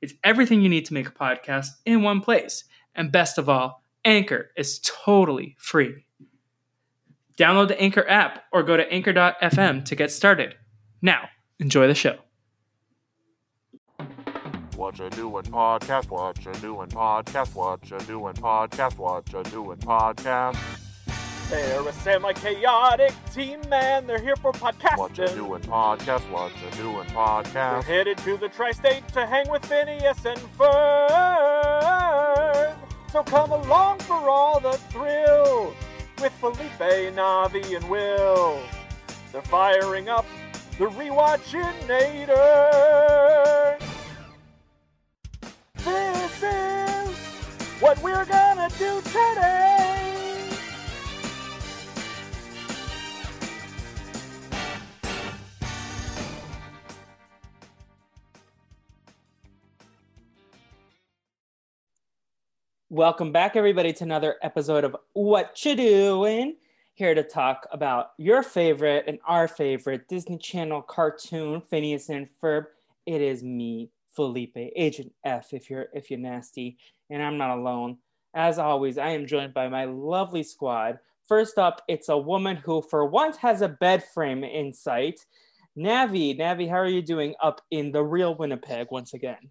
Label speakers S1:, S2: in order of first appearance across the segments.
S1: It's everything you need to make a podcast in one place. And best of all, Anchor is totally free. Download the Anchor app or go to anchor.fm to get started. Now, enjoy the show.
S2: What you doing podcast? What you doing podcast? What you doing podcast? What you doing podcast?
S3: They're a semi-chaotic team, man. They're here for podcasting.
S2: What you doing podcast? What you doing podcast?
S3: They're headed to the tri-state to hang with Phineas and Ferb. So come along for all the thrill with Felipe, Navi, and Will. They're firing up the rewatchinator. This is what we're gonna do today.
S1: Welcome back, everybody, to another episode of What You Doing. Here to talk about your favorite and our favorite Disney Channel cartoon, Phineas and Ferb. It is me, Felipe, Agent F, if you're if you're nasty, and I'm not alone. As always, I am joined by my lovely squad. First up, it's a woman who, for once, has a bed frame in sight. Navi, Navi, how are you doing up in the real Winnipeg once again?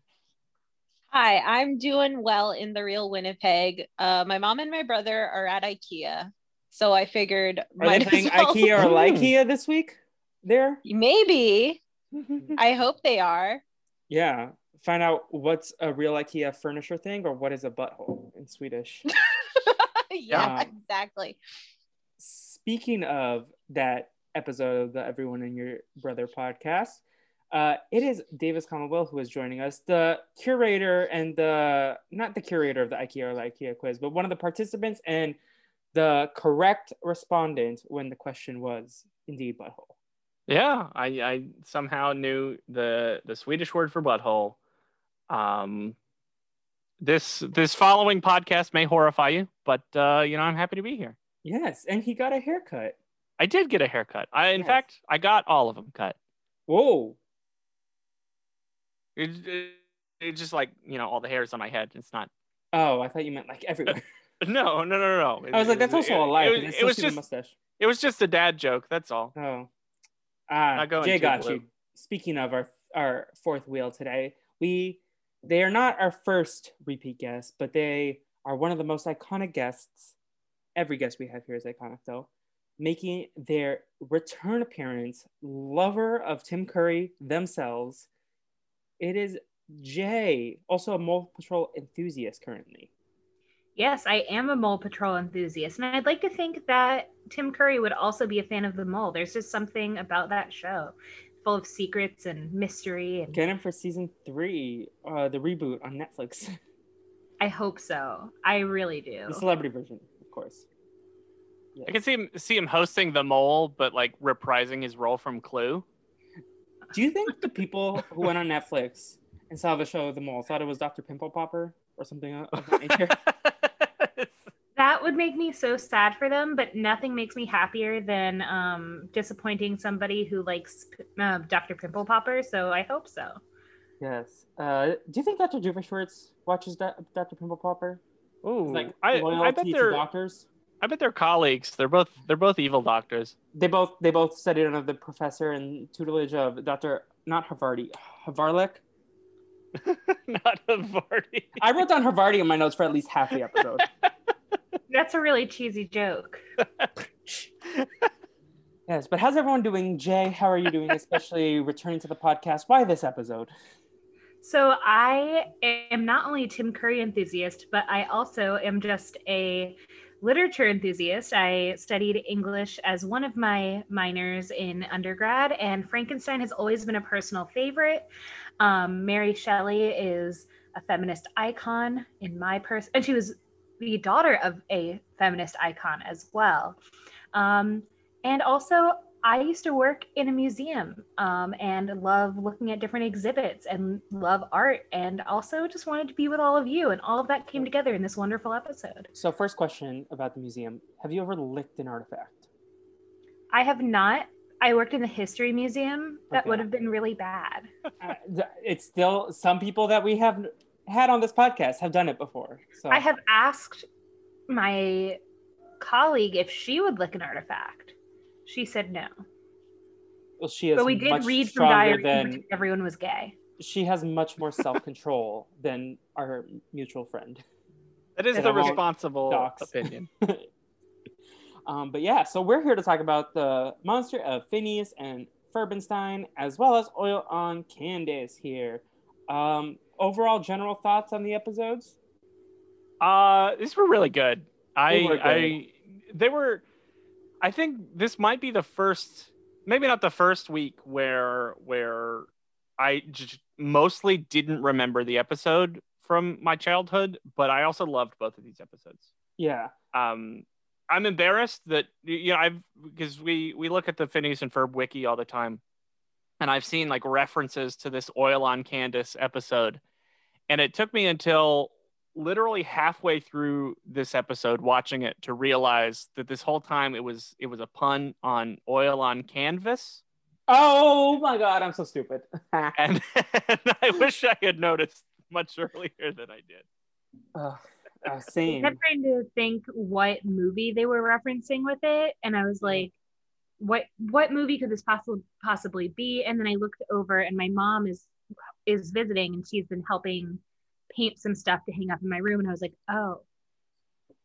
S4: Hi, I'm doing well in the real Winnipeg. Uh, my mom and my brother are at IKEA, so I figured
S1: Are they
S4: might as
S1: playing
S4: well-
S1: IKEA or. Ikea this week? There?
S4: Maybe. I hope they are.
S1: Yeah. Find out what's a real IKEA furniture thing or what is a butthole in Swedish.
S4: yeah,
S1: Um,
S4: exactly.
S1: Speaking of that episode of the Everyone and Your Brother podcast, uh, it is Davis Commonwealth who is joining us, the curator and the not the curator of the IKEA or the IKEA quiz, but one of the participants and the correct respondent when the question was indeed butthole.
S5: Yeah, I, I somehow knew the the Swedish word for butthole. Um, this this following podcast may horrify you, but uh, you know I'm happy to be here.
S1: Yes, and he got a haircut.
S5: I did get a haircut. I in
S1: Yes.
S5: fact I got all of them cut.
S1: Whoa.
S5: It, it, it's just like you know all the hairs on my head. It's not.
S1: Oh, I thought you meant like everywhere.
S5: No, no, no, no.
S1: I was like, that's also a lie.
S5: It, was- it was just
S1: mustache.
S5: it was just a dad joke. That's all.
S1: Oh, ah,
S5: going
S1: Jay got
S5: blue.
S1: you. Speaking of our our fourth wheel today, we they are not our first repeat guests, but they are one of the most iconic guests. Every guest we have here is iconic, though. Making their return appearance, lover of Tim Curry themselves. It is Jay, also a Mole Patrol enthusiast currently.
S6: Yes, I am a Mole Patrol enthusiast, and I'd like to think that Tim Curry would also be a fan of the mole. There's just something about that show, full of secrets and mystery, and
S1: Get him for season three, uh, the reboot on Netflix,
S6: I hope so. I really do.
S1: the celebrity version, of course.
S5: I can see him see him hosting the mole, but like reprising his role from Clue.
S1: Do you think the people who went on Netflix and saw the show The Mole thought it was Dr. Pimple Popper or something of that nature?
S6: That would make me so sad for them, but nothing makes me happier than um, disappointing somebody who likes uh, Dr. Pimple Popper. So I hope so.
S1: yes. Uh, do you think Dr. Doofenshmirtz watches Do- Dr. Pimple Popper?
S5: oh
S1: Like
S5: I, I bet
S1: to
S5: they're
S1: doctors.
S5: I bet they're colleagues. They're both they're both evil doctors.
S1: They both they both studied under the professor and tutelage of Dr. Not Havarti, Havarlik.
S5: Not a party.
S1: I wrote down Havarti in my notes for at least half the episode.
S6: That's a really cheesy joke.
S1: yes, but how's everyone doing? Jay, how are you doing? Especially returning to the podcast. Why this episode?
S6: So I am not only a Tim Curry enthusiast, but I also am just a literature enthusiast. I studied English as one of my minors in undergrad, and Frankenstein has always been a personal favorite. Um, Mary Shelley is a feminist icon in my person, and she was the daughter of a feminist icon as well. Um, and also, I used to work in a museum um, and love looking at different exhibits and love art, and also just wanted to be with all of you. And all of that came together in this wonderful episode.
S1: So, first question about the museum Have you ever licked an artifact?
S6: I have not. I worked in the history museum. That
S1: Okay.
S6: would have been really bad.
S1: Uh, it's still some people that we have had on this podcast have done it before. So
S6: I have asked my colleague if she would lick an artifact. She said no.
S1: well, she is
S6: But we did
S1: much
S6: read from
S1: stronger
S6: diary
S1: than
S6: everyone was gay.
S1: she has much more self control than our mutual friend.
S5: That is the responsible
S1: dox.
S5: opinion.
S1: um, but yeah, so we're here to talk about the monster of Phineas and Ferbenstein, as well as Oil on Candace here. Um, overall, general thoughts on the episodes?
S5: Uh, these were really good. I,
S1: They were good.
S5: I, they were. I think this might be the first, maybe not the first week where where I j- mostly didn't remember the episode from my childhood, but I also loved both of these episodes.
S1: Yeah,
S5: Um, I'm embarrassed that you know I've because we we look at the Phineas and Ferb wiki all the time, and I've seen like references to this oil on Candace episode, and it took me until literally halfway through this episode watching it to realize that this whole time it was it was a pun on oil on canvas
S1: Oh my god, I'm so stupid.
S5: and, and i wish i had noticed much earlier than i did
S1: Ugh, uh,
S6: I
S1: same.
S6: kept trying to think what movie they were referencing with it, and I was like, "What what movie could this possibly possibly be?" And then I looked over, and my mom is is visiting, and she's been helping paint some stuff to hang up in my room, and I was like, "Oh,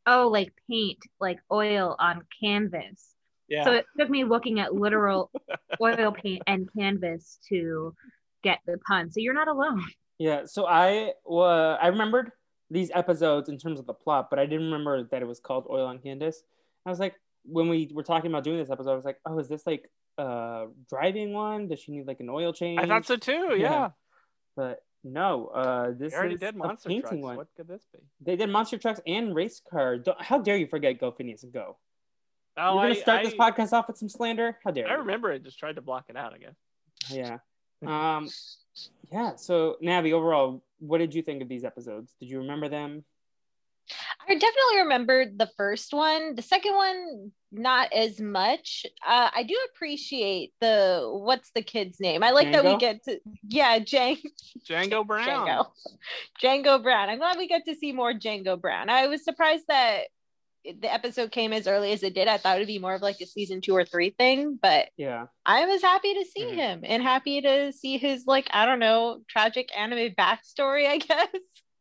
S6: oh, like paint, like oil on canvas."
S5: yeah
S6: So it took me looking at literal oil paint and canvas to get the pun. So you're not alone.
S1: Yeah, so I uh, I remembered these episodes in terms of the plot, but I didn't remember that it was called Oil on Canvas. I was like, when we were talking about doing this episode, I was like, oh, is this like a driving one? Does she need like an oil change?
S5: i thought so too yeah,
S1: Yeah. But no, uh, this
S5: they already
S1: is
S5: did
S1: a painting
S5: trucks
S1: one.
S5: what could this be
S1: They did monster trucks and race car. Don't, how dare you forget Go Phineas and Go?
S5: oh
S1: You're gonna
S5: I,
S1: start
S5: I,
S1: this podcast off with some slander? How dare
S5: I
S1: you?
S5: remember it just tried to block it out i guess
S1: Yeah. Um, yeah. So Navi, overall, what did you think of these episodes? Did you remember them?
S4: I definitely remember the first one. The second one, not as much. Uh, I do appreciate the what's the kid's name. I like that we get to yeah, Jang
S5: django brown
S4: Django. Django Brown. I'm glad we get to see more Django Brown. I was surprised that the episode came as early as it did. I thought it'd be more of like a season two or three thing, but
S1: Yeah.
S4: I was happy to see
S5: Mhm.
S4: him and happy to see his like I don't know tragic anime backstory. I guess.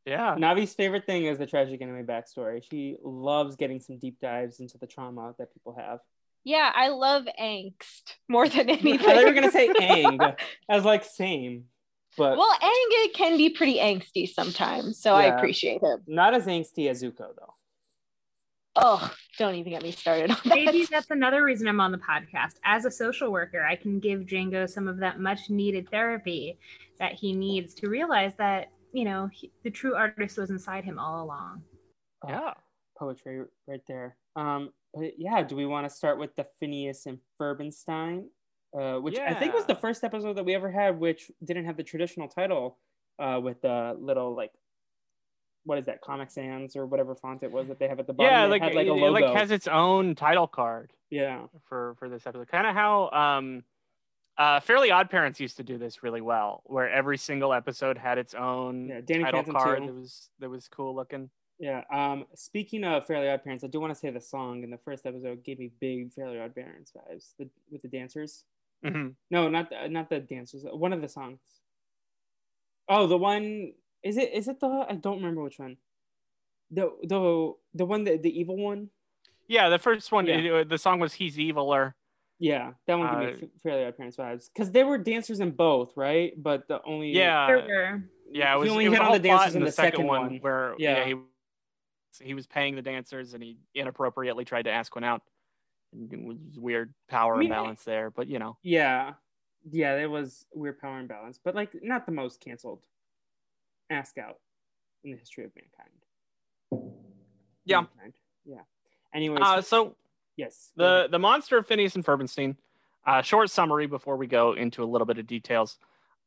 S5: Yeah
S1: Navi's favorite thing is the tragic anime backstory. She loves getting some deep dives into the trauma that people have.
S4: Yeah, I love angst more than
S1: I
S4: anything.
S1: thought you were gonna say Aang. I was like, same, but
S4: well, Aang can be pretty angsty sometimes, so I appreciate him.
S1: not as angsty as Zuko though.
S4: Oh, don't even get me started on that.
S6: Maybe that's another reason I'm on the podcast. As a social worker, I can give Django some of that much needed therapy that he needs to realize that, you know, he, the true artist was inside him all along.
S1: Oh,
S5: yeah
S1: poetry right there. Um, but yeah, do we want to start with the Phineas and Ferbenstein, uh, which I think was the first episode that we ever had, which didn't have the traditional title, uh, with the little like, what is that, Comic Sans or whatever font it was that they have at the bottom.
S5: yeah
S1: It
S5: like
S1: had, like a
S5: it,
S1: logo.
S5: it, like has its own title card
S1: yeah,
S5: for for this episode. Kind of how um, uh, Fairly Odd Parents used to do this really well, where every single episode had its own
S1: Yeah, Danny
S5: title
S1: Phantom
S5: card
S1: too.
S5: that was that was cool looking.
S1: yeah. Um, speaking of Fairly Odd Parents, I do want to say the song in the first episode gave me big Fairly Odd Parents vibes. The, with the dancers.
S5: Mhm.
S1: No, not the, not the dancers. One of the songs. Oh, the one is it? Is it the? I don't remember which one. The the the one that the evil one.
S5: Yeah, the first one,
S1: Yeah.
S5: it- the song was "He's Eviler."
S1: Yeah, that one gave
S5: Uh,
S1: me Fairly Odd Parents vibes because they were dancers in both, right? But the only
S5: Yeah,
S6: There were-
S5: yeah, it
S1: He only
S5: it was
S1: hit
S5: a
S1: on the dancers
S5: in
S1: in
S5: the,
S1: the
S5: second,
S1: second
S5: one,
S1: one.
S5: where yeah,
S1: Yeah.
S5: he he was paying the dancers and he inappropriately tried to ask one out. And It was weird power
S1: I mean,
S5: imbalance there, but you know,
S1: yeah, yeah, there was weird power imbalance, but like not the most canceled. Ask out. in the history of mankind.
S5: Yeah.
S1: Mankind. Yeah. Anyways,
S5: Uh, so
S1: yes.
S5: the the monster of Phineas and Ferbenstein. Uh, short summary before we go into a little bit of details.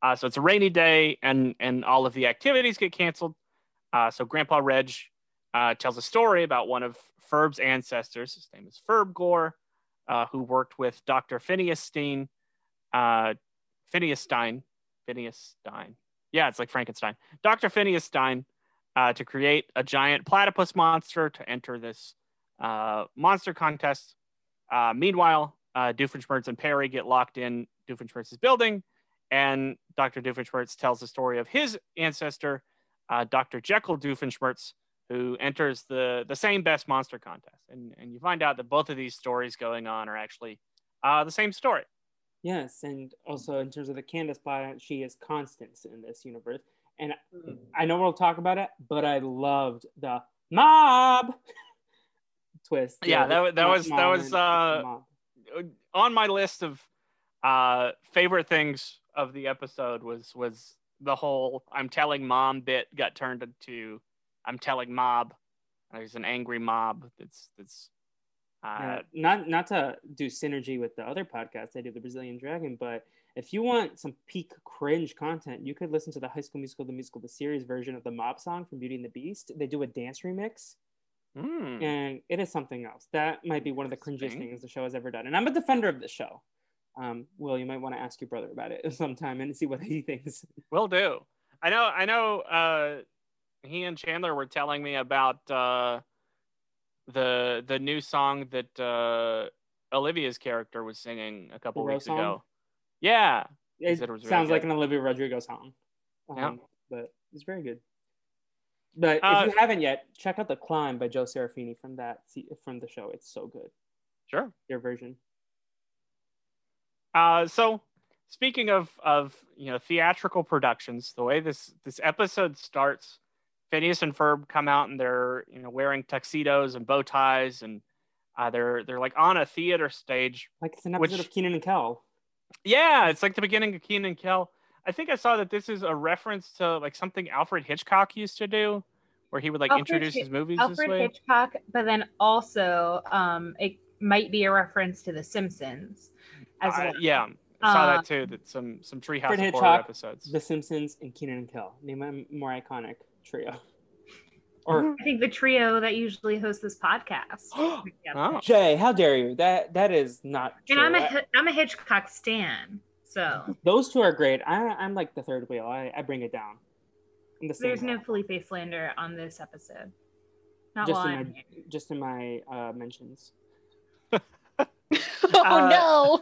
S5: Uh, so it's a rainy day, and and all of the activities get canceled. Uh, so Grandpa Reg uh, tells a story about one of Ferb's ancestors. His name is Ferb Gore, uh, who worked with Dr. Phineas Stein, uh, Phineas Stein, Phineas Stein. Yeah, it's like Frankenstein. Dr. Phineas Stein to create a giant platypus monster to enter this uh, monster contest. Uh, meanwhile, uh, Doofenshmirtz and Perry get locked in Doofenshmirtz's building, and Dr. Doofenshmirtz tells the story of his ancestor, uh, Dr. Jekyll Doofenshmirtz, who enters the, the same best monster contest. And, and you find out that both of these stories going on are actually uh, the same story.
S1: Yes, and also in terms of the Candace plot, she is Constance in this universe. And I know we'll talk about it, but I loved the mob twist.
S5: Yeah, that wa- that was- that was, uh, on my list of uh, favorite things of the episode was was the whole I'm telling mom bit got turned into I'm telling mob. There's an angry mob that's that's uh,
S1: Yeah, not not to do synergy with the other podcast I do, the Brazilian Dragon, but if you want some peak cringe content, you could listen to the High School Musical, the musical, the series version of the Mob song from Beauty and the Beast. They do a dance remix,
S5: hmm.
S1: and it is something else. That might be one of the cringiest things the show has ever done. And I'm a defender of the show. Um, Will, you might want to ask your brother about it sometime and see what he thinks.
S5: Will do. I know. I know. Uh, he and Chandler were telling me about uh, the the new song that uh, Olivia's character was singing a couple weeks
S1: song?
S5: ago. Yeah,
S1: It,
S5: it really
S1: sounds like an Olivia Rodrigo song. Um,
S5: Yeah.
S1: But it's very good. But
S5: Uh,
S1: if you haven't yet, check out The Climb by Joe Serafini from that from the show. It's so good.
S5: sure.
S1: Your version.
S5: Uh, so speaking of of you know theatrical productions, the way this this episode starts, Phineas and Ferb come out and they're you know wearing tuxedos and bow ties and uh, they're they're like on a theater stage.
S1: Like it's an episode
S5: Which-
S1: of Kenan and Kel.
S5: Yeah, it's like the beginning of Kenan and Kel. I think I saw that this is a reference to like something Alfred Hitchcock used to do, where he would like
S6: Alfred
S5: introduce
S6: Hitch-
S5: his movies
S6: Alfred
S5: this way.
S6: Alfred Hitchcock, but then also um, it might be a reference to The Simpsons as
S5: Uh,
S6: well.
S5: yeah, I saw
S6: Uh,
S5: that too. That some some Treehouse
S1: Alfred
S5: of Horror
S1: Hitchcock,
S5: episodes.
S1: The Simpsons, and Kenan and Kel. Name a more iconic trio. Or
S6: I think the trio that usually hosts this podcast.
S5: Oh.
S1: Jay, how dare you? That that is not
S6: And. I'm a
S1: I-
S6: Hi- I'm a Hitchcock stan, so
S1: Those two are great. I, I'm like the third wheel. I, I bring it down. I'm the
S6: there's no. Felipe slander on this episode. Not
S1: just
S6: while
S1: in
S6: I'm
S1: my
S6: here.
S1: just in my uh, mentions.
S4: oh
S5: Uh,
S4: no.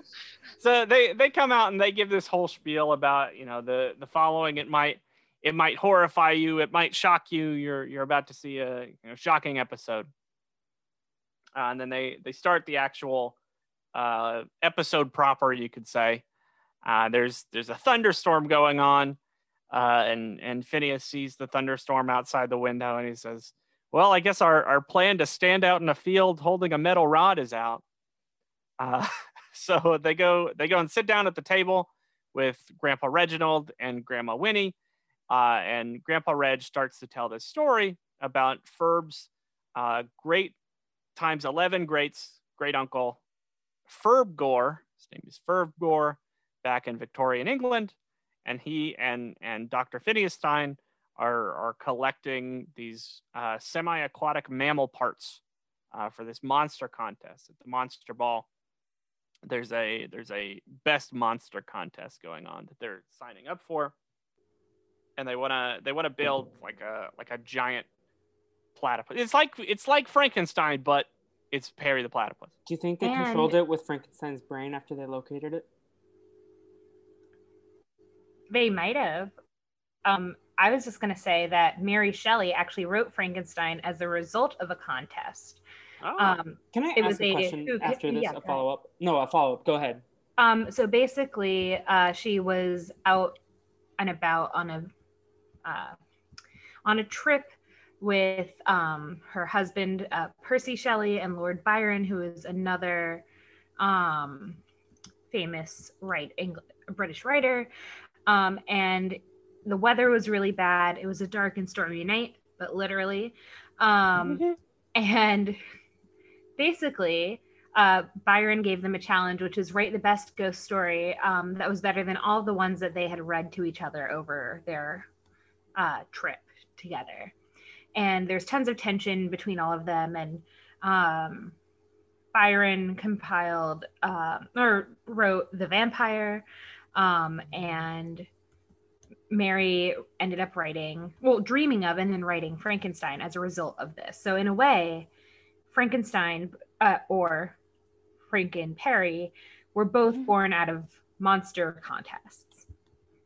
S5: so they they come out and they give this whole spiel about you know the the following it might it might horrify you it might shock you you're you're about to see a you know, shocking episode uh, and then they they start the actual uh, episode proper you could say uh, there's there's a thunderstorm going on uh, and and Phineas sees the thunderstorm outside the window and he says well I guess our, our plan to stand out in a field holding a metal rod is out uh, so they go they go and sit down at the table with Grandpa Reginald and Grandma Winnie, uh, and Grandpa Reg starts to tell this story about Ferb's uh, great times eleven greats great uncle Ferb Gore. His name is Ferb Gore, back in Victorian England, and he and and Dr. Phineas Stein are are collecting these uh, semi-aquatic mammal parts uh, for this monster contest at the Monster Ball there's a there's a best monster contest going on that they're signing up for and they want to they want to build like a like a giant platypus it's like it's like frankenstein but it's perry the platypus
S1: Do you think they
S6: And-
S1: controlled it with Frankenstein's brain after they located it?
S6: They might have. Um, I was just going to say that Mary Shelley actually wrote Frankenstein as a result of a contest.
S5: oh,
S6: Um,
S1: Can I ask a question
S6: who-
S1: after this?
S6: yeah,
S1: a follow up? No, a follow up. Go ahead.
S6: um, so basically, uh, she was out and about on a uh, on a trip with um, her husband uh, Percy Shelley and Lord Byron, who is another um, famous right Eng- British writer. Um, and the weather was really bad. It was a dark and stormy night. but literally. Um, and basically, uh, Byron gave them a challenge, which is write the best ghost story um, that was better than all the ones that they had read to each other over their uh, trip together. And there's tons of tension between all of them. And um, Byron compiled uh, or wrote The Vampire, um, and Mary ended up writing, well, dreaming of and then writing Frankenstein as a result of this. So, in a way, Frankenstein uh, or Franken Perry were both
S1: Mm-hmm.
S6: born out of monster contests.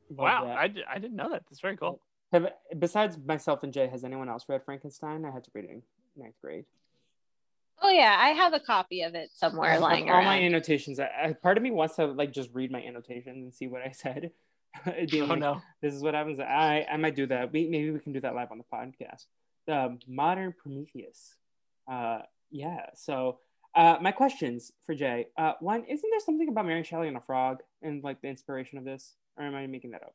S5: Wow,
S1: Love
S5: I, d- I didn't know that. That's very cool.
S1: Have, besides myself and Jay, has anyone else read Frankenstein? I had to read it in ninth grade.
S4: Oh yeah, I have a copy of it somewhere lying around.
S1: all
S4: around.
S1: my annotations. I, I- part of me wants to like just read my annotations and see what I said. It'd be
S5: Oh
S1: like,
S5: no.
S1: This is what happens. I I might do that. We, maybe we can do that live on the podcast. The modern Prometheus. Uh, yeah. So, uh, my questions for Jay. Uh, one, isn't there something about Mary Shelley and a frog and like the inspiration of this, or am I making that up?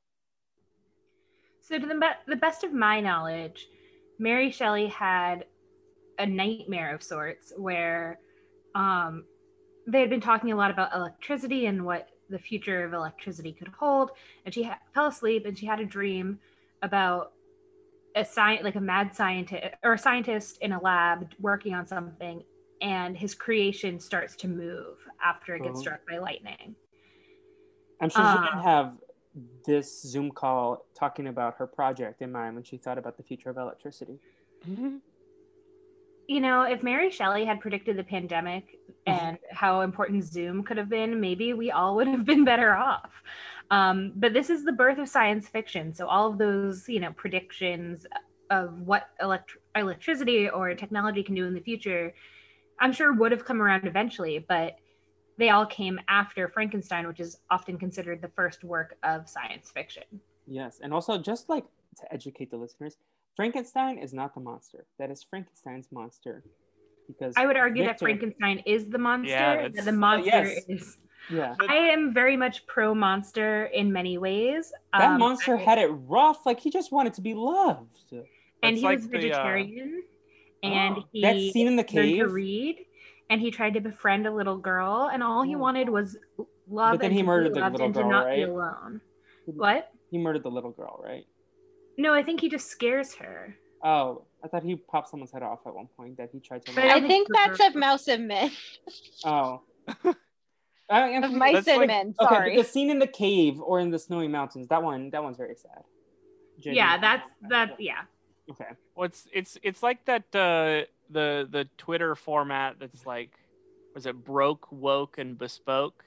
S6: So, to the, be- the best of my knowledge, Mary Shelley had a nightmare of sorts where um, they had been talking a lot about electricity and what the future of electricity could hold. And she ha- fell asleep and she had a dream about a science, like a mad scientist or a scientist in a lab working on something, and his creation starts to move after it gets
S1: Oh.
S6: struck by lightning.
S1: I'm sure she
S6: Uh,
S1: didn't have this Zoom call talking about her project in mind when she thought about the future of electricity.
S6: You know, if Mary Shelley had predicted the pandemic and how important Zoom could have been, maybe we all would have been better off. Um, but this is the birth of science fiction. So all of those, you know, predictions of what elect- electricity or technology can do in the future, I'm sure would have come around eventually, but they all came after Frankenstein, which is often considered the first work of science fiction.
S1: Yes, and also just like to educate the listeners, Frankenstein is not the monster. That is Frankenstein's monster. Because
S6: I would argue that Frankenstein is the monster.
S5: Yeah,
S6: that the
S5: oh,
S6: monster
S1: yes.
S6: is
S1: Yeah.
S6: I am very much pro monster in many ways.
S1: That
S6: Um,
S1: monster
S6: I-
S1: had it rough. Like he just wanted to be loved.
S6: and
S5: It's
S6: he
S5: like
S6: was
S5: the, uh,
S6: vegetarian, and
S1: Oh,
S6: he
S1: that scene in the
S6: learned to read, and he tried to befriend a little girl, and all he
S1: Oh.
S6: wanted was love.
S1: But then
S6: and
S1: he murdered the little girl,
S6: not be
S1: right?
S6: alone. What?
S1: He murdered the little girl, right?
S6: No, I think he just scares her.
S1: Oh, I thought he popped someone's head off at one point. That he tried to.
S6: But. I
S4: I think
S6: think
S4: that's of Mouse and Men.
S1: Oh. I, I'm
S4: Of
S1: confused.
S4: Mice and
S5: like-
S4: Men.
S1: Okay,
S4: Sorry.
S1: but the scene in the cave or in the snowy mountains, that one, that one's very sad. Jay,
S6: Yeah,
S1: do you-
S6: that's that. Yeah,
S1: Okay.
S5: Well, it's it's it's like that uh, the the Twitter format that's like, was it broke, woke, and bespoke?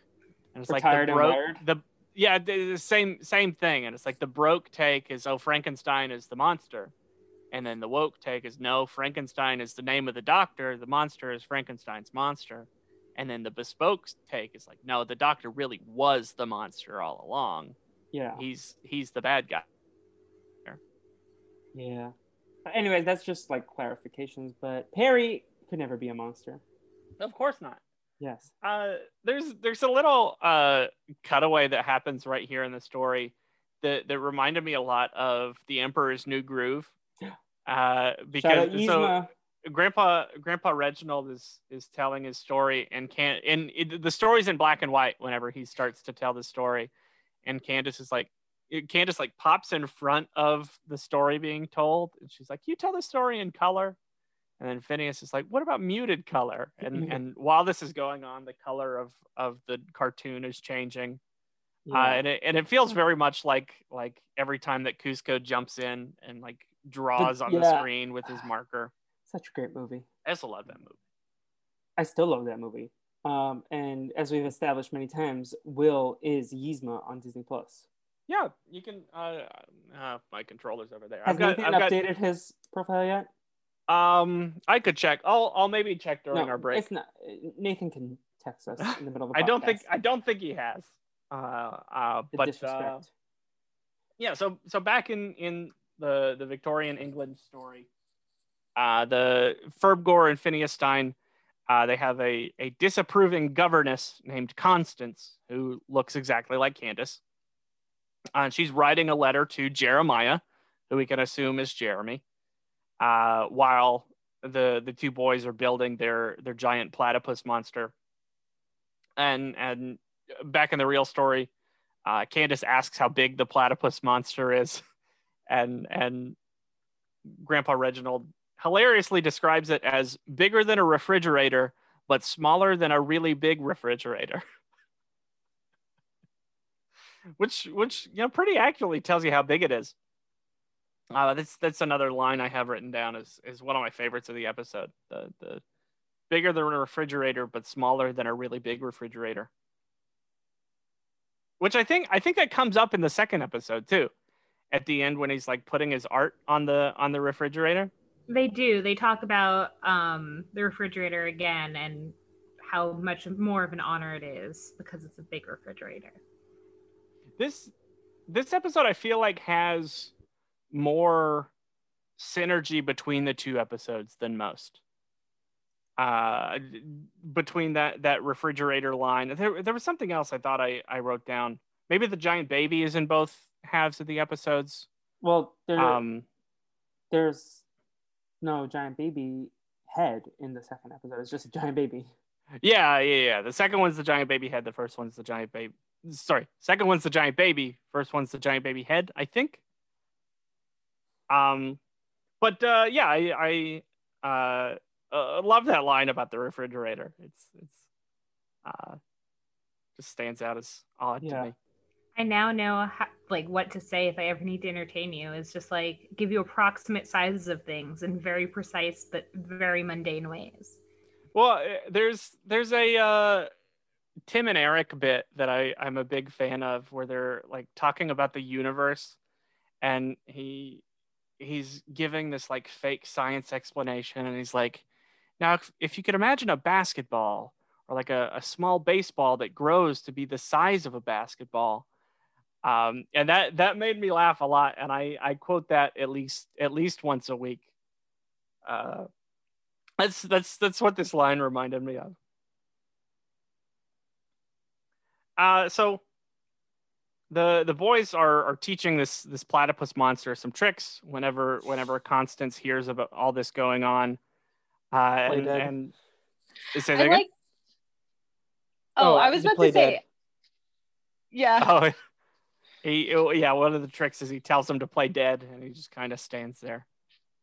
S5: And it's
S1: For
S5: like
S1: tired
S5: the
S1: and
S5: broke, the yeah, the, the same same thing. And it's like the broke take is oh Frankenstein is the monster, and then the woke take is no Frankenstein is the name of the doctor, the monster is Frankenstein's monster, and then the bespoke take is like no the doctor really was the monster all along.
S1: Yeah.
S5: He's he's the bad guy.
S1: Yeah. But anyways, that's just like clarifications. But Perry could never be a monster.
S5: Of course not.
S1: Yes.
S5: uh there's there's a little uh cutaway that happens right here in the story that that reminded me a lot of the emperor's new groove. Uh because so grandpa grandpa reginald is is telling his story and can and it, the story's in black and white whenever he starts to tell the story. And candace is like candace like pops in front of the story being told and she's like you tell the story in color and then Phineas is like, "What about muted color?" And
S1: Yeah.
S5: and while this is going on, the color of of the cartoon is changing, uh, and it and it feels very much like like every time that Kuzco jumps in and like draws on the screen with his marker.
S1: Such a great movie.
S5: I also love that movie.
S1: I still love that movie. Um, and as we've established many times, Will is Yzma on Disney Plus.
S5: Yeah, you can. Uh, uh, my controller's over there.
S1: Has
S5: I've got.
S1: Nathan
S5: I've got.
S1: updated his profile yet?
S5: Um, I could check. I'll I'll maybe check during our break.
S1: It's not. Nathan can text us in the middle of the
S5: I don't think. I don't think he has. Uh, uh,
S1: The
S5: but uh, yeah so so back in in the the victorian england story uh the ferbgore and phineas stein uh, they have a, a disapproving governess named constance who looks exactly like candace uh, and she's writing a letter to jeremiah who we can assume is jeremy uh, while the the two boys are building their their giant platypus monster. And and back in the real story, uh, Candace asks how big the platypus monster is, and and Grandpa Reginald hilariously describes it as bigger than a refrigerator, but smaller than a really big refrigerator. which which you know pretty accurately tells you how big it is. Uh, that's that's another line I have written down is is one of my favorites of the episode. The the bigger than a refrigerator, but smaller than a really big refrigerator. Which I think I think that comes up in the second episode too, at the end when he's like putting his art on the on the refrigerator.
S6: They do. They talk about um, the refrigerator again and how much more of an honor it is because it's a big refrigerator.
S5: This this episode I feel like has more synergy between the two episodes than most. Uh, between that that refrigerator line, there there was something else I thought I I wrote down. Maybe the giant baby is in both halves of the episodes.
S7: Well, there,
S5: Um,
S7: there's no giant baby head in the second episode. It's just a giant baby.
S5: yeah, yeah, yeah. The second one's the giant baby head. The first one's the giant baby. Sorry, second one's the giant baby. First one's the giant baby head. I think. Um, but uh, yeah, I I uh, uh, love that line about the refrigerator. It's it's uh, just stands out as odd
S7: Yeah.
S5: to me.
S6: I now know how, like what to say if I ever need to entertain you. Is just like give you approximate sizes of things in very precise but very mundane ways.
S5: Well, uh, there's there's a uh, Tim and Eric bit that I I'm a big fan of where they're like talking about the universe, and he he's giving this like fake science explanation, and he's like, now if, if you could imagine a basketball or like a, a small baseball that grows to be the size of a basketball. Um, and that that made me laugh a lot, and I, I quote that at least at least once a week. Uh, that's that's that's what this line reminded me of. Uh, so the the boys are are teaching this this platypus monster some tricks whenever whenever Constance hears about all this going on. Uh,
S7: Play
S5: and,
S7: dead.
S5: and say
S4: I
S5: that
S4: like. Oh,
S7: Oh,
S4: I was about to say.
S7: dead.
S4: Yeah.
S5: Oh, he oh, yeah. One of the tricks is he tells him to play dead, and he just kind of stands there.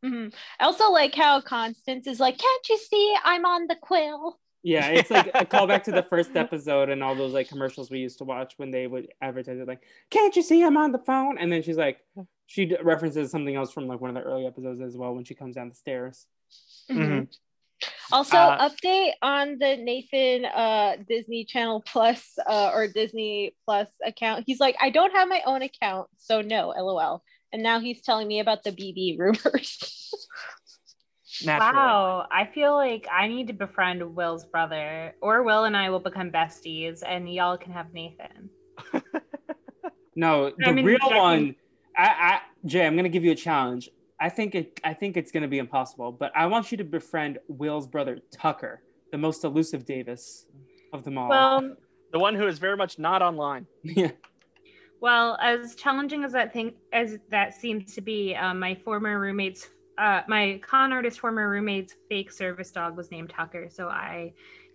S4: Mhm. I also like how Constance is like, "Can't you see I'm on the quill?"
S7: Yeah, it's like a callback to the first episode and all those like commercials we used to watch when they would advertise it like, "Can't you see I'm on the phone?" And then she's like, she references something else from like one of the early episodes as well when she comes down the stairs.
S4: Mhm. Also,
S5: Uh,
S4: update on the Nathan uh, Disney Channel Plus uh, or Disney Plus account. He's like, I don't have my own account, so no, lol. And now he's telling me about the BB rumors.
S5: Naturally.
S6: Wow, I feel like I need to befriend Will's brother, or Will and I will become besties, and y'all can have Nathan.
S7: No, the
S6: I mean,
S7: real
S6: Jackie-
S7: one. I, I, Jay, I'm gonna give you a challenge. I think it. I think it's gonna be impossible, but I want you to befriend Will's brother Tucker, the most elusive Davis of them all.
S6: Well,
S5: The one who is very much not online.
S7: yeah.
S6: well, as challenging as that thing as that seems to be, um, my former roommate's, uh, my con artist former roommate's fake service dog was named Tucker, so I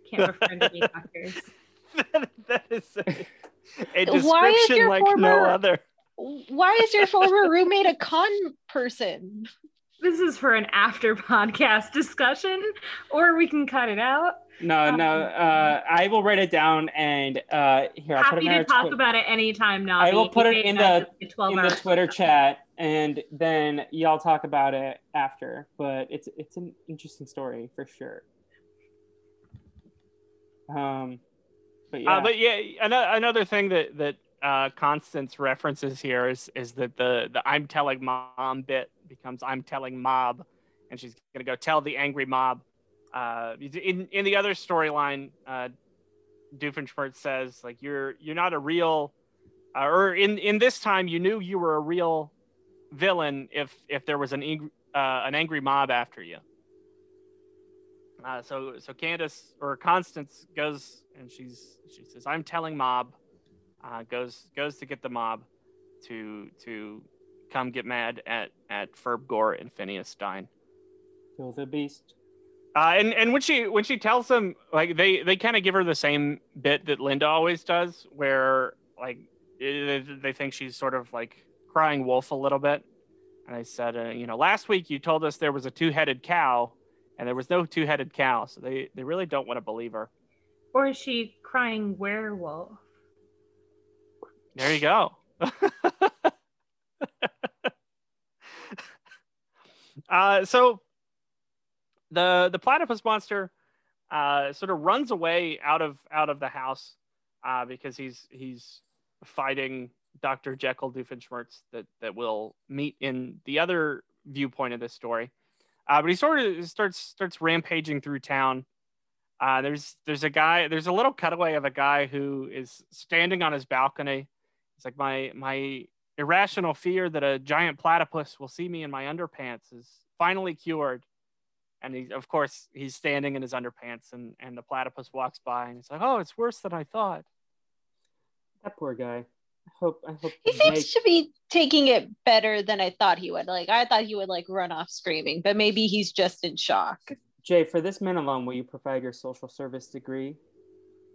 S6: can't befriend any Tuckers.
S5: that, that is a, a description
S4: your
S5: like no other.
S4: Why is your former roommate a con person?
S6: This is for an after podcast discussion, or we can cut it out.
S7: No, no. Uh, I will write it down and uh, here I'll put it in,
S6: to talk
S7: twi-
S6: about it anytime, now.
S7: I will put it in the- in
S6: hour
S7: the Twitter chat, and then y'all talk about it after. But it's it's an interesting story for sure. Um, but yeah,
S5: Uh, but yeah, another, another thing that that uh, Constance references here is is that the the I'm telling mom bit becomes I'm telling mob, and she's gonna go tell the angry mob. Uh, in in the other storyline, uh, Doofenshmirtz says like you're you're not a real, uh, or in in this time you knew you were a real villain if if there was an ang- uh, an angry mob after you. Uh, so so Candace or Constance goes and she's she says I'm telling mob, uh, goes goes to get the mob, to to come get mad at at Ferb Gore and Phineas Stein.
S7: Kill the beast.
S5: Uh, and and when she when she tells them like they they kind of give her the same bit that Linda always does, where like eh, they think she's sort of like crying wolf a little bit. And I said, uh, you know, last week you told us there was a two headed cow, and there was no two headed cow, so they they really don't want to believe her.
S6: Or is she crying werewolf?
S5: There you go. uh, so the the platypus monster uh, sort of runs away out of out of the house uh, because he's he's fighting Dr. Jekyll Doofenshmirtz that that will meet in the other viewpoint of this story. Uh, but he sort of starts starts rampaging through town. Uh, there's there's a guy there's a little cutaway of a guy who is standing on his balcony. It's like my my irrational fear that a giant platypus will see me in my underpants is finally cured. And he, of course, he's standing in his underpants, and and the platypus walks by, and he's like, "Oh, it's worse than I thought."
S7: That poor guy. I hope. I hope.
S4: He seems
S7: mate-
S4: to be taking it better than I thought he would. Like I thought he would like run off screaming, but maybe he's just in shock.
S7: Jay, for this man alone, will you provide your social service degree,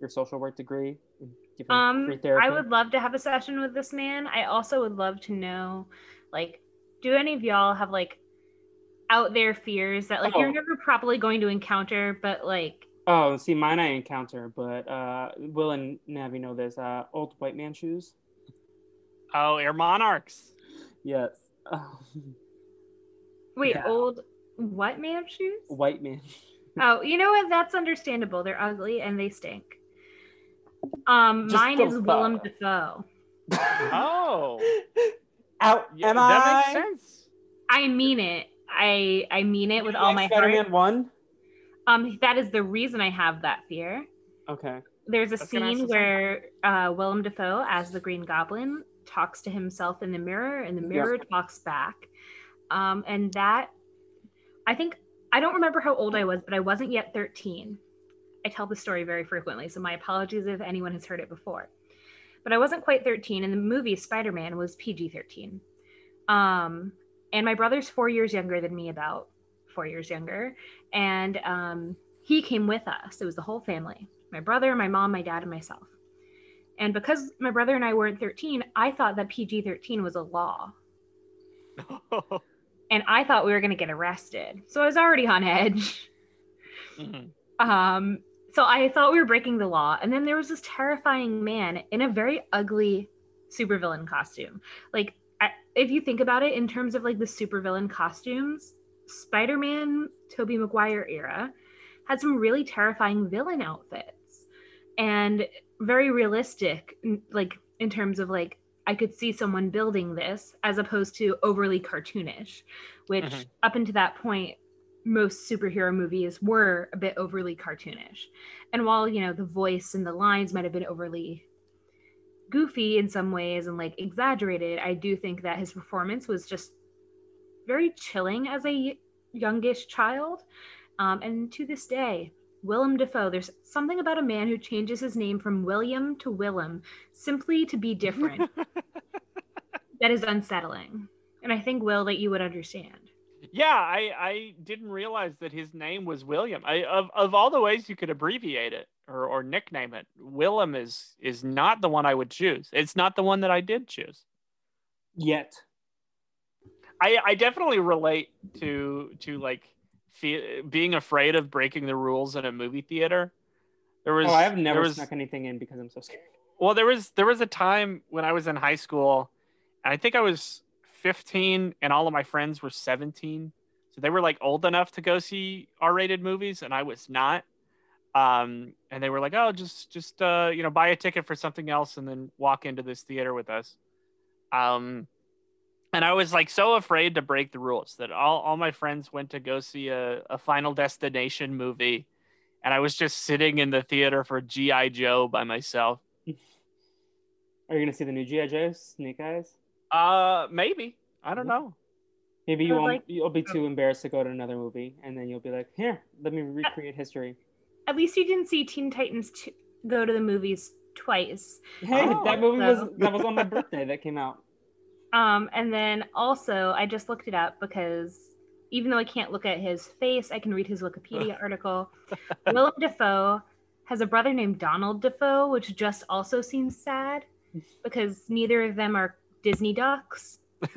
S7: your social work degree, and give him
S6: Um,
S7: free therapy?
S6: I would love to have a session with this man. I also would love to know, like, do any of y'all have like out there fears that like
S7: Oh.
S6: you're never probably going to encounter, but like
S7: Oh, see, mine I encounter, but uh, Will and Navi know this. Uh, old white man shoes.
S5: Oh, air monarchs.
S7: Yes. Oh,
S6: wait,
S7: Yeah.
S6: old what man shoes?
S7: white man.
S6: Oh, you know what? That's understandable. They're ugly and they stink. Um,
S7: Just
S6: mine is Willem
S7: thought.
S6: Dafoe.
S5: Oh,
S7: Out.
S5: yeah,
S7: am
S5: that
S7: I?
S5: makes sense.
S6: I mean it. I I mean it with all my
S7: Spider-Man
S6: heart.
S7: One.
S6: Um, that is the reason I have that fear.
S7: Okay.
S6: There's a
S5: was
S6: scene where uh, Willem Dafoe, as the Green Goblin, talks to himself in the mirror, and the mirror talks back. Um, and that, I think, I don't remember how old I was, but I wasn't yet 13. I tell the story very frequently, so my apologies if anyone has heard it before. But I wasn't quite 13, and the movie Spider Man was PG 13. Um, and my brother's four years younger than me, about four years younger. And um, he came with us. It was the whole family my brother, my mom, my dad, and myself. And because my brother and I weren't 13, I thought that PG 13 was a law. And I thought we were going to get arrested. So I was already on edge.
S5: Mhm.
S6: Um, so I thought we were breaking the law. And then there was this terrifying man in a very ugly supervillain costume. Like, if you think about it in terms of like the supervillain costumes, Spider Man, Tobey Maguire era had some really terrifying villain outfits and very realistic, like in terms of like, I could see someone building this as opposed to overly cartoonish, which
S5: Mhm.
S6: up until that point, most superhero movies were a bit overly cartoonish. And while, you know, the voice and the lines might have been overly goofy in some ways and like exaggerated, I do think that his performance was just very chilling as a youngish child. Um, and to this day, Willem Dafoe, there's something about a man who changes his name from William to Willem simply to be different that is unsettling. And I think, Will, that you would understand.
S5: Yeah, I, I didn't realize that his name was William. I of, of all the ways you could abbreviate it or, or nickname it, Willem is is not the one I would choose. It's not the one that I did choose.
S7: Yet.
S5: I, I definitely relate to to like fe- being afraid of breaking the rules in a movie theater. There oh, was
S7: Oh, I have never
S5: was,
S7: snuck anything in because I'm so scared.
S5: Well, there was there was a time when I was in high school, and I think I was 15, and all of my friends were 17, so they were like old enough to go see R-rated movies, and I was not. Um, and they were like, "Oh, just just uh, you know, buy a ticket for something else, and then walk into this theater with us." Um, and I was like so afraid to break the rules that all all my friends went to go see a, a Final Destination movie, and I was just sitting in the theater for GI Joe by myself.
S7: Are you gonna see the new GI Joe, Snake Eyes?
S5: Uh, maybe. I don't know.
S7: Maybe you won't.
S6: like-
S7: you'll be too embarrassed to go to another movie, and then you'll be like, "Here, let me recreate history."
S6: At least you didn't see Teen Titans t- go to the movies twice.
S7: Hey,
S5: Oh,
S7: that movie was that was on my birthday that came out.
S6: Um, and then also, I just looked it up because even though I can't look at his face, I can read his Wikipedia article. Willem Dafoe has a brother named Donald Dafoe, which just also seems sad because neither of them are Disney ducks.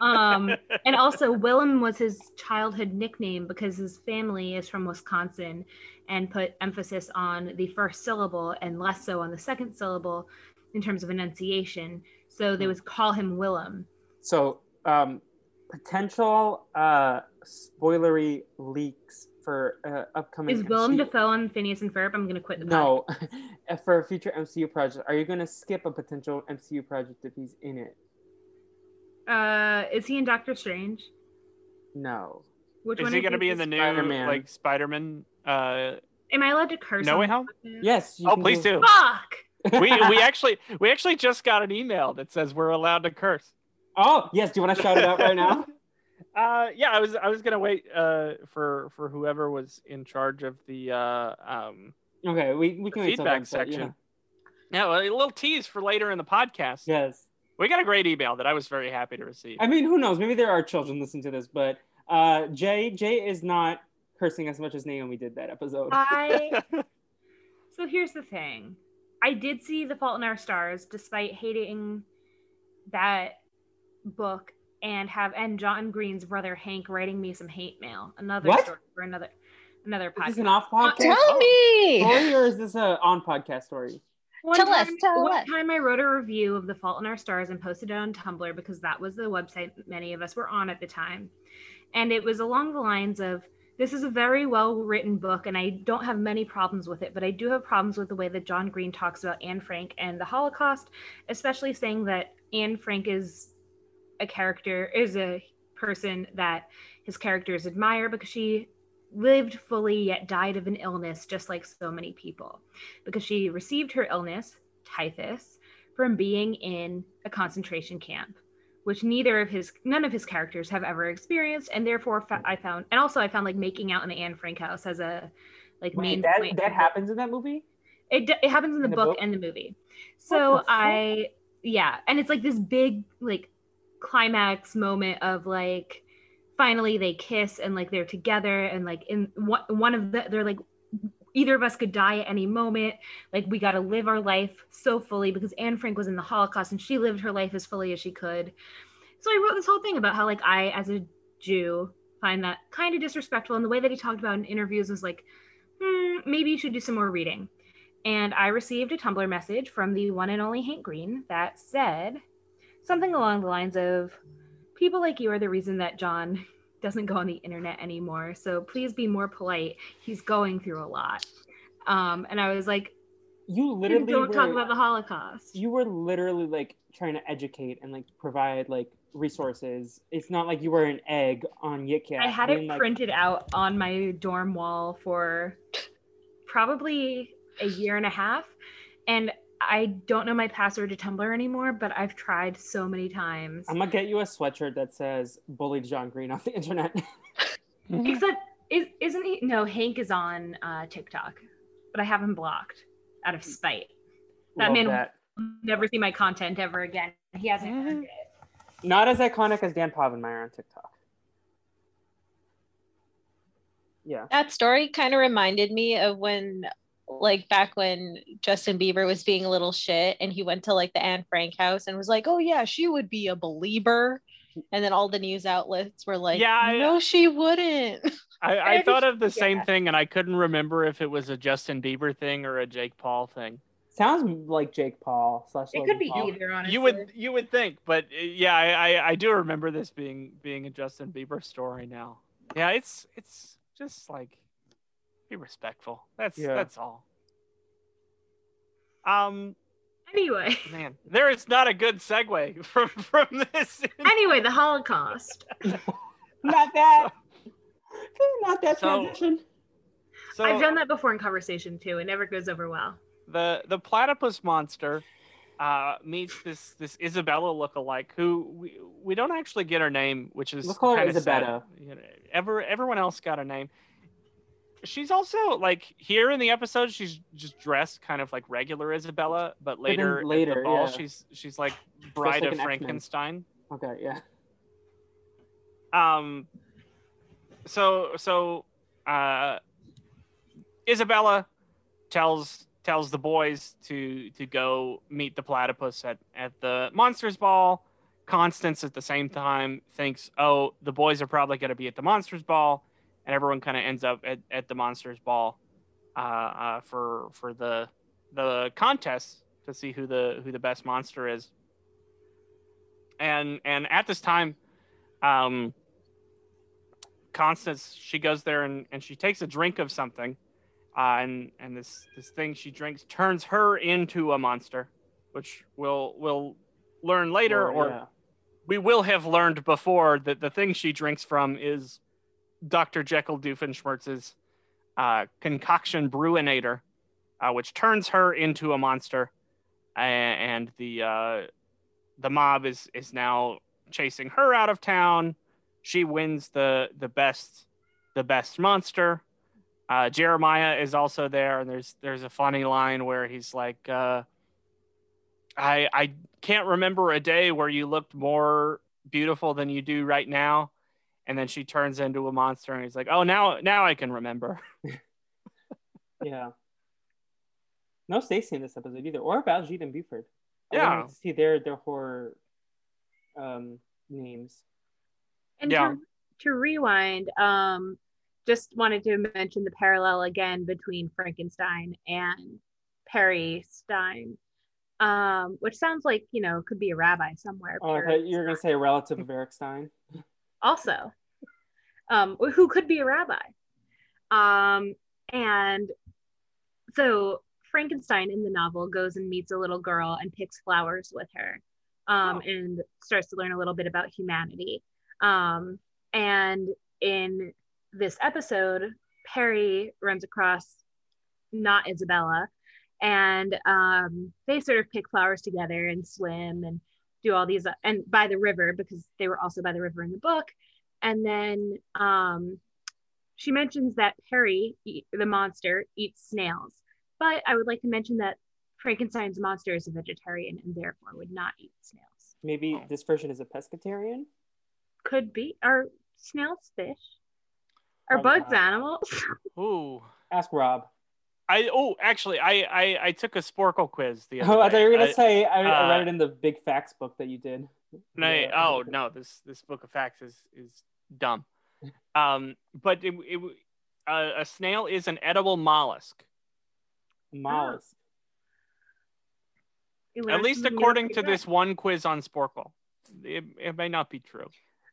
S6: Um, and also, Willem was his childhood nickname because his family is from Wisconsin and put emphasis on the first syllable and less so on the second syllable in terms of enunciation. So they would call him Willem.
S1: So, um, potential uh, spoilery leaks for uh, upcoming.
S6: Is Willem
S1: MCU
S6: Dafoe on Phineas and Ferb? I'm going to quit the podcast.
S1: No, for a future MCU project, are you going to skip a potential MCU project if he's in it?
S6: Uh, is he in Doctor Strange?
S1: No.
S6: Which
S5: Is
S6: one
S5: he going to be in the new
S1: Spider-Man.
S5: like Spider-Man? Uh,
S6: Am I allowed to curse?
S5: No Way
S6: this
S5: Home?
S1: Yes. you
S5: oh,
S1: can
S5: please do.
S6: Fuck!
S5: we we actually we actually just got an email that says we're allowed to curse.
S1: Oh yes. Do you want to shout it out right now?
S5: Uh, yeah, I was I was gonna wait uh for for whoever was in charge of the uh um
S1: Okay, we, we can
S5: feedback
S1: then, but
S5: section. Yeah, well, a little tease for later in the podcast.
S1: Yes.
S5: We got a great email that I was very happy to receive.
S1: I mean, who knows? Maybe there are children listening to this, but uh, Jay Jay is not cursing as much as Naomi did that episode.
S6: I. so here's the thing. I did see The Fault in Our Stars, despite hating that book and have and John Green's brother Hank writing me some hate mail. Another
S1: What?
S6: story for another another
S1: is
S6: podcast.
S1: this an off podcast
S4: Tell oh. me.
S1: Oh, story or is this a on podcast story?
S6: One
S4: Tell us,
S6: time,
S4: tell
S6: one
S4: us.
S6: time I wrote a review of The Fault in Our Stars and posted it on Tumblr because that was the website many of us were on at the time. And it was along the lines of this is a very well written book, and I don't have many problems with it, but I do have problems with the way that John Green talks about Anne Frank and the Holocaust, especially saying that Anne Frank is a character, is a person that his characters admire because she lived fully yet died of an illness just like so many people because she received her illness, typhus, from being in a concentration camp, which neither of his, none of his characters have ever experienced, and therefore fa- I found, and also I found like making out in the Anne Frank house as a like
S1: Wait,
S6: main
S1: that that happens in that movie?
S6: It it happens in the,
S1: In the
S6: book,
S1: book?
S6: and the movie. So
S1: the?
S6: I yeah, and it's like this big like climax moment of like finally they kiss and like they're together and like in one one of the they're like either of us could die at any moment like we got to live our life so fully because Anne Frank was in the Holocaust and she lived her life as fully as she could. So I wrote this whole thing about how like I as a Jew find that kind of disrespectful and the way that he talked about in interviews was like hmm, maybe you should do some more reading. And I received a Tumblr message from the one and only Hank Green that said something along the lines of people like you are the reason that John doesn't go on the internet anymore. So please be more polite. He's going through a lot. Um, and I was like,
S1: You
S6: "You
S1: literally
S6: don't talk about the Holocaust.
S1: you were literally like trying to educate and like provide like resources. It's not like you were an egg on Yik
S6: I had
S1: being
S6: it
S1: like,
S6: printed out on my dorm wall for probably a year and a half. And I don't know my password to Tumblr anymore, but I've tried so many times.
S1: I'm gonna get you a sweatshirt that says "Bullied John Green" off the internet.
S6: Except, is, isn't he? No, Hank is on uh, TikTok, but I have him blocked out of spite. That
S1: Love
S6: man
S1: that.
S6: will never see my content ever again. He hasn't earned it.
S1: Not as iconic as Dan Povenmire on TikTok. Yeah.
S4: That story kind of reminded me of when, like, back when Justin Bieber was being a little shit and he went to, like, the Anne Frank house and was like, oh, yeah, she would be a believer. And then all the news outlets were like,
S5: Yeah, I-
S4: no, she wouldn't.
S5: I, I
S6: I
S5: thought of the same
S6: yeah.
S5: thing, and I couldn't remember if it was a Justin Bieber thing or a Jake Paul thing.
S1: Sounds like Jake Paul slash.
S6: It could be
S1: Paul.
S6: either, honestly.
S5: You would you would think, but uh, yeah, I, I I do remember this being being a Justin Bieber story now. Yeah, it's it's just like be respectful. That's
S1: Yeah.
S5: that's all. Um,
S6: Anyway,
S5: man, there is not a good segue from from this.
S6: anyway, the Holocaust.
S1: Not that. Not that
S5: So-
S1: transition.
S5: So
S6: I've done that before in conversation too. It never goes over well.
S5: the the platypus monster uh, meets this this Isabella lookalike who we, we don't actually get her name, which is
S1: Let's call her
S5: kinda sad.
S1: Isabella.
S5: You know, ever everyone else got a name. She's also like here in the episode, she's just dressed kind of like regular Isabella, but later, at
S1: later,
S5: the ball,
S1: yeah.
S5: she's she's like Bride
S1: like
S5: of
S1: an X-Men.
S5: Frankenstein.
S1: Okay, yeah.
S5: Um, so so uh, Isabella tells tells the boys to to go meet the platypus at at the monsters ball. Constance at the same time thinks, oh, the boys are probably going to be at the monsters ball, and everyone kind of ends up at, at the monsters ball uh, uh, for for the the contest to see who the who the best monster is. And and at this time, um, Constance she goes there and, and she takes a drink of something, uh, and and this this thing she drinks turns her into a monster, which we'll we'll learn later, or
S1: yeah.
S5: we will have learned before that the thing she drinks from is Dr. Jekyll Doofenshmirtz's uh, concoction bruinator, uh, which turns her into a monster, and the uh, the mob is is now chasing her out of town. She wins the the best the best monster. Uh, Jeremiah is also there, and there's there's a funny line where he's like, uh, "I I can't remember a day where you looked more beautiful than you do right now." And then she turns into a monster, and he's like, "Oh, now now I can remember."
S1: Yeah. No Stacy in this episode either, or Baljeet and Buford. I
S5: Yeah.
S1: wanted to see their their horror um, names.
S6: And
S5: Yeah.
S6: to, to rewind, um, just wanted to mention the parallel again between Frankenstein and Perry Stein, um, which sounds like you know could be a rabbi somewhere.
S1: Oh, I thought you were gonna say a relative of Eric Stein.
S6: also, um, who could be a rabbi. Um, and so Frankenstein in the novel goes and meets a little girl and picks flowers with her um,
S1: Oh.
S6: and starts to learn a little bit about humanity. Um, and in this episode, Perry runs across not Isabella, and um, they sort of pick flowers together and swim and do all these and by the river because they were also by the river in the book. And then um, she mentions that Perry, the monster, eats snails. But I would like to mention that Frankenstein's monster is a vegetarian and therefore would not eat snails.
S1: Maybe this version is a pescatarian.
S6: Could be. Are snails fish? Are
S1: Probably
S6: bugs
S1: not.
S6: animals?
S5: Ooh,
S1: Ask Rob.
S5: I oh actually I I, I took a Sporcle quiz the other
S1: Oh, I
S5: day.
S1: thought you were gonna
S5: I-
S1: say I, I
S5: uh,
S1: read it in the big facts book that you did.
S5: No,
S1: Yeah.
S5: oh no, this this book of facts is is dumb. Um, but it, it uh, a snail is an edible mollusk,
S1: Mollusk.
S6: You
S5: at least according to this one quiz on Sporcle. It, it may not be true.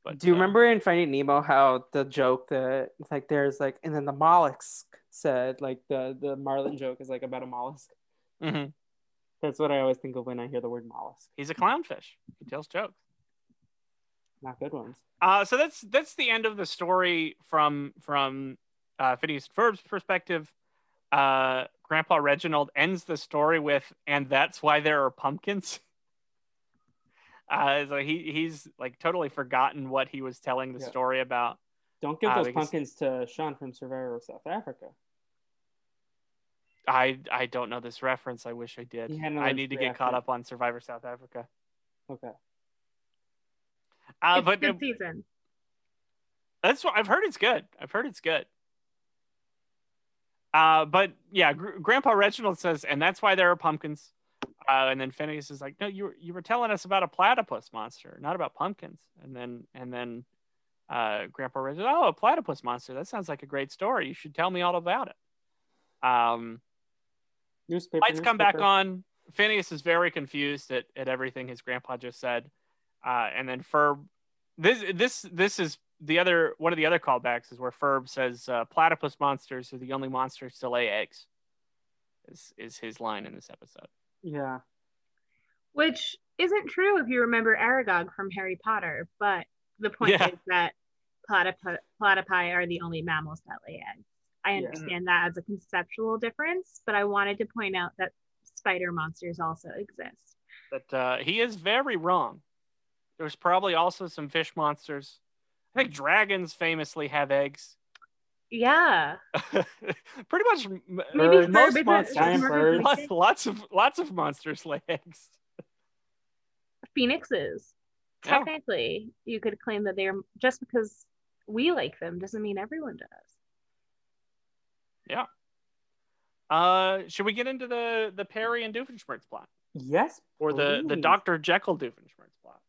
S5: But
S1: Do you
S5: uh,
S1: remember in Finding Nemo how the joke that like there's like and then the mollusk said like the the marlin joke is like about a mollusk.
S5: mhm.
S1: That's what I always think of when I hear the word mollusk.
S5: He's a clownfish. He tells jokes.
S1: Not good ones.
S5: Uh, so that's that's the end of the story from from uh, Phineas and Ferb's perspective. Uh, Grandpa Reginald ends the story with, "And that's why there are pumpkins." Uh, so he he's like totally forgotten what he was telling the
S1: Yeah.
S5: story about.
S1: Don't give
S5: Uh,
S1: those
S5: because-
S1: pumpkins to Sean from Survivor of South Africa.
S5: I I don't know this reference. I wish I did. I need to get caught up on Survivor South Africa.
S1: Okay.
S5: Uh,
S6: it's
S5: but
S6: good season.
S5: That's what I've heard. It's good. I've heard it's good. Uh, but yeah, Gr- Grandpa Reginald says, and that's why there are pumpkins. Uh, and then Phineas is like, no, you were, you were telling us about a platypus monster, not about pumpkins. And then and then uh, Grandpa Reginald, oh, a platypus monster. That sounds like a great story. You should tell me all about it. Um,
S1: Newspaper.
S5: lights come back on. Phineas is very confused at, at everything his grandpa just said. Uh, and then Ferb, this this this is the other one of the other callbacks is where Ferb says uh, platypus monsters are the only monsters to lay eggs. Is is his line in this episode?
S1: Yeah.
S6: Which isn't true if you remember Aragog from Harry Potter, but the point
S5: Yeah.
S6: is that platypi, platypi are the only mammals that lay eggs. I
S1: Yeah.
S6: understand that as a conceptual difference, but I wanted to point out that spider monsters also exist.
S5: But uh, he is very wrong. There's probably also some fish monsters. I think dragons famously have eggs.
S6: Yeah.
S5: Pretty much
S6: Maybe
S1: Birds, most
S6: isn't-
S1: monsters,
S5: lots, lots of lots of monsters lay eggs.
S6: Phoenixes.
S5: Yeah.
S6: Technically, you could claim that they're just because we like them doesn't mean everyone does.
S5: Uh, should we get into the the Perry and Doofenshmirtz plot,
S1: Yes.
S5: or the the. Doctor Jekyll Doofenshmirtz plot?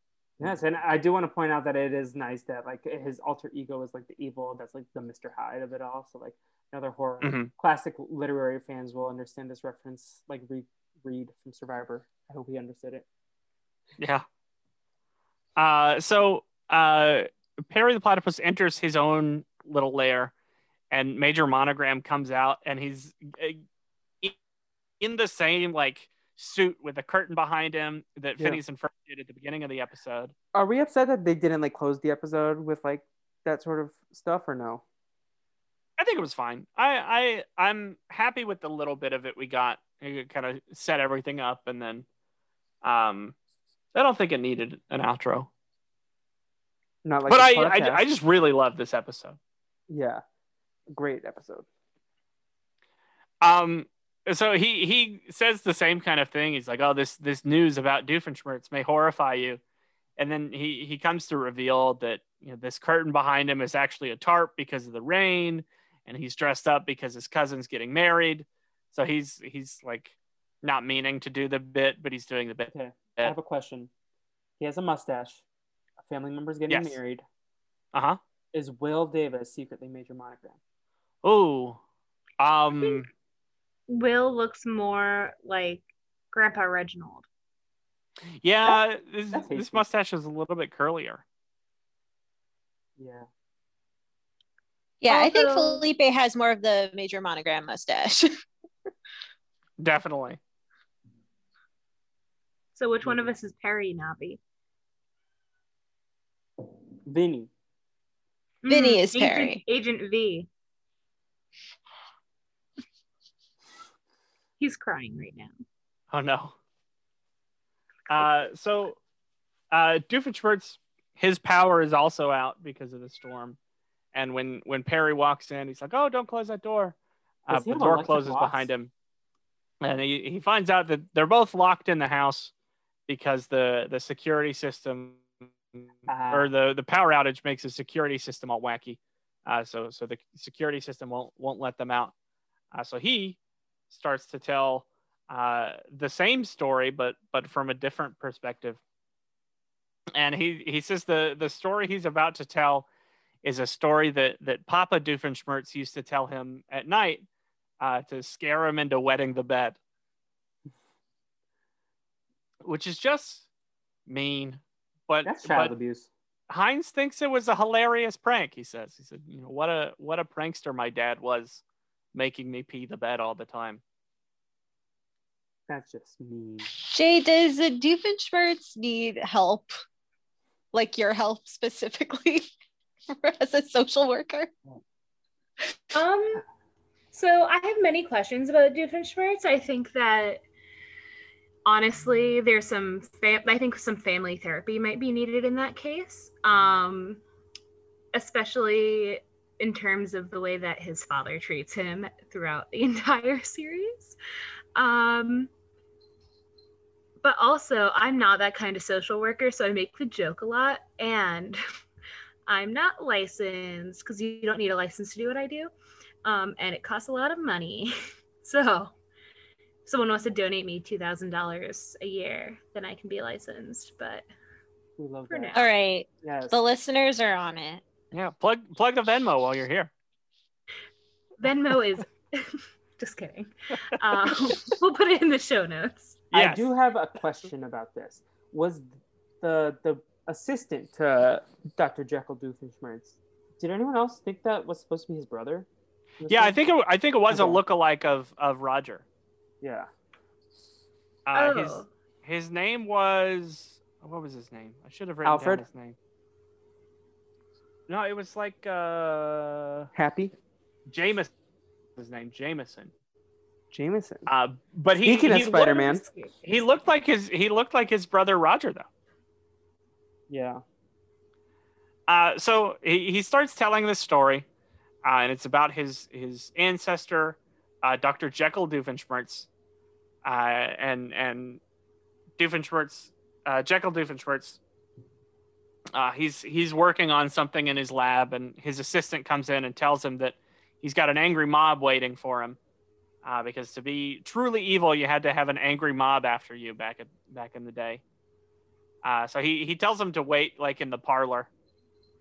S1: Yes, and I do want to point out that it is nice that like his alter ego is like the evil that's like the Mr. Hyde of it all. So like another horror
S5: Mhm.
S1: classic literary fans will understand this reference. Like read read from Survivor. I hope he understood it.
S5: Yeah. Uh, so uh, Perry the Platypus enters his own little lair, and Major Monogram comes out, and he's uh, in the same like suit with a curtain behind him that
S1: Yeah.
S5: Phineas and Ferb did at the beginning of the episode.
S1: Are we upset that they didn't like close the episode with like that sort of stuff or no?
S5: I think it was fine. I I I'm happy with the little bit of it we got. It kind of set everything up, and then um, I don't think it needed an outro.
S1: Not like
S5: but I. I I just really love this episode.
S1: yeah, great episode.
S5: Um, so he he says the same kind of thing. He's like, "Oh, this this news about Doofenshmirtz may horrify you," and then he he comes to reveal that you know this curtain behind him is actually a tarp because of the rain, and he's dressed up because his cousin's getting married. So he's he's like not meaning to do the bit, but he's doing the bit.
S1: Okay, I have a question. He has a mustache. A family member's getting
S5: Yes.
S1: married.
S5: Uh huh.
S1: Is Will Davis secretly Major Monogram?
S5: Oh, um,
S6: Will looks more like Grandpa Reginald.
S5: yeah, this,
S1: that's
S5: this
S1: hasty.
S5: mustache is a little bit curlier.
S1: Yeah.
S4: Yeah, I think
S6: Also-
S4: Felipe has more of the major monogram mustache.
S5: Definitely.
S6: So which one of us is Perry Nabi?
S1: Vinny.
S4: Vinny
S6: Mm,
S4: is
S6: Agent-
S4: Perry.
S6: Agent V. He's crying right now.
S5: Oh no. Uh, so uh, Doofenshmirtz, his power is also out because of the storm. And when when Perry walks in, he's like, "Oh, don't close that door." Uh, the door closes
S1: locks?
S5: behind him, and he, he finds out that they're both locked in the house because the the security system
S1: Ah.
S5: or the the power outage makes the security system all wacky. Uh, so so the security system won't won't let them out. Uh, so he starts to tell uh, the same story, but but from a different perspective. And he he says the the story he's about to tell is a story that that Papa Doofenshmirtz used to tell him at night uh, to scare him into wetting the bed, which is just mean. But
S1: That's child
S5: but
S1: abuse.
S5: Heinz thinks it was a hilarious prank. He says, he said, you know, what a what a prankster my dad was, making me pee the bed all the time.
S1: That's just mean.
S4: Jay, does the Doofenshmirtz need help? Like your help specifically as a social worker?
S6: Um, so I have many questions about Doofenshmirtz. I think that honestly, there's some. Fa- I think some family therapy might be needed in that case. Um, especially in terms of the way that his father treats him throughout the entire series. Um, but also, I'm not that kind of social worker, so I make the joke a lot, and I'm not licensed because you don't need a license to do what I do um, and it costs a lot of money. so, if someone wants to donate me two thousand dollars a year, then I can be licensed. But
S1: We love
S6: For
S1: that.
S6: now.
S4: All right.
S1: Yes.
S4: The listeners are on it.
S5: Yeah, plug plug the Venmo while you're here.
S6: Venmo is just kidding. Um, we'll put it in the show notes.
S1: I do have a question about this. Was the the assistant to Dr. Jekyll Doofenshmirtz? Did anyone else think that was supposed to be his brother? in this
S5: Yeah, I think it, I think it was a
S1: Okay.
S5: lookalike of of Roger.
S1: Yeah.
S5: Uh, His
S6: oh,
S5: his name was what was his name? I should have written
S1: Alfred?
S5: down his name. No, it was like uh
S1: Happy
S5: Jameson. His name Jameson.
S1: Jameson.
S5: Uh, but he
S1: Speaking of
S5: he
S1: Spider-Man.
S5: looked- he looked like his he looked like his brother Roger though.
S1: Yeah.
S5: Uh, so he, he starts telling this story, uh, and it's about his his ancestor, uh, Dr. Jekyll Doofenshmirtz, uh, and and Doofenshmirtz, uh, Jekyll Doofenshmirtz uh, he's he's working on something in his lab, and his assistant comes in and tells him that he's got an angry mob waiting for him. Uh, because to be truly evil, you had to have an angry mob after you back at, back in the day. Uh, so he, he tells them to wait like in the parlor,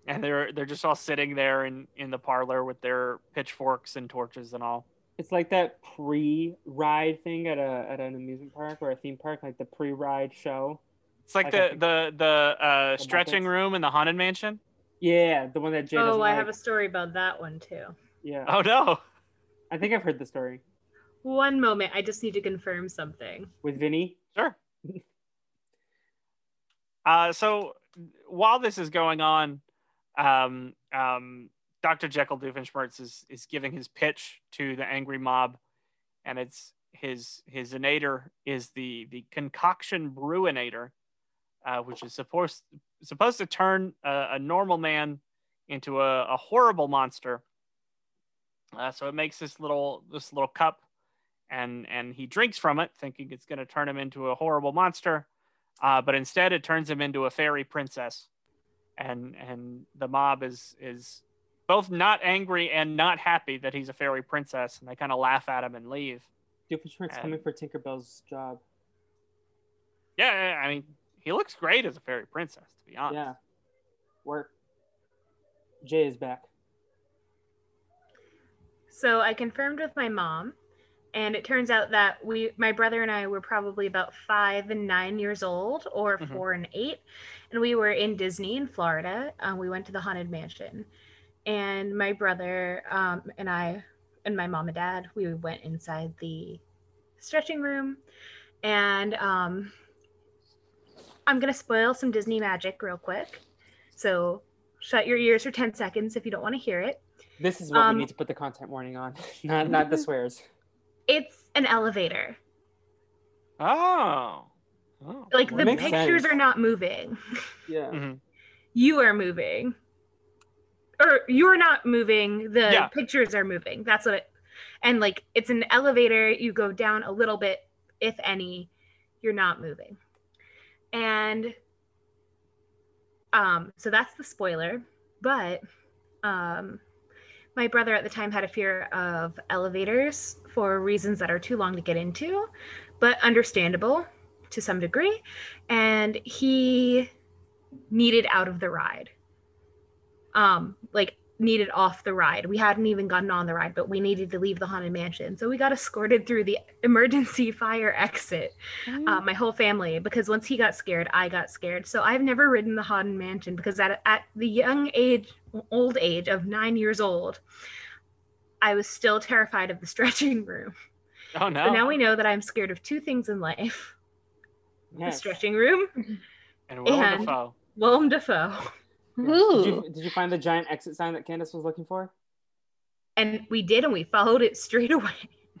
S5: and they're they're just all sitting there in, in the parlor with their pitchforks and torches and all.
S1: It's like that pre-ride thing at a at an amusement park or a theme park, like the pre-ride show.
S5: It's like
S1: Like I
S5: the the the uh, stretching room in the haunted mansion.
S1: Yeah, the one that Jay
S6: Oh, I
S1: like.
S6: have a story about that one too.
S1: Yeah,
S5: Oh no!
S1: I think I've heard the story
S6: One moment, I just need to confirm something.
S1: with Vinny.
S5: Sure. uh, so while this is going on, um, um, Dr. Jekyll Doofenshmirtz is, is giving his pitch to the angry mob, and it's his his inator is the the concoction bruinator, uh, which is supposed supposed to turn a, a normal man into a, a horrible monster. Uh, so it makes this little this little cup and and he drinks from it, thinking it's going to turn him into a horrible monster. Uh, but instead, it turns him into a fairy princess, and and the mob is is both not angry and not happy that he's a fairy princess, and they kind of laugh at him and leave.
S1: Doofenshmirtz
S5: And-
S1: coming for Tinkerbell's job.
S5: Yeah, yeah, I mean, he looks great as a fairy princess, to be honest.
S1: Yeah, work. Jay is back.
S6: So I confirmed with my mom, and it turns out that we, my brother and I, were probably about five and nine years old, or
S5: Mhm.
S6: four and eight, and we were in Disney in Florida. Um, we went to the Haunted Mansion, and my brother um, and I, and my mom and dad, we went inside the stretching room, and um, I'm gonna spoil some Disney magic real quick. So shut your ears for ten seconds if you don't want to hear it.
S1: This is what
S6: Um,
S1: we need to put the content warning on, not not the swears.
S6: It's an elevator.
S5: Oh. oh.
S6: Like the pictures
S1: sense.
S6: are not moving.
S1: Yeah.
S5: Mhm.
S6: You are moving. Or you're not moving. The
S5: Yeah.
S6: pictures are moving. That's what it and like it's an elevator. You go down a little bit, if any, you're not moving. And um, so that's the spoiler. But um my brother at the time had a fear of elevators for reasons that are too long to get into, but understandable to some degree. And he needed out of the ride. Um, like needed off the ride. We hadn't even gotten on the ride, but we needed to leave the haunted mansion. So we got escorted through the emergency fire exit, uh, my whole family, because once he got scared, I got scared. So I've never ridden the haunted mansion because at, at the young age, old age of nine years old, I was still terrified of the stretching room.
S5: Oh no.
S6: Now we know that I'm scared of two things in life the stretching room,
S5: and Willem
S6: and-
S5: Dafoe.
S6: Willem Dafoe.
S1: Did you, did you find the giant exit sign that Candace was looking for?
S6: And we did, and we followed it straight away.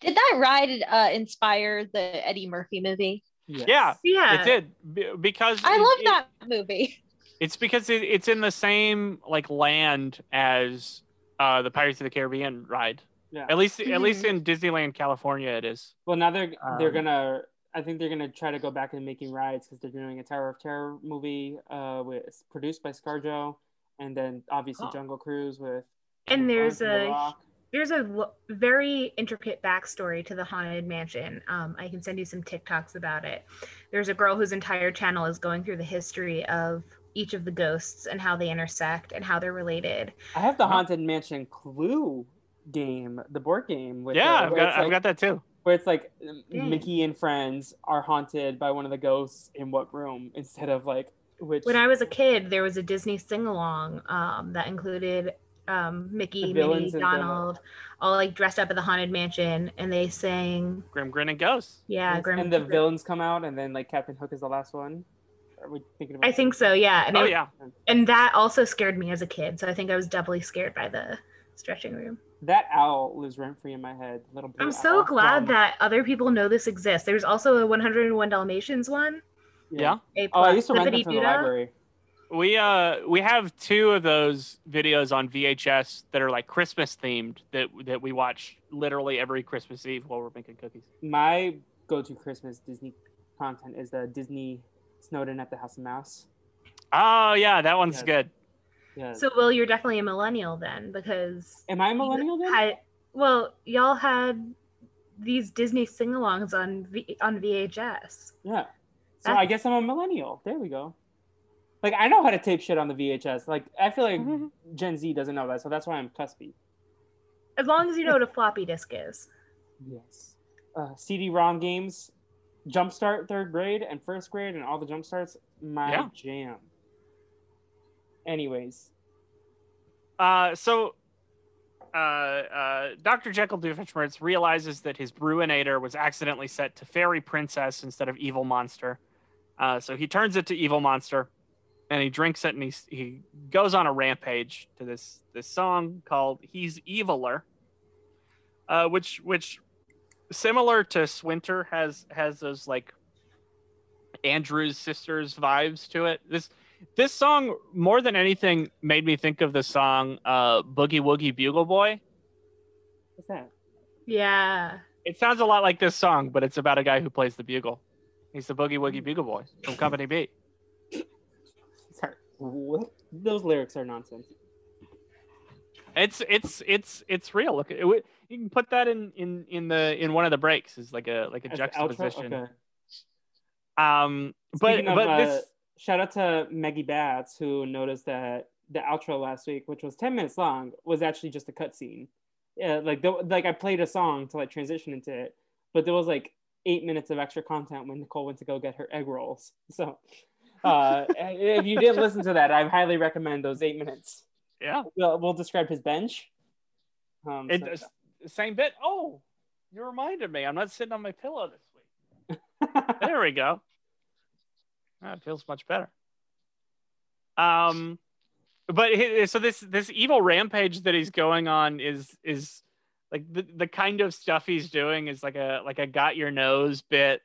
S4: Did that ride uh, inspire the Eddie Murphy movie?
S1: Yes.
S5: yeah,
S6: Yeah.
S5: it did B- because
S4: I
S5: it-
S4: love
S5: it-
S4: that movie.
S5: It's because it, it's in the same like land as uh, the Pirates of the Caribbean ride.
S1: Yeah.
S5: At least, at least
S4: Mhm.
S5: in Disneyland, California, it is.
S1: Well, now they're they're
S5: Um,
S1: gonna. I think they're gonna try to go back and making rides because they're doing a Tower of Terror movie, uh, with produced by ScarJo, and then obviously
S5: Oh.
S1: Jungle Cruise with.
S6: And there's
S1: Lawrence and The
S6: a
S1: Rock.
S6: there's a l- very intricate backstory to the haunted mansion. Um, I can send you some TikToks about it. There's a girl whose entire channel is going through the history of each of the ghosts and how they intersect and how they're related.
S1: I have the Haunted Mansion Clue game, the board game. With
S5: yeah,
S1: the,
S5: I've got, I've
S1: like-
S5: got that too.
S1: Where it's like
S6: Dang.
S1: Mickey and friends are haunted by one of the ghosts in what room instead of like which.
S6: When I was a kid, there was a Disney sing along um, that included um, Mickey, Minnie,
S1: villains and the-
S6: Donald, all like dressed up at the haunted mansion, and they sang,
S5: Grim Grinning Ghosts.
S6: yeah,
S1: and,
S6: Grim-
S1: and the villains come out, and then like Captain Hook is the last one. Are we thinking about?
S6: I think so, yeah. And
S5: Oh
S6: it-
S5: yeah,
S6: and that also scared me as a kid. So I think I was doubly scared by the stretching room.
S1: that owl lives rent free in my head. Little blue
S6: I'm so
S1: owl
S6: glad
S1: from-
S6: that other people know this exists. There's also a 101 Dalmatians one.
S5: yeah.
S6: A
S1: Oh, I used to rent them from the library.
S5: We uh we have two of those videos on VHS that are like Christmas themed that that we watch literally every Christmas Eve while we're making cookies.
S1: My go-to Christmas Disney content is the Disney Snowed In at the House of Mouse.
S5: Oh yeah, that one's
S1: Yes.
S5: good.
S1: Yeah.
S6: So, Will, you're definitely a millennial then, because
S1: Am I a millennial then?
S6: I, well, y'all had these Disney sing-alongs on v, on VHS.
S1: Yeah. So
S6: That's-
S1: I guess I'm a millennial. There we go. Like I know how to tape shit on the VHS. Like I feel like Gen Z doesn't know that, so that's why I'm cuspy.
S6: As long as you know what a floppy disk is.
S1: Yes. Uh, CD-ROM games, Jumpstart third grade and first grade, and all the jump starts, my
S5: Yeah.
S1: jam. Anyways,
S5: Uh, so, uh, uh, Dr. Jekyll Doofenshmirtz realizes that his Bruinator was accidentally set to Fairy Princess instead of Evil Monster. Uh, so he turns it to Evil Monster, and he drinks it, and he he goes on a rampage to this this song called "He's Eviler," uh, which which similar to S'Winter has has those like Andrews sisters vibes to it. This this song more than anything made me think of the song uh, "Boogie Woogie Bugle Boy."
S1: what's that?
S6: Yeah.
S5: It sounds a lot like this song, but it's about a guy who plays the bugle. He's the Boogie Woogie Bugle Boy from Company B.
S1: Sorry. What? Those lyrics are nonsense.
S5: It's it's it's it's real. Look, it, would- you can put that in in in the in one of the breaks is like a like a
S1: As
S5: juxtaposition.
S1: Okay.
S5: Um, but
S1: of,
S5: but
S1: uh,
S5: this
S1: shout out to Maggie Bats who noticed that the outro last week, which was ten minutes long, was actually just a cutscene. Yeah, like the, like I played a song to like transition into it, but there was like eight minutes of extra content when Nicole went to go get her egg rolls. So, uh, if you didn't listen to that, I highly recommend those eight minutes.
S5: yeah,
S1: We'll, we'll describe his bench. Um,
S5: it,
S1: so-
S5: same bit. Oh, you reminded me. I'm not sitting on my pillow this week. There we go. That feels much better. Um, but so this this evil rampage that he's going on is is like the, the kind of stuff he's doing is like a like a got your nose bit,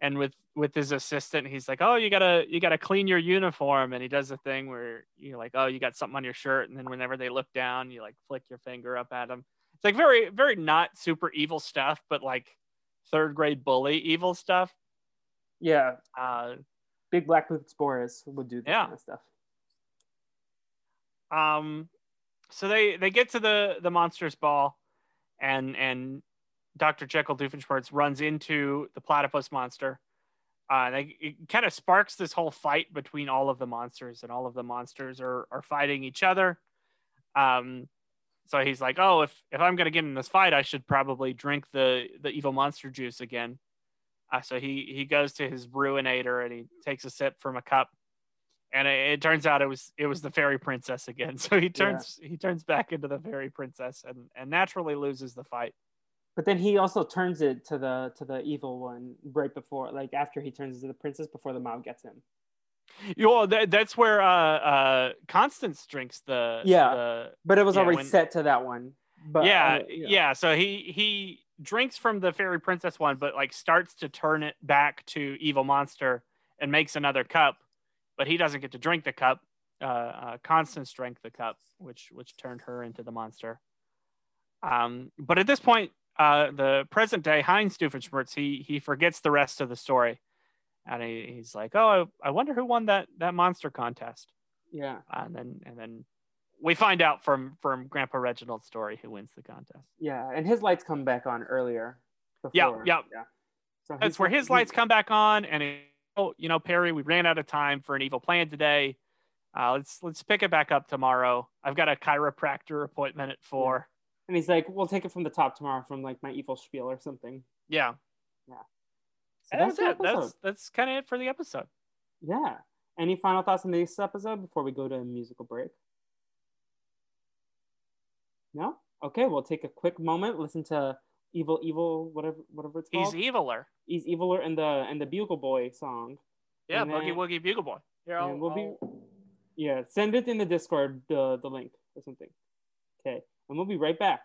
S5: and with with his assistant, he's like, oh, you gotta you gotta clean your uniform, and he does the thing where you're like, oh, you got something on your shirt, and then whenever they look down, you like flick your finger up at them. It's like very very not super evil stuff, but like third grade bully evil stuff.
S1: yeah,
S5: Uh,
S1: Big Black Boots Boris would do this
S5: Yeah.
S1: kind of stuff.
S5: um, so they they get to the the monsters ball, and and Dr. Jekyll Doofenshmirtz runs into the platypus monster. Uh, they, it kind of sparks this whole fight between all of the monsters, and all of the monsters are are fighting each other. Um, so he's like, "Oh, if if I'm gonna get in this fight, I should probably drink the the evil monster juice again." Uh, so he he goes to his Bruinator and he takes a sip from a cup, and it, it turns out it was it was the fairy princess again. So he turns he turns back into the fairy princess and and naturally loses the fight.
S1: But then he also turns it to the to the evil one right before, like after he turns to the princess before the mob gets him.
S5: You know, that, that's where uh uh Constance drinks the
S1: Yeah.
S5: the,
S1: But it was
S5: Yeah,
S1: already
S5: when-
S1: set to that one. But
S5: yeah,
S1: uh,
S5: yeah. So he he drinks from the fairy princess one, but like starts to turn it back to evil monster and makes another cup, but he doesn't get to drink the cup. Uh, uh, Constance drank the cup, which which turned her into the monster. Um, but at this point, uh, the present day Heinz Doofenshmirtz, he he forgets the rest of the story, and he, he's like, "Oh, I, I wonder who won that that monster contest."
S1: yeah,
S5: And then and then we find out from from Grandpa Reginald's story who wins the contest.
S1: yeah, and his lights come back on earlier.
S5: Yeah,
S1: before-
S5: yeah.
S1: yeah. So
S5: That's where his lights come back on, and it, oh, you know, Perry, we ran out of time for an evil plan today. Uh, let's let's pick it back up tomorrow. I've got a chiropractor appointment at four.
S1: And he's like, "We'll take it from the top tomorrow, from like my evil spiel or something."
S5: Yeah,
S1: So
S5: and that's
S1: the
S5: it. That's that's kind of it for the episode.
S1: Yeah. Any final thoughts on this episode before we go to a musical break? No? Okay, we'll take a quick moment, listen to Evil Evil, whatever whatever it's called.
S5: He's eviler.
S1: He's Eviler and the and the Bugle Boy song.
S5: Yeah,
S1: And
S5: Boogie
S1: then-
S5: Woogie Bugle Boy. I'll,
S1: and we'll be
S5: I'll-
S1: Yeah, send it in the Discord, the the link or something. Okay. And we'll be right back.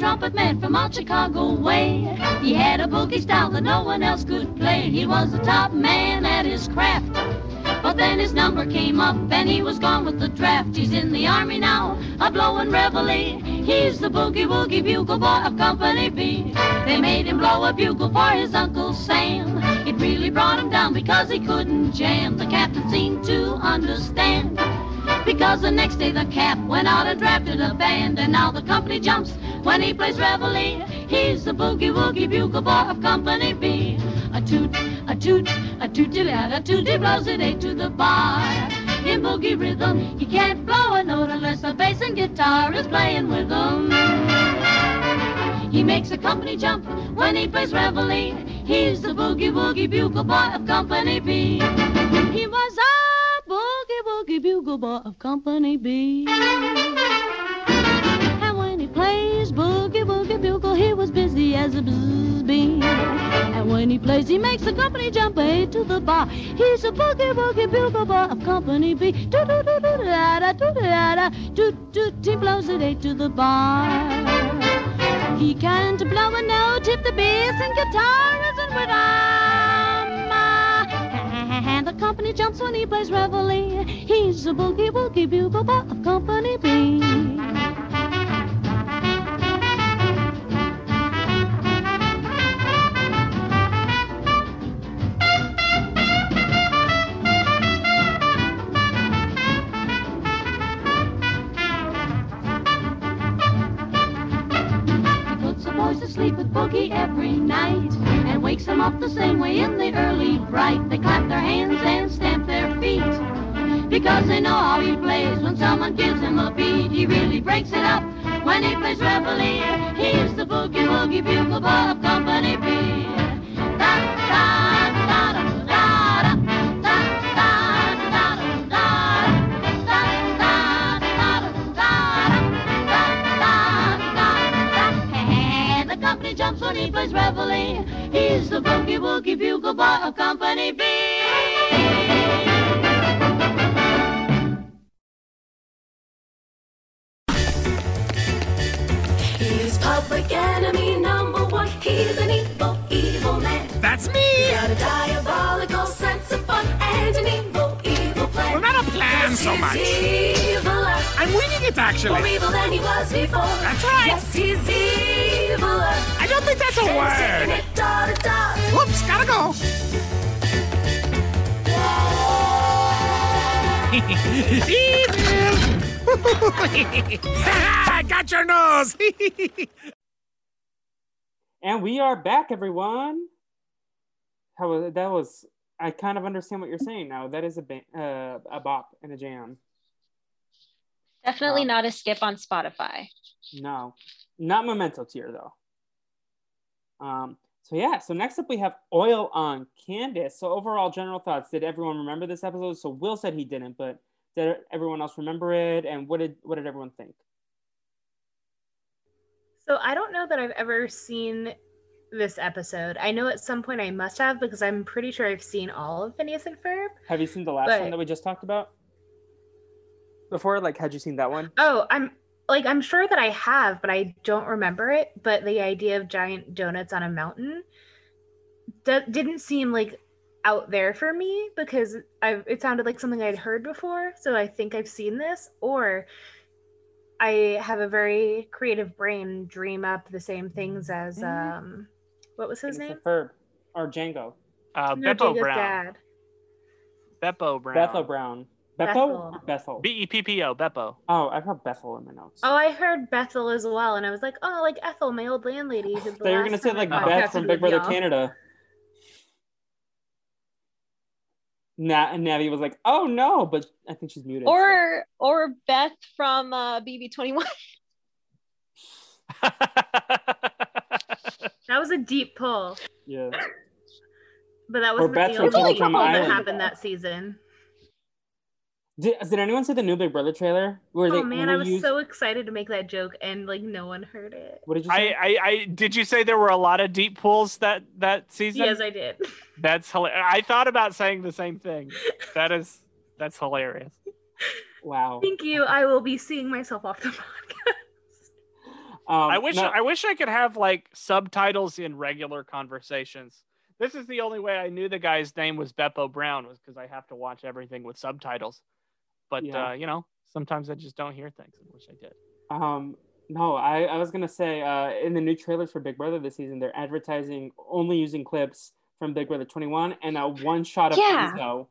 S8: Trumpet man from out Chicago way. He had a boogie style that no one else could play. He was the top man at his craft. But then his number came up and he was gone with the draft. He's in the army now, a blowing reveille. He's the boogie woogie bugle boy of Company B. They made him blow a bugle for his Uncle Sam. It really brought him down because he couldn't jam. The captain seemed to understand. Because the next day the cap went out and drafted a band, and now the company jumps when he plays reveille. He's the boogie woogie bugle boy of Company B. A toot, a toot, a tooty lad, a tooty blows it eight to the bar. In boogie rhythm, he can't blow a note unless the bass and guitar is playing with him. He makes a company jump when he plays reveille. He's the boogie woogie bugle boy of Company B. He was a bugle boy of Company B. And when he plays boogie woogie bugle, he was busy as a bzz bee. And when he plays, he makes the company jump eight to the bar. He's a boogie woogie bugle boy of Company B. Do do do do da da do da da do do. He blows it eight to the bar. He can't blow a note if the bass and guitar isn't with him. Company jumps when he plays reveille. He's a boogie woogie bugle boy of Company B. He puts the boys to sleep with Boogie every night wakes them up the same way in the early bright. They clap their hands and stamp their feet because they know how he plays. When someone gives him a beat, he really breaks it up. When he plays reveille, he's the boogie woogie bugle boy of Company B. jumps when he plays reveille. He's the boogie woogie bugle boy of Company B.
S9: He's public enemy number one. He's an evil, evil man.
S10: That's
S9: He's
S10: me!
S9: got a diabolical sense of fun and an evil, evil plan.
S10: Well, not a plan so
S9: He's
S10: much. I'm winging it,
S9: more
S10: actually.
S9: evil than he was before.
S10: That's right.
S9: Yes, he's eviler.
S10: I don't think that's a
S9: Taking
S10: word.
S9: it da da da.
S10: Whoops, gotta go. Evil! I got your nose!
S1: And we are back, everyone. How was that? Was I kind of understand what you're saying now? That is a ba- uh, a bop and a jam.
S4: Definitely
S1: Wow.
S4: not a skip on Spotify.
S1: No, not memento tier though. Um. So yeah. So next up we have oil on Candace. So overall, general thoughts. Did everyone remember this episode? So Will said he didn't, but did everyone else remember it? And what did what did everyone think?
S6: So I don't know that I've ever seen this episode. I know at some point I must have because I'm pretty sure I've seen all of Phineas and Ferb.
S1: Have you seen the last
S6: But-
S1: one that we just talked about? Before, like, had you seen that one?
S6: Oh, I'm like I'm sure that I have, but I don't remember it. But the idea of giant donuts on a mountain d- didn't seem like out there for me because I it sounded like something I'd heard before. So I think I've seen this, or I have a very creative brain, dream up the same things as um, what was his name?
S1: and Ferb or Django.
S5: Uh,
S6: No,
S5: Beppo
S6: Django's
S5: Brown.
S6: dad.
S5: Beppo Brown.
S1: Bethel Brown. Beppo
S6: Bethel.
S1: Bethel?
S5: B E P P O. Beppo.
S1: oh, I've got Bethel in my notes.
S6: Oh, I heard Bethel as well, and I was like, oh, like Ethel, my old landlady. who the
S1: they were gonna say like
S6: I
S1: Beth from Big Brother
S6: y'all.
S1: Canada. Nat and Navi was like, "Oh no," but I think she's muted. so-
S4: Or or Beth from uh, BB21.
S6: That was a deep pull,
S1: yeah.
S6: but that wasn't the only
S4: Total
S6: pull that happened that season.
S1: Did, did anyone see the new Big Brother trailer? Where they
S6: Oh man, I was
S1: reused-
S6: so excited to make that joke, and like no one heard it.
S1: What did you
S5: I,
S1: say?
S5: I, I did you say there were a lot of deep pools that that season?
S6: Yes, I did.
S5: That's hilarious. I thought about saying the same thing. That is that's hilarious.
S1: wow.
S6: Thank you. I will be seeing myself off the podcast.
S1: Um,
S5: I wish
S1: no-
S5: I wish I could have like subtitles in regular conversations. This is the only way I knew the guy's name was Beppo Brown was because I have to watch everything with subtitles. But
S1: Yeah.
S5: uh, you know, sometimes I just don't hear things. I wish I did.
S1: Um, no, I, I was gonna say uh, in the new trailers for Big Brother this season, they're advertising only using clips from Big Brother 21 and a one shot of
S4: Yeah.
S1: Enzo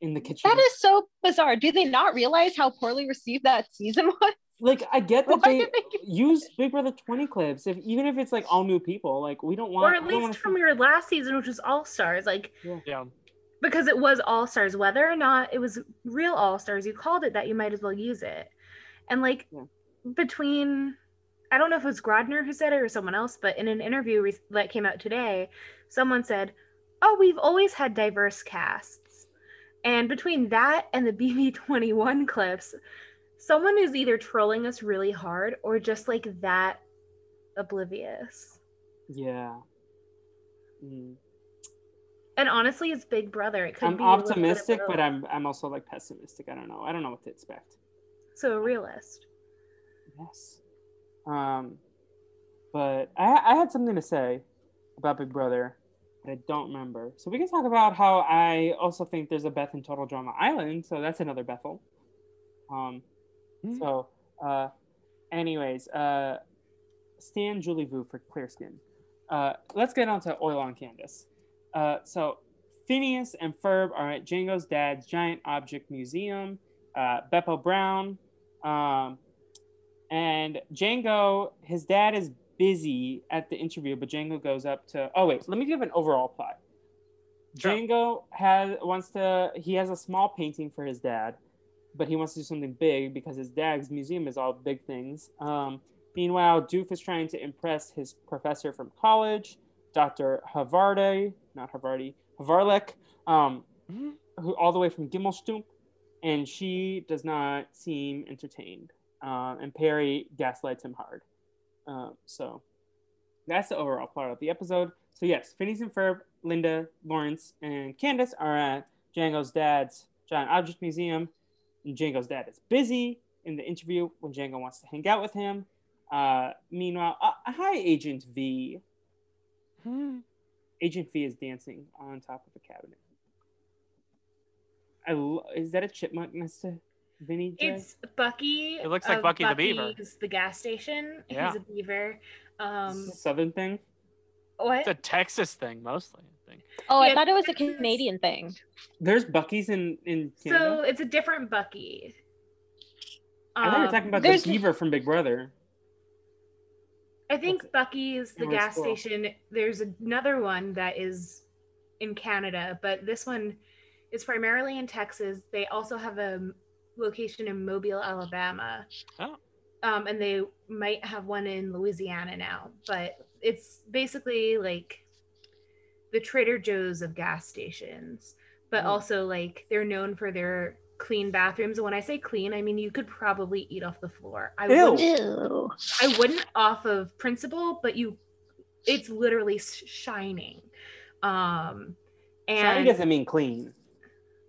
S1: in the kitchen.
S4: That is so bizarre. Do they not realize how poorly received that season was?
S1: like I get that
S4: Why
S1: they
S4: they
S1: use Big Brother 20 clips, if even if it's like all new people, like we don't want.
S6: or at
S1: we don't wanna
S6: least from your last season, which was All Stars, like
S5: Yeah.
S6: Because it was All Stars. Whether or not it was real All Stars, you called it that, you might as well use it. And like
S1: Yeah.
S6: between, I don't know if it was Grodner who said it or someone else, but in an interview re- that came out today, someone said, "Oh, we've always had diverse casts." And between that and the BB21 clips, someone is either trolling us really hard or just like that oblivious.
S1: Yeah. Mm.
S6: And honestly, it's Big Brother. It could
S1: I'm
S6: be a little bit of
S1: optimistic, but I'm I'm also like pessimistic. I don't know. I don't know what to expect.
S6: so a realist.
S1: Yes. Um, but I I had something to say about Big Brother, but I don't remember. So we can talk about how I also think there's a Beth in Total Drama Island. So that's another Bethel. Um,
S5: Hmm.
S1: so uh, anyways, uh, Stan Julie Vu for Clear Skin. Uh, let's get on to Oil on Canvas. Uh, so Phineas and Ferb are at Django's dad's giant object museum. Uh, Beppo Brown. Um, and Django, his dad is busy at the interview, but Django goes up to. Oh wait, let me give an overall plot.
S5: Sure.
S1: Django has wants to. He has a small painting for his dad, but he wants to do something big because his dad's museum is all big things. Um, meanwhile, Doof is trying to impress his professor from college, Dr. Havarde, not Havardi, Havarlek, um,
S5: Mhm.
S1: who all the way from Gimmelshtump, and she does not seem entertained. Uh, and Perry gaslights him hard. Uh, so that's the overall plot of the episode. So yes, Phineas and Ferb, Linda, Lawrence, and Candace are at Django's dad's giant object museum. And Django's dad is busy in the interview when Django wants to hang out with him. Uh, meanwhile, uh, hi, Agent V. Agent V is dancing on top of a cabinet. I lo- is that a chipmunk Mister to Vinny? J?
S6: It's Bucky.
S5: It looks like
S6: of
S5: Bucky the Beaver.
S6: Buc-ee's the gas station.
S5: Yeah.
S6: He's a beaver.
S1: Is
S6: Um,
S1: a Southern thing.
S6: what?
S5: It's a Texas thing mostly, I think.
S4: Oh, I thought it was a Canadian thing.
S1: There's Bucky's in in
S6: So it's a different Bucky.
S1: I thought you were
S6: Um,
S1: talking about
S4: there's-
S1: the beaver from Big Brother.
S6: I think
S1: Okay.
S6: Buc-ee's the gas
S1: Squirrel?
S6: station. There's another one that is in Canada, but this one is primarily in Texas. They also have a location in Mobile, Alabama.
S5: Oh.
S6: Um, and they might have one in Louisiana now, but it's basically like the Trader Joe's of gas stations, but
S1: Oh.
S6: also like they're known for their clean bathrooms. And when I say clean, I mean you could probably eat off the floor. I
S1: Ew.
S6: wouldn't I wouldn't off of principle, but you, it's literally shining. Um, and
S1: Shiny doesn't mean clean.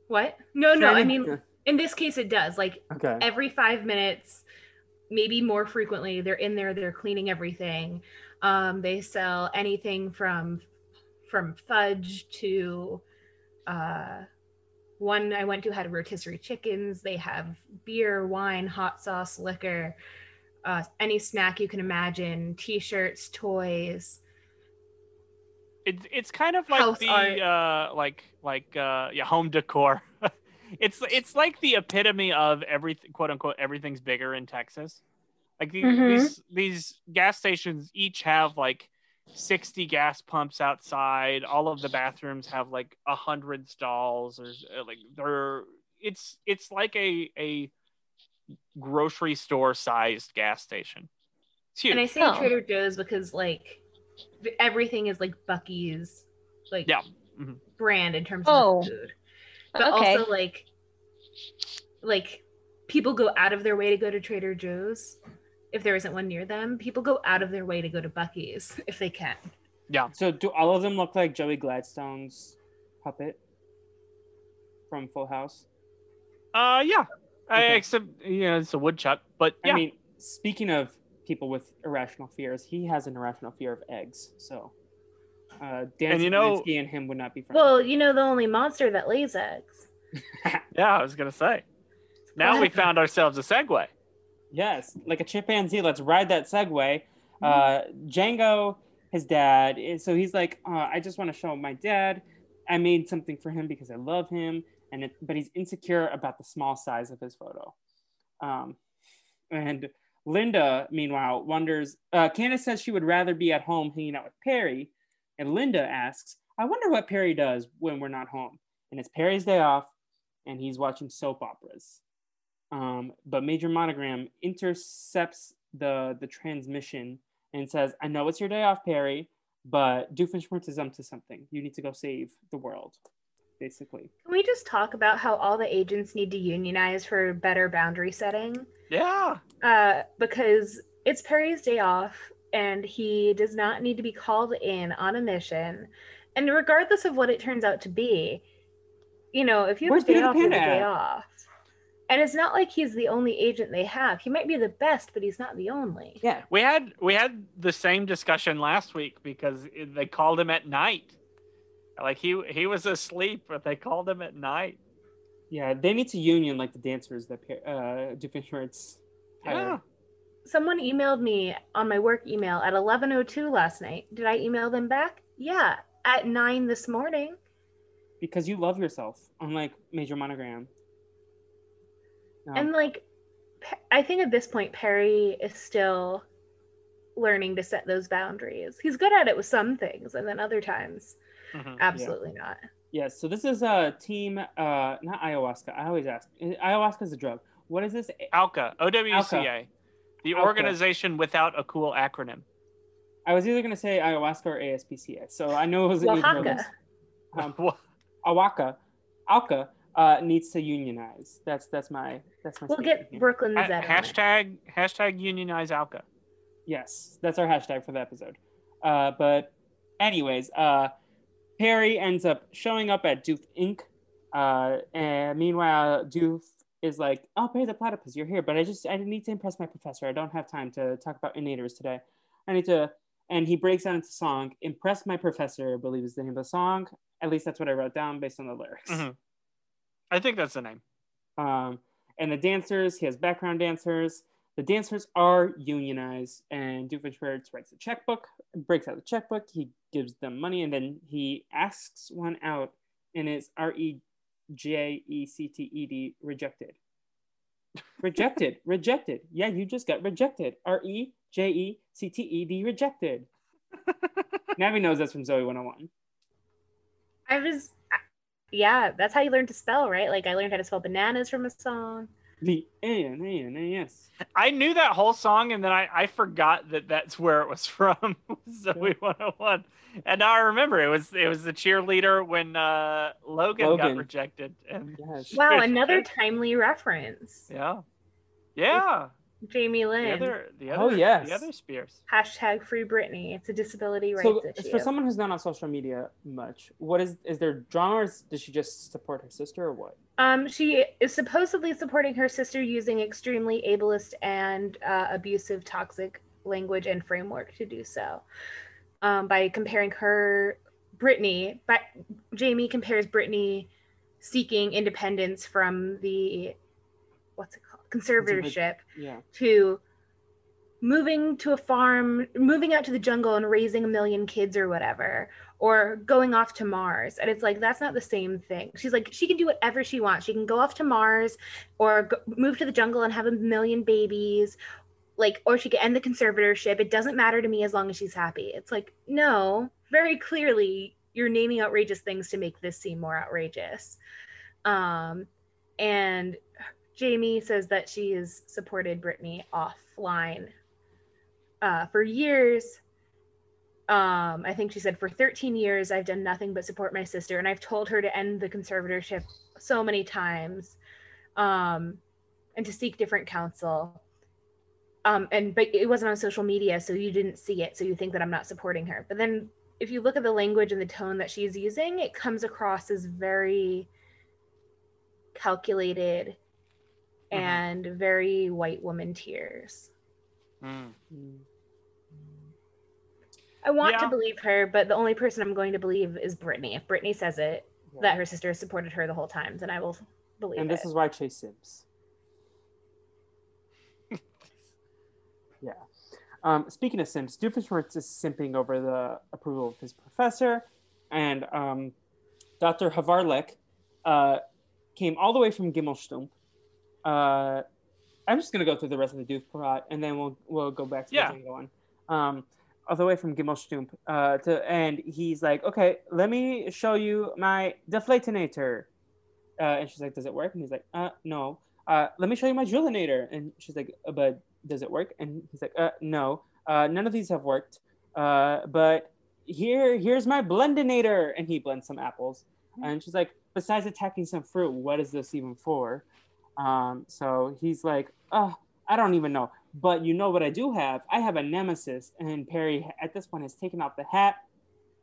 S6: what? No, no. I mean, in this case, it does. Like
S1: okay.
S6: every five minutes, maybe more frequently, they're in there. They're cleaning everything. Um, they sell anything from from fudge to uh, one I went to had rotisserie chickens. They have beer, wine, hot sauce, liquor, uh, any snack you can imagine, T-shirts, toys.
S5: It's it's kind of like
S6: House
S5: the
S6: art.
S5: uh like like uh yeah home decor. it's it's like the epitome of everything quote unquote everything's bigger in Texas. Like the,
S4: Mhm.
S5: these these gas stations each have like 60 gas pumps outside. All of the bathrooms have like a hundred stalls or uh, like they're it's it's like a a grocery store sized gas station. It's huge.
S6: And I say
S4: Oh.
S6: Trader Joe's because like everything is like Buc-ee's like
S5: Yeah. Mhm.
S6: brand in terms
S4: Oh.
S6: of food. But
S4: Okay.
S6: also like like people go out of their way to go to Trader Joe's if there isn't one near them. People go out of their way to go to Buc-ee's if they can. Yeah.
S1: So do all of them look like Joey Gladstone's puppet from Full House?
S5: Uh, yeah.
S1: Okay.
S5: except you know it's a woodchuck, but yeah.
S1: I mean, speaking of people with irrational fears. He has an irrational fear of eggs. So, uh, Dan
S5: And you know-
S1: and him would not be friends.
S6: Well, you know the only monster that lays eggs.
S5: Yeah, I was gonna say. Now we found ourselves a segue.
S1: Yes, like a chimpanzee. Let's ride that Segway. Uh, Django, his dad, so he's like, uh, I just want to show my dad. I made something for him because I love him, and it, but he's insecure about the small size of his photo. Um, and Linda, meanwhile, wonders. Uh, Candace says she would rather be at home hanging out with Perry, and Linda asks, "I wonder what Perry does when we're not home." And it's Perry's day off, and he's watching soap operas. Um, but Major Monogram intercepts the the transmission and says, "I know it's your day off, Perry, but Doofenshmirtz is up to something. You need to go save the world." Basically,
S6: Can we just talk about how all the agents need to unionize for better boundary setting?
S5: Yeah.
S6: Uh, because it's Perry's day off and he does not need to be called in on a mission. And regardless of what it turns out to be, you know, if you have
S1: Where's
S6: a day
S1: Peter
S6: off, you have a day off. And it's not like he's the only agent they have. He might be the best, but he's not the only.
S1: yeah.
S5: We had we had the same discussion last week because they called him at night. Like he he was asleep, but they called him at night.
S1: Yeah, they need to union like the dancers that Per- uh, Doofenshmirtz hired.
S5: Yeah.
S6: Someone emailed me on my work email at 11:02 last night. Did I email them back? Yeah, at 9 this morning.
S1: because you love yourself, unlike Major Monogram.
S6: And like, I think at this point, Perry is still learning to set those boundaries. He's good at it with some things, and then other times,
S5: Mhm.
S6: absolutely not.
S1: yes, so this is a team, uh, not ayahuasca. I always ask, Uh, ayahuasca is a drug. What is this?
S5: Alka, OWCA, the
S1: OWCA.
S5: organization without a cool acronym.
S1: I was either gonna say ayahuasca or ASPCA, so I know it was either of those.
S6: Oaxaca.
S1: Um, Awaka, Alka uh, needs to unionize. That's that's my that's my.
S6: We'll get
S1: here.
S6: Brooklyn
S5: Ha-
S6: Z on it.
S5: hashtag hashtag unionize OWCA.
S1: Yes, that's our hashtag for the episode. Uh, but, anyways, uh, Perry ends up showing up at Doof Inc. Uh, and meanwhile, Doof is like, "Oh, Perry the platypus, you're here, but I just I need to impress my professor. I don't have time to talk about innators today. I need to." And he breaks out into song. "Impress my professor," I believe is the name of the song. At least that's what I wrote down based on the lyrics.
S5: Mhm. I think that's the name.
S1: Um, and the dancers, he has background dancers. The dancers are unionized, and Doofenshmirtz writes a checkbook, breaks out the checkbook. He gives them money, and then he asks one out, and it's R E J E C T E D, rejected. Rejected, rejected. Yeah, you just got rejected. R E J E C T E D, rejected. Navi knows that's from Zoe 101.
S6: I was, yeah, that's how you learn to spell, right? Like I learned how to spell bananas from a song.
S1: The A N A N A S.
S5: I knew that whole song, and then I, I forgot that that's where it was from. Zoe 101, and now I remember it was it was the cheerleader when uh, Logan, got rejected. And
S1: Yes.
S6: Wow, another timely reference.
S5: yeah, yeah.
S6: Jamie
S5: The
S6: Lynn.
S5: other the other
S1: Oh, yes.
S5: the other Spears.
S6: Hashtag free Britney. It's a disability rights
S1: So,
S6: issue.
S1: for someone who's not on social media much, what is is there drama? Or is, does she just support her sister, or what?
S6: Um, she is supposedly supporting her sister using extremely ableist and uh, abusive, toxic language and framework to do so. Um, by comparing her, Britney, but Jamie compares Britney seeking independence from the, what's it called, conservatorship
S1: Yeah.
S6: to moving to a farm, moving out to the jungle and raising a million kids or whatever, or going off to Mars. And it's like, that's not the same thing. She's like, she can do whatever she wants. She can go off to Mars or go, move to the jungle and have a million babies. Like, or she can end the conservatorship. It doesn't matter to me as long as she's happy. It's like, no, very clearly, you're naming outrageous things to make this seem more outrageous. Um, and Jamie says that she has supported Britney offline uh, for years. Um, I think she said for 13 years, I've done nothing but support my sister, and I've told her to end the conservatorship so many times, um, and to seek different counsel. Um, and but it wasn't on social media, so you didn't see it, so you think that I'm not supporting her. But then, if you look at the language and the tone that she's using, it comes across as very calculated
S5: Mhm.
S6: and very white woman tears.
S5: Mm.
S6: I want
S5: Yeah.
S6: to believe her, but the only person I'm going to believe is Britney. If Britney says it, that her sister has supported her the whole time, then I will believe
S1: And this
S6: it.
S1: is why Chase Sims. yeah. Um, speaking of Sims, Doofenshmirtz is simping over the approval of his professor, and um, Dr. Havarlik uh, came all the way from Gimmelshtump. Uh, I'm just gonna go through the rest of the Doof plot, and then we'll we'll go back to
S5: Yeah.
S1: the one. Um, all the way from Gimmelshtump, uh, to and he's like, okay, let me show you my deflatinator. Uh, and she's like, does it work? And he's like, uh, no. Uh, let me show you my drillinator. And she's like, uh, but does it work? And he's like, uh, no. Uh, none of these have worked. Uh, but here, here's my blendinator. And he blends some apples. And she's like, besides attacking some fruit, what is this even for? Um, so he's like, oh, I don't even know. But you know what I do have? I have a nemesis. And Perry, at this point, has taken off the hat.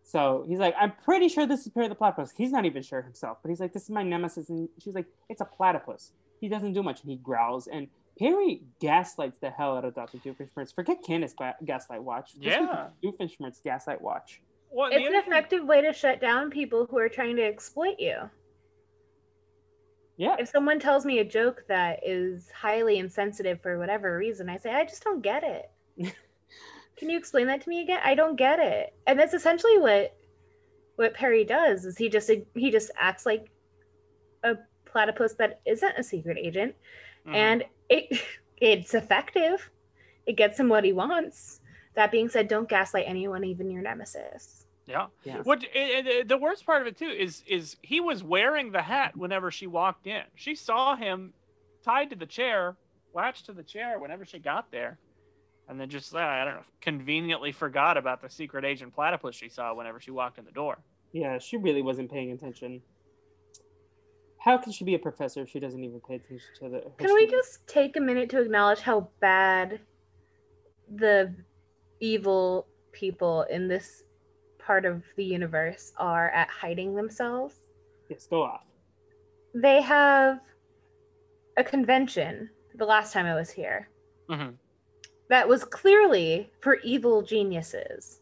S1: So he's like, I'm pretty sure this is Perry the platypus. He's not even sure himself, but he's like, this is my nemesis. And she's like, it's a platypus. He doesn't do much. And he growls. And Perry gaslights the hell out of Dr. Doofenshmirtz. Forget Candace ga- gaslight watch. This
S5: Yeah.
S1: Doofenshmirtz gaslight watch.
S5: Well,
S6: it's an
S5: other thing-
S6: effective way to shut down people who are trying to exploit you.
S1: Yeah.
S6: If someone tells me a joke that is highly insensitive for whatever reason, I say, I just don't get it. Can you explain that to me again? I don't get it. And that's essentially what what Perry does is he just he just acts like a platypus that isn't a secret agent
S5: Mhm.
S6: and it it's effective. It gets him what he wants. That being said, don't gaslight anyone, even your nemesis.
S5: Yeah.
S1: Yeah.
S5: What and, and the worst part of it too is is he was wearing the hat whenever she walked in. She saw him tied to the chair, latched to the chair whenever she got there, and then just I don't know, conveniently forgot about the secret agent platypus she saw whenever she walked in the door.
S1: Yeah, she really wasn't paying attention. How can she be a professor if she doesn't even pay attention to the?
S6: Can we
S1: students?
S6: just take a minute to acknowledge how bad the evil people in this part of the universe are at hiding themselves?
S1: Yes, go off.
S6: They have a convention the last time I was here
S5: Mm-hmm.
S6: that was clearly for evil geniuses.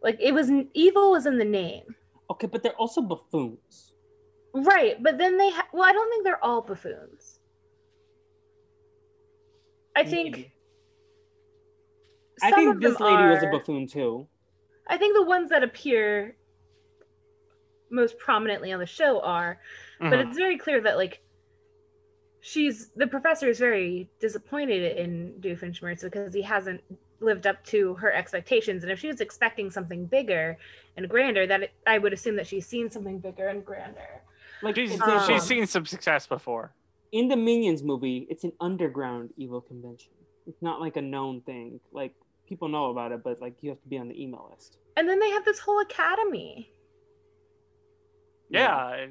S6: Like it was evil was in the name.
S1: Okay, but they're also buffoons.
S6: Right, but then they ha- well, I don't think they're all buffoons. I think
S1: Maybe. I think this lady was a buffoon too.
S6: I think the ones that appear most prominently on the show are, but
S5: Mhm.
S6: it's very clear that like she's the professor is very disappointed in Doofenshmirtz because he hasn't lived up to her expectations, and if she was expecting something bigger and grander, that it, I would assume that she's seen something bigger and grander.
S1: Like
S5: She's,
S1: example,
S5: she's seen some success before.
S1: in the Minions movie, it's an underground evil convention. It's not like a known thing. Like people know about it, but like you have to be on the email list.
S6: And then they have this whole academy.
S5: Yeah.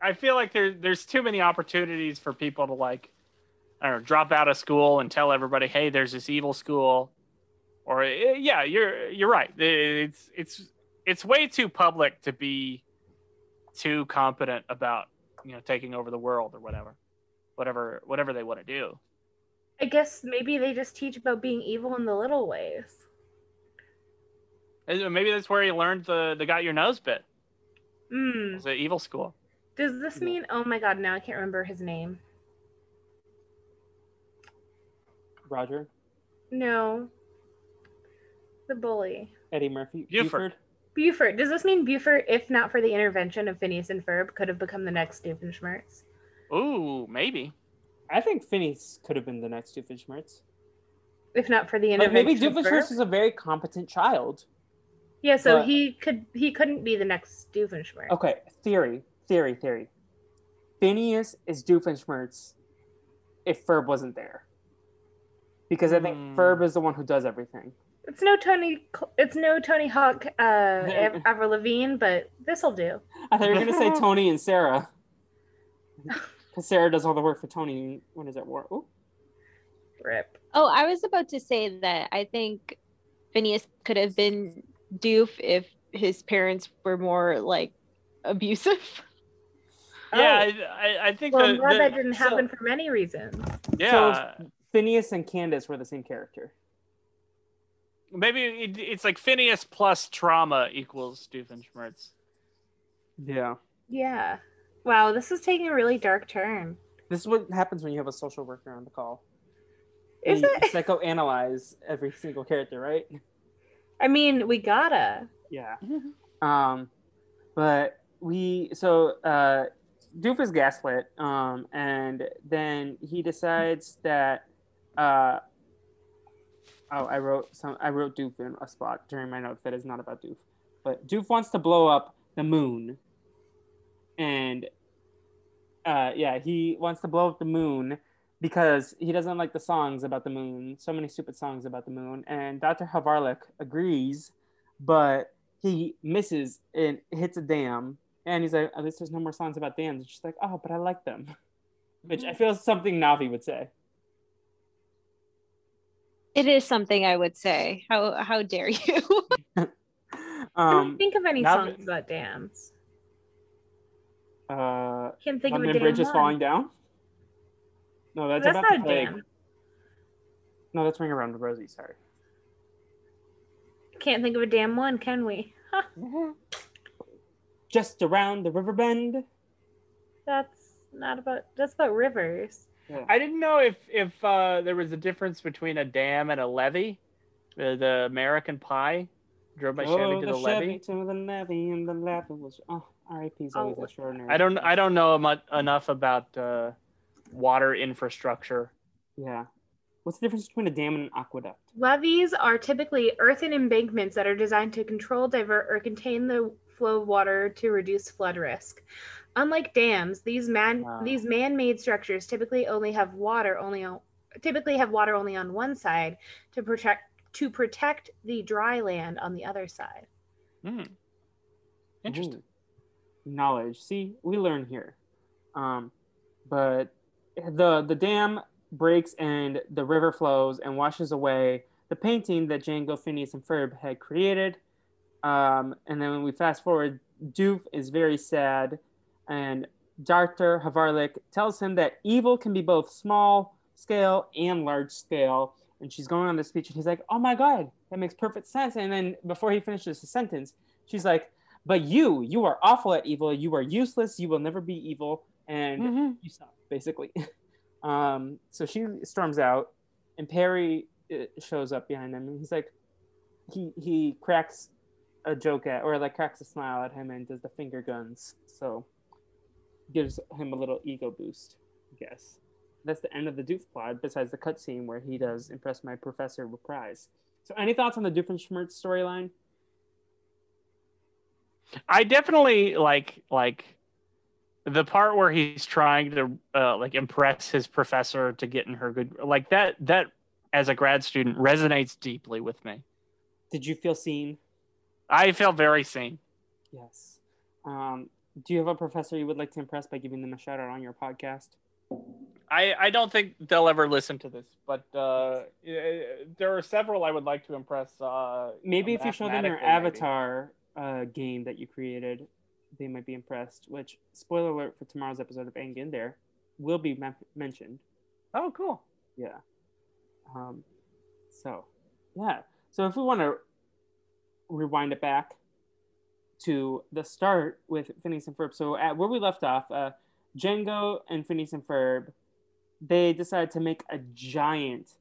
S5: I feel like there, there's too many opportunities for people to like, I don't know, drop out of school and tell everybody, hey, there's this evil school. Or eh, yeah, you're you're right. It's it's it's way too public to be too competent about you know taking over the world or whatever, whatever whatever they want to do.
S6: I guess maybe they just teach about being evil in the little ways.
S5: And Maybe that's where he learned the the got your nose bit.
S6: Hmm.
S5: It's an evil school.
S6: Does this mean? Oh my god! Now I can't remember his name.
S1: Roger,
S6: No. The bully.
S1: Eddie Murphy,
S5: Buford.
S6: Buford. Does this mean Buford, if not for the intervention of Phineas and Ferb, could have become the next Doofenshmirtz?
S5: Ooh, maybe.
S1: I think Phineas could have been the next Doofenshmirtz.
S6: If not for the
S1: Like
S6: intervention
S1: maybe
S6: of
S1: Doofenshmirtz
S6: Ferb?
S1: is a very competent child.
S6: Yeah, so
S1: but-
S6: he could he couldn't be the next Doofenshmirtz.
S1: Okay, theory, theory, theory. Phineas is Doofenshmirtz if Ferb wasn't there. Because I think
S5: Hmm.
S1: Ferb is the one who does everything.
S6: It's no Tony. It's no Tony Hawk, uh, Av- Avril Lavigne, but this'll do.
S1: I thought you were gonna say Tony and Sarah. Because Sarah does all the work for Tony when is at war. Ooh.
S6: Rip.
S4: Oh, I was about to say that I think Phineas could have been Doof if his parents were more like abusive.
S5: Yeah,
S6: Oh.
S5: I, I, I think
S6: Well,
S5: the,
S6: I'm glad
S5: the-
S6: that didn't
S1: so-
S6: happen for many reasons.
S5: yeah.
S1: Phineas and Candace were the same character.
S5: Maybe it, it's like Phineas plus trauma equals Doofenshmirtz.
S1: Yeah.
S6: Yeah. Wow, this is taking a really dark turn.
S1: This is what happens when you have a social worker on the call.
S6: Is
S1: you
S6: it?
S1: psychoanalyze every single character, right?
S6: I mean, we gotta.
S1: Yeah. Um, but we so uh, Doof is gaslit, um, and then he decides that. Uh, oh, I wrote some. I wrote Doof in a spot during my notes that is not about Doof, but Doof wants to blow up the moon, and uh, yeah, he wants to blow up the moon because he doesn't like the songs about the moon. So many stupid songs about the moon, and Dr. Havarlik agrees, but he misses and hits a dam. And he's like, at least there's no more songs about dams. It's just like, oh, but I like them. Which I feel is something Navi would say.
S4: It is something I would say. How how dare you?
S1: Um,
S6: don't think of any
S1: now-
S6: songs about dams.
S1: uh,
S6: Can't think of a
S1: London
S6: damn
S1: Bridge is
S6: one.
S1: falling down. No, that's,
S6: That's
S1: about
S6: not
S1: the
S6: a
S1: plague.
S6: dam.
S1: No, that's Ring Around the Rosie. Sorry.
S6: Can't think of a damn one, can we? Huh,
S1: Just around the river bend.
S6: that's not about. That's about rivers.
S5: I didn't know if if uh, there was a difference between a dam and a levee. The, the American Pie drove by Chevy
S1: oh,
S5: to
S1: the
S5: the,
S1: Chevy
S5: levee.
S1: to the levee, and the levee was. Oh, R.I.P. is always
S6: Oh.
S1: extraordinary.
S5: I don't I don't know much, enough about uh, water infrastructure.
S1: Yeah. What's the difference between a dam and an aqueduct?
S6: Levees are typically earthen embankments that are designed to control, divert, or contain the flow of water to reduce flood risk. Unlike dams, these man
S5: Wow.
S6: these man-made structures typically only have water only on typically have water only on one side to protect to protect the dry land on the other side.
S5: Hmm. Interesting.
S1: Ooh. Knowledge. See, we learn here. Um, but the the dam breaks and the river flows and washes away the painting that Django, Phineas, and Ferb had created. Um, and then when we fast forward, Doof is very sad, and Dr. Havarlik tells him that evil can be both small scale and large scale. And she's going on this speech, and he's like, "Oh my god, that makes perfect sense." And then before he finishes the sentence, she's like, "But you, you are awful at evil. You are useless. You will never be evil, and you suck." Basically. um, so she storms out, and Perry uh, shows up behind them, and he's like, he he cracks a joke at, or like cracks a smile at him, and does the finger guns. So gives him a little ego boost, I guess. That's the end of the Doof plot, besides the cutscene where he does impress my professor reprise. So, any thoughts on the Doofenshmirtz storyline?
S5: I definitely like like the part where he's trying to uh, like impress his professor to get in her good like that that as a grad student resonates deeply with me.
S1: Did you feel seen?
S5: I feel very seen.
S1: Yes. Um, do you have a professor you would like to impress by giving them a shout out on your podcast?
S5: I, I don't think they'll ever listen to this, but uh, eh, there are several I would like to impress. Uh,
S1: Maybe if you show them your
S5: maybe.
S1: avatar uh, game that you created, they might be impressed. Which, spoiler alert for tomorrow's episode of Aang in there, will be men- mentioned.
S5: Oh, cool.
S1: Yeah. Um, so, yeah. So if we want to rewind it back to the start with Phineas and Ferb, so at where we left off, uh, Django and Phineas and Ferb, they decided to make a giant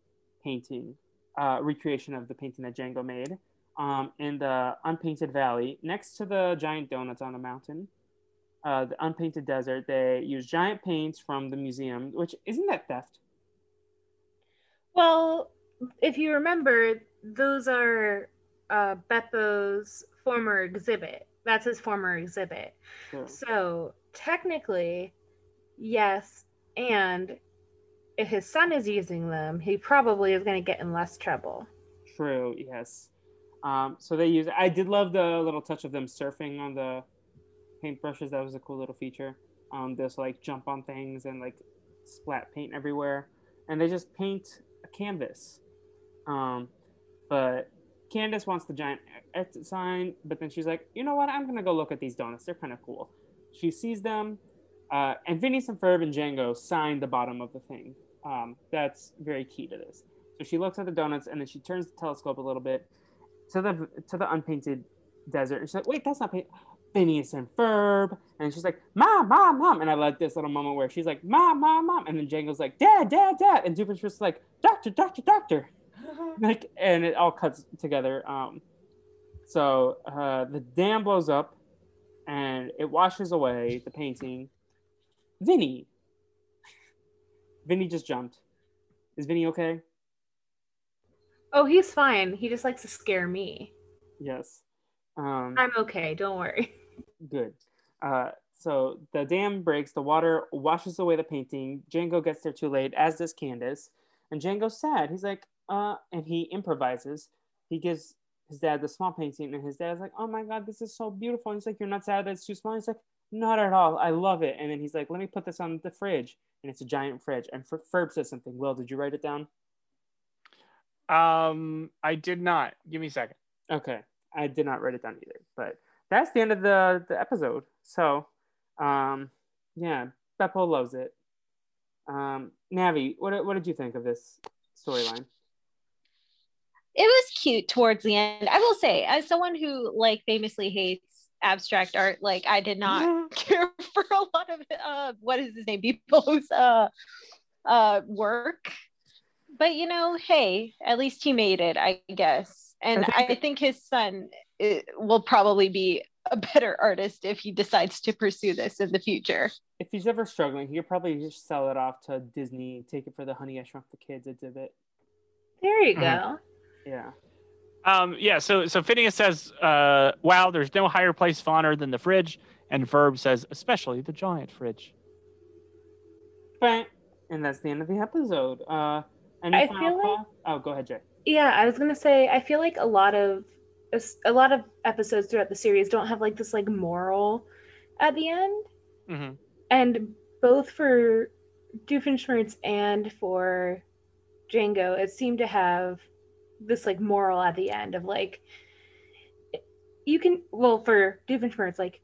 S1: painting, uh, recreation of the painting that Django made, um, in the unpainted valley next to the giant donuts on the mountain. Uh, the unpainted desert. They use giant paints from the museum, which isn't that theft.
S6: Well, if you remember, those are uh, Beppo's former exhibit. That's his former exhibit.
S1: Sure.
S6: So technically, yes. And if his son is using them, he probably is going to get in less trouble.
S1: True. Yes. Um, so they use. I did love the little touch of them surfing on the paintbrushes. That was a cool little feature. Um, they'll like jump on things and like splat paint everywhere, and they just paint a canvas. Um, but Candace wants the giant exit sign, but then she's like, you know what? I'm gonna go look at these donuts. They're kind of cool. She sees them, Uh, and Phineas and Ferb and Django sign the bottom of the thing. Um, that's very key to this. So she looks at the donuts and then she turns the telescope a little bit to the to the unpainted desert. And she's like, "Wait, that's not paint." Phineas and Ferb, and she's like, "Mom, mom, mom," and I like this little moment where she's like, "Mom, mom, mom," and then Django's like, "Dad, dad, dad," and Doofenshmirtz like, "Doctor, doctor, doctor," like, and it all cuts together. Um, so uh, the dam blows up, and it washes away the painting. Vinny, Vinny just jumped. Is Vinny okay?
S6: Oh, he's fine. He just likes to scare me.
S1: Yes. Um,
S6: I'm okay. Don't worry.
S1: Good. Uh, so the dam breaks, the water washes away the painting. Django gets there too late, as does Candace. And Django's sad. He's like, uh, and he improvises. He gives his dad the small painting, and his dad's like, oh my God, this is so beautiful. And he's like, you're not sad that it's too small? He's like, not at all. I love it. And then he's like, let me put this on the fridge. And it's a giant fridge. And Ferb says something. Will, did you write it down?
S5: Um, I did not. Give me a second.
S1: Okay. I did not write it down either. But that's the end of the, the episode. So, um, yeah, Beppo loves it. Um, Navi, what, what did you think of this storyline?
S4: it was cute towards the end. I will say, as someone who like famously hates abstract art, like I did not care for a lot of uh what is his name? People's uh uh work. But you know, hey, at least he made it, I guess. And
S1: I
S4: I think, his son uh, will probably be a better artist if he decides to pursue this in the future.
S1: If he's ever struggling, he could probably just sell it off to Disney, take it for the Honey I Shrunk the Kids exhibit.
S6: There you
S5: Mhm.
S6: go.
S1: Yeah.
S5: Um, yeah, so so Phineas says, uh, "Wow, there's no higher place of honor than the fridge," and Ferb says, "Especially the giant fridge."
S1: But, and that's the end of the episode. Uh, any
S6: I
S1: final
S6: feel like-
S1: Oh, go ahead, Jay.
S6: Yeah, I was gonna say I feel like a lot of a lot of episodes throughout the series don't have like this like moral at the end,
S5: Mm-hmm.
S6: and both for Doofenshmirtz and for Django, it seemed to have this like moral at the end of like you can well for Doofenshmirtz like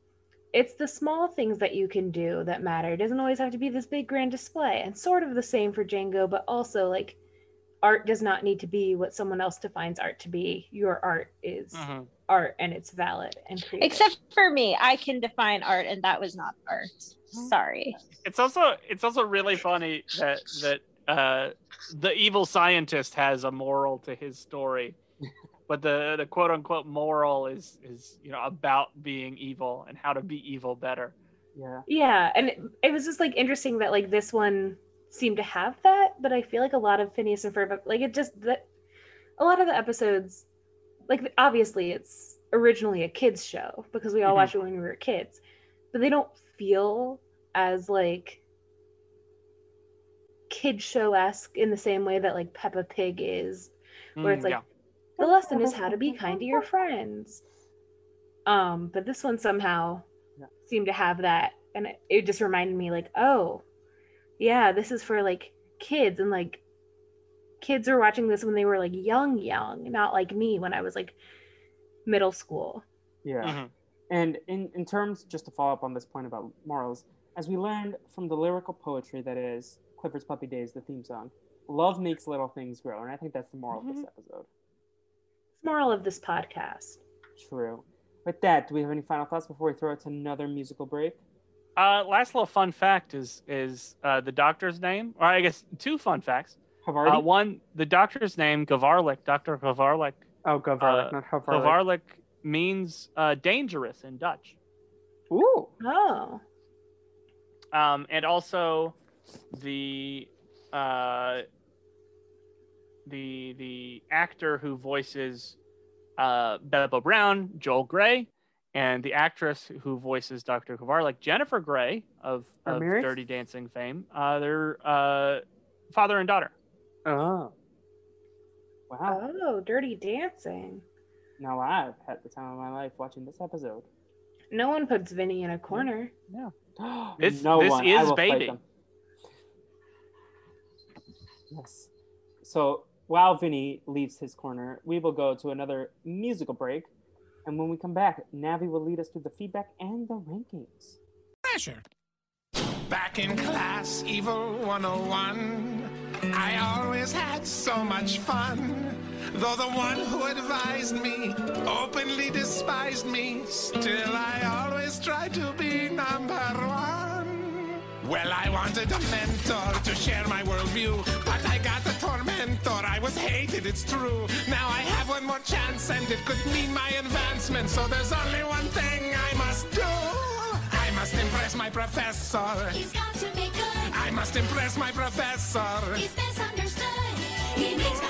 S6: it's the small things that you can do that matter. It doesn't always have to be this big grand display. And sort of the same for Django, but also like art does not need to be what someone else defines art to be. Your art is
S5: Mm-hmm.
S6: art and it's valid and creative.
S4: Except for me, I can define art, and that was not art. Sorry.
S5: It's also it's also really funny that that uh, the evil scientist has a moral to his story, but the the quote unquote moral is is you know about being evil and how to be evil better.
S1: Yeah.
S6: Yeah, and it, it was just like interesting that like this one seemed to have that, but I feel like a lot of Phineas and Ferb, like it just that a lot of the episodes, like obviously it's originally a kids show because we all
S5: Mhm.
S6: watched it when we were kids, but they don't feel as like kid show esque in the same way that like Peppa Pig is, where it's
S5: Mm,
S6: like
S5: yeah.
S6: the lesson is how to be kind to your friends. Um, but this one somehow
S1: Yeah.
S6: seemed to have that, and it, it just reminded me like, oh, yeah, this is for like kids, and like kids are watching this when they were like young, young, not like me when I was like middle school.
S1: Yeah.
S5: Mhm.
S1: And in, in terms, just to follow up on this point about morals, as we learned from the lyrical poetry that is Clifford's Puppy Days, the theme song, love makes little things grow. And I think that's the moral of this episode.
S6: It's moral of this podcast.
S1: True. With that, do we have any final thoughts before we throw it to another musical break?
S5: Uh, last little fun fact is is uh, the doctor's name, or I guess two fun facts.
S1: Havarti?
S5: Uh, one, the doctor's name, Gavarlik, Doctor Gavarlik.
S1: oh, Gavarlik,
S5: uh,
S1: not Havarlik.
S5: Gavarlik means uh, dangerous in Dutch.
S1: Ooh.
S6: Oh,
S5: um, and also the uh, the the actor who voices uh, Beppo Brown, Joel Grey, and the actress who voices Dr. Kavarlik, Jennifer Grey of, of Dirty Dancing fame. Uh, they're uh, father and daughter.
S1: Oh. Wow.
S6: oh, Dirty Dancing.
S1: Now I've had the time of my life watching this episode.
S6: No one puts Vinny in a corner.
S5: This-
S1: no
S5: this
S1: one.
S5: Is baby.
S1: Yes. So while Vinny leaves his corner, we will go to another musical break. And when we come back, Navi will lead us through the feedback and the rankings.
S10: Pressure. Back in class, Evil 101, I always had so much fun. Though the one who advised me openly despised me, still I always tried to be number one. Well, I wanted a mentor to share my worldview, but I got a tormentor. I was hated, it's true. Now I have one more chance, and it could mean my advancement. So there's only one thing I must do. I must impress my professor.
S9: He's got to be good.
S10: I must impress my professor.
S9: He's misunderstood. He needs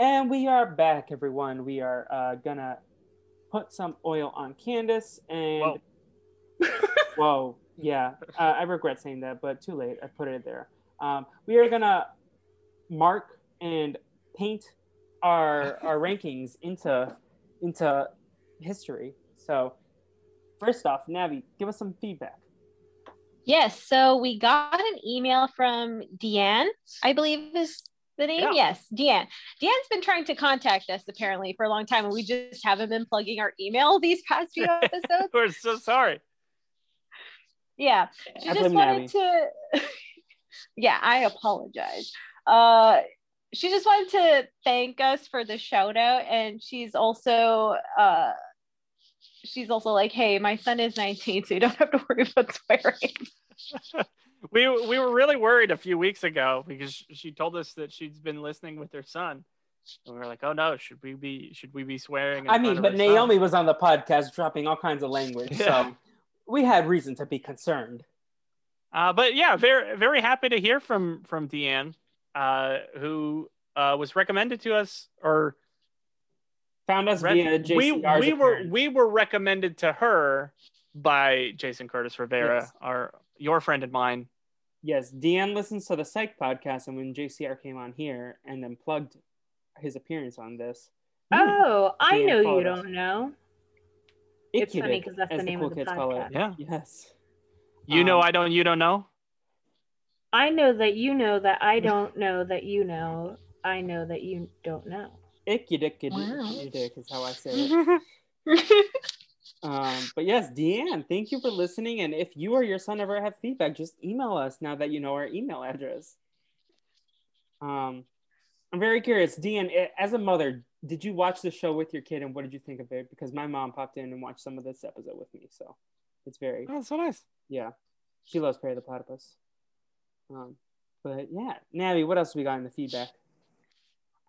S1: And we are back, everyone. We are uh, gonna put some oil on Candace and. Whoa. Yeah, uh, I regret saying that, but too late. I put it there. Um, we are gonna mark and paint our our rankings into into history. So, first off, Navi, give us some feedback.
S4: Yes, so we got an email from Deanne, I believe is the name.
S5: Yeah.
S4: Yes, Deanne. Deanne's been trying to contact us apparently for a long time, and we just haven't been plugging our email these past few episodes.
S5: We're so sorry.
S4: yeah, she
S1: I
S4: just
S1: blame
S4: wanted to. yeah, I apologize. Uh, she just wanted to thank us for the shout out, and she's also uh, she's also like, hey, my son is 19, so you don't have to worry about swearing.
S5: We we were really worried a few weeks ago because she told us that she's been listening with her son. And we were like, oh no, should we be should we be swearing?
S1: I mean, but
S5: her son?
S1: Naomi was on the podcast dropping all kinds of language,
S5: Yeah.
S1: so we had reason to be concerned.
S5: Uh, but yeah, very very happy to hear from from Deanne, uh, who uh, was recommended to us or
S1: Found us
S5: Rec-
S1: via
S5: we
S1: JCR's
S5: we were we were recommended to her by Jason Curtis Rivera,
S1: Yes.
S5: our your friend and mine.
S1: Yes, Deanne listens to the Psych podcast, and when JCR came on here and then plugged his appearance on this,
S6: Oh, I
S1: Deanne
S6: know you
S1: us.
S6: don't know. It's funny because that's the
S1: as
S6: name
S1: cool
S6: of the
S1: kids call it.
S6: podcast.
S5: Yeah,
S1: Yes,
S5: you know
S1: Um,
S5: I don't you don't know.
S6: I know that you know that I don't know that you know. I know that you don't know.
S1: icky dick icky
S4: Wow.
S1: dick is how I say it. Um, but yes, Deanne, thank you for listening. And if you or your son ever have feedback, just email us now that you know our email address. Um, I'm very curious, Deanne, eh, as a mother, did you watch the show with your kid and what did you think of it? Because my mom popped in and watched some of this episode with me, so it's very
S5: Oh, so nice.
S1: yeah. She loves Perry the Platypus. Um, but yeah, Navi, what else we got in the feedback?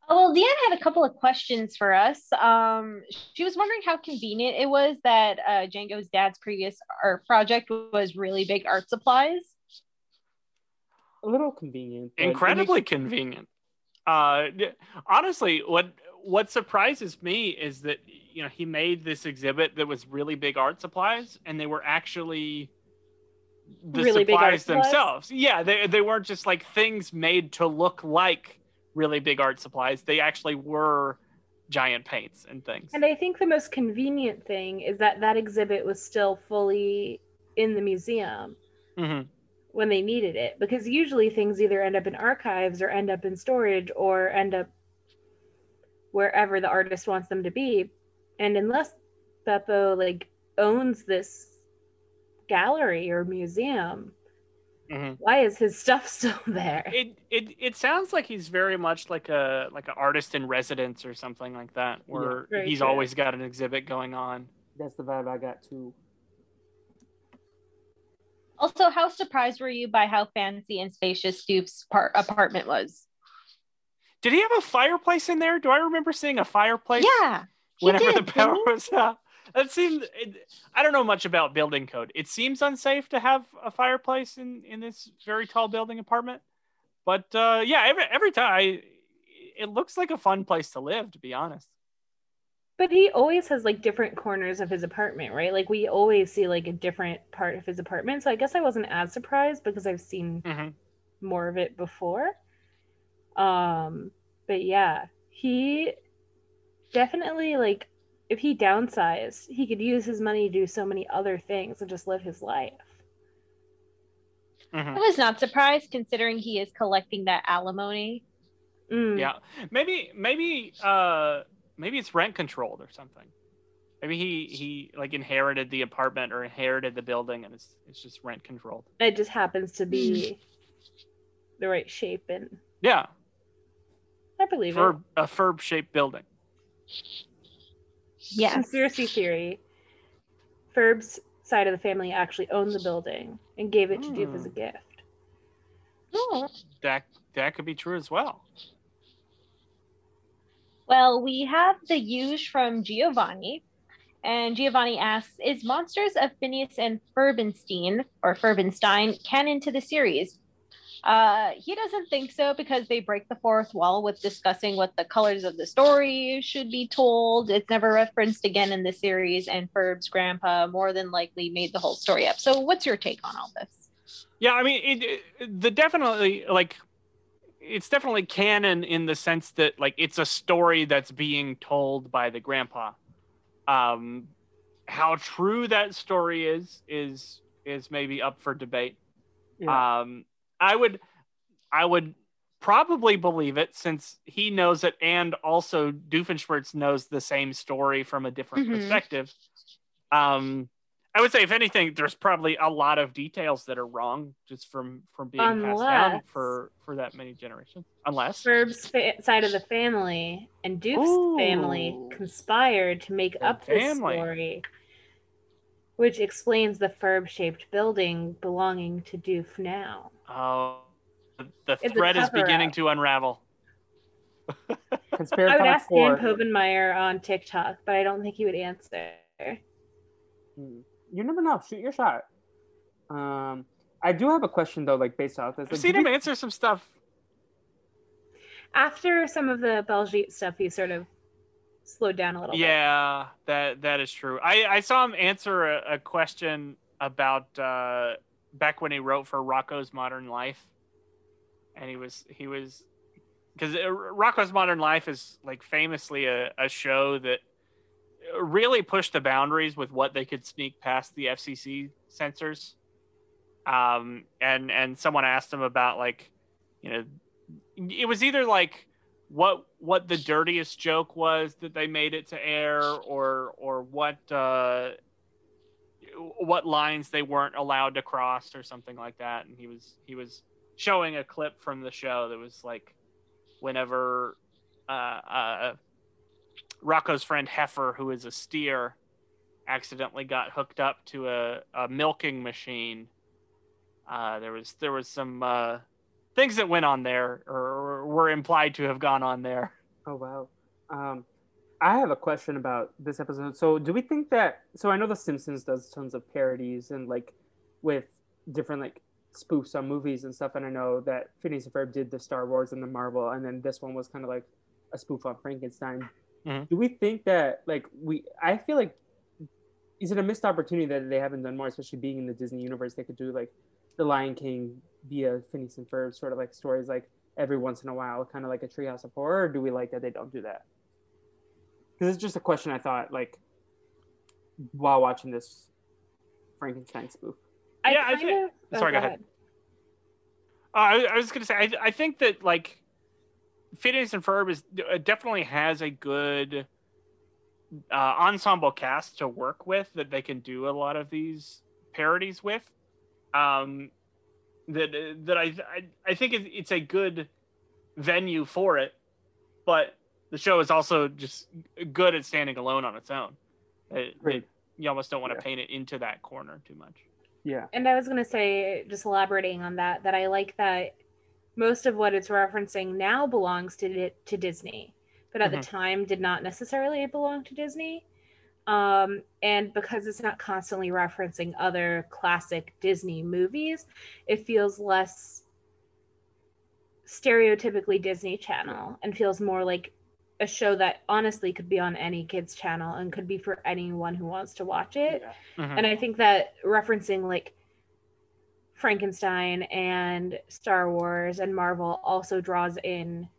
S4: Oh, well, Deanne had a couple of questions for us. Um, she was wondering how convenient it was that uh, Django's dad's previous art project was really big art supplies.
S1: A little convenient.
S5: incredibly
S1: makes-
S5: convenient. Uh, honestly, what what surprises me is that you know he made this exhibit that was really big art supplies, and they were actually the
S6: Really big art
S5: supplies
S6: supplies?
S5: themselves. Yeah, they they weren't just like things made to look like really big art supplies. They actually were giant paints and things.
S6: And I think the most convenient thing is that that exhibit was still fully in the museum
S5: Mhm.
S6: when they needed it because usually things either end up in archives or end up in storage or end up wherever the artist wants them to be and unless beppo like owns this gallery or museum
S5: Mhm.
S6: why is his stuff still there
S5: It, it it sounds like he's very much like a like an artist in residence or something like that, where
S6: Very
S5: he's
S6: true.
S5: always got an exhibit going on.
S1: That's the vibe I got too.
S4: Also, how surprised were you by how fancy and spacious Stoop's part- apartment was?
S5: Did he have a fireplace in there? Do I remember seeing a fireplace?
S4: Yeah, he
S5: Whenever
S4: did,
S5: the power was out. That seems. It, I don't know much about building code. It seems unsafe to have a fireplace in in this very tall building apartment. But uh, yeah, every every time I, it looks like a fun place to live, to be honest.
S6: But he always has like different corners of his apartment, right? Like we always see like a different part of his apartment. So I guess I wasn't as surprised because I've seen
S5: Mhm.
S6: more of it before. Um, but yeah, he definitely like if he downsized, he could use his money to do so many other things and just live his life.
S5: Mhm.
S4: I was not surprised considering he is collecting that alimony.
S6: Mm.
S5: Yeah, maybe maybe uh maybe it's rent controlled or something. Maybe he he like inherited the apartment or inherited the building and it's it's just rent controlled.
S6: It just happens to be the right shape and
S5: Yeah,
S6: I believe
S5: Ferb, a Ferb shaped building.
S6: It.
S4: Yes.
S6: Conspiracy theory. Ferb's side of the family actually owned the building and gave it to Doof as a
S5: Hmm.
S6: gift.
S4: Oh.
S5: That that could be true as well.
S4: Well, we have the huge from Giovanni. And Giovanni asks, is Monsters of Phineas and Ferbenstein or Ferbenstein canon to the series? Uh, he doesn't think so because they break the fourth wall with discussing what the colors of the story should be told. It's never referenced again in the series, and Ferb's grandpa more than likely made the whole story up. So, what's your take on all this?
S5: Yeah, I mean, it, it- the definitely like it's definitely canon in the sense that like it's a story that's being told by the grandpa. Um, how true that story is is is maybe up for debate.
S1: Yeah.
S5: Um, I would, I would probably believe it since he knows it, and also Doofenshmirtz knows the same story from a different
S4: Mhm.
S5: perspective. Um, I would say, if anything, there's probably a lot of details that are wrong just from from being passed down for for that many generations. Unless,
S6: Ferb's fa- side of the family and Duke's family conspired to make up this
S5: family.
S6: story, which explains the Ferb-shaped building belonging to Doof now.
S5: oh, the
S6: It's a
S5: thread is beginning
S6: cover-up.
S5: to unravel.
S1: Conspiracy
S6: I would ask Dan
S1: Court.
S6: Povenmire on TikTok, but I don't think he would answer.
S1: You never know. Shoot your shot. Um, I do have a question though, like based off this.
S5: I've
S1: Like,
S5: seen him
S1: you-
S5: answer some stuff.
S6: After some of the Belgique stuff, he sort of slowed down a little bit.
S5: Yeah, that that is true. I I saw him answer a, a question about uh, back when he wrote for Rocko's Modern Life, and he was he was because Rocko's Modern Life is like famously a, a show that really pushed the boundaries with what they could sneak past the FCC censors. Um, and and someone asked him about like, you know, it was either like what what the dirtiest joke was that they made it to air or or what uh what lines they weren't allowed to cross or something like that. And he was he was showing a clip from the show that was like whenever uh uh Rocko's friend Heifer who is a steer accidentally got hooked up to a, a milking machine. Uh there was there was some uh things that went on there or were implied to have gone on there.
S1: Oh wow. Um, I have a question about this episode. So, do we think that? So, I know The Simpsons does tons of parodies and like with different like spoofs on movies and stuff. And I know that Phineas and Ferb did the Star Wars and the Marvel, and then this one was kind of like a spoof on Frankenstein.
S5: Mhm.
S1: Do we think that like we? I feel like is it a missed opportunity that they haven't done more, especially being in the Disney universe? They could do like the Lion King via Phineas and Ferb, sort of like stories like every once in a while, kind of like a Treehouse of Horror. Or do we like that they don't do that? Because it's just a question I thought like while watching this Frankenstein spoof.
S6: I
S5: Yeah, I
S6: kind
S5: think-
S6: of.
S5: Sorry, go ahead. Uh, I, I was gonna say, I, I think that like Phineas and Ferb is uh, definitely has a good uh, ensemble cast to work with that they can do a lot of these parodies with. Um, that that I I, I think it's a good venue for it, but the show is also just good at standing alone on its own. It-
S1: Right.
S5: it- you almost don't want to
S1: Yeah.
S5: paint it into that corner too much.
S1: Yeah.
S6: And I was going to say, just elaborating on that, that I like that most of what it's referencing now belongs to to Disney, but at
S5: Mhm.
S6: the time did not necessarily belong to Disney. Um, and because it's not constantly referencing other classic Disney movies, it feels less stereotypically Disney Channel and feels more like a show that honestly could be on any kids channel and could be for anyone who wants to watch it.
S5: Mhm.
S6: And I think that referencing like Frankenstein and Star Wars and Marvel also draws in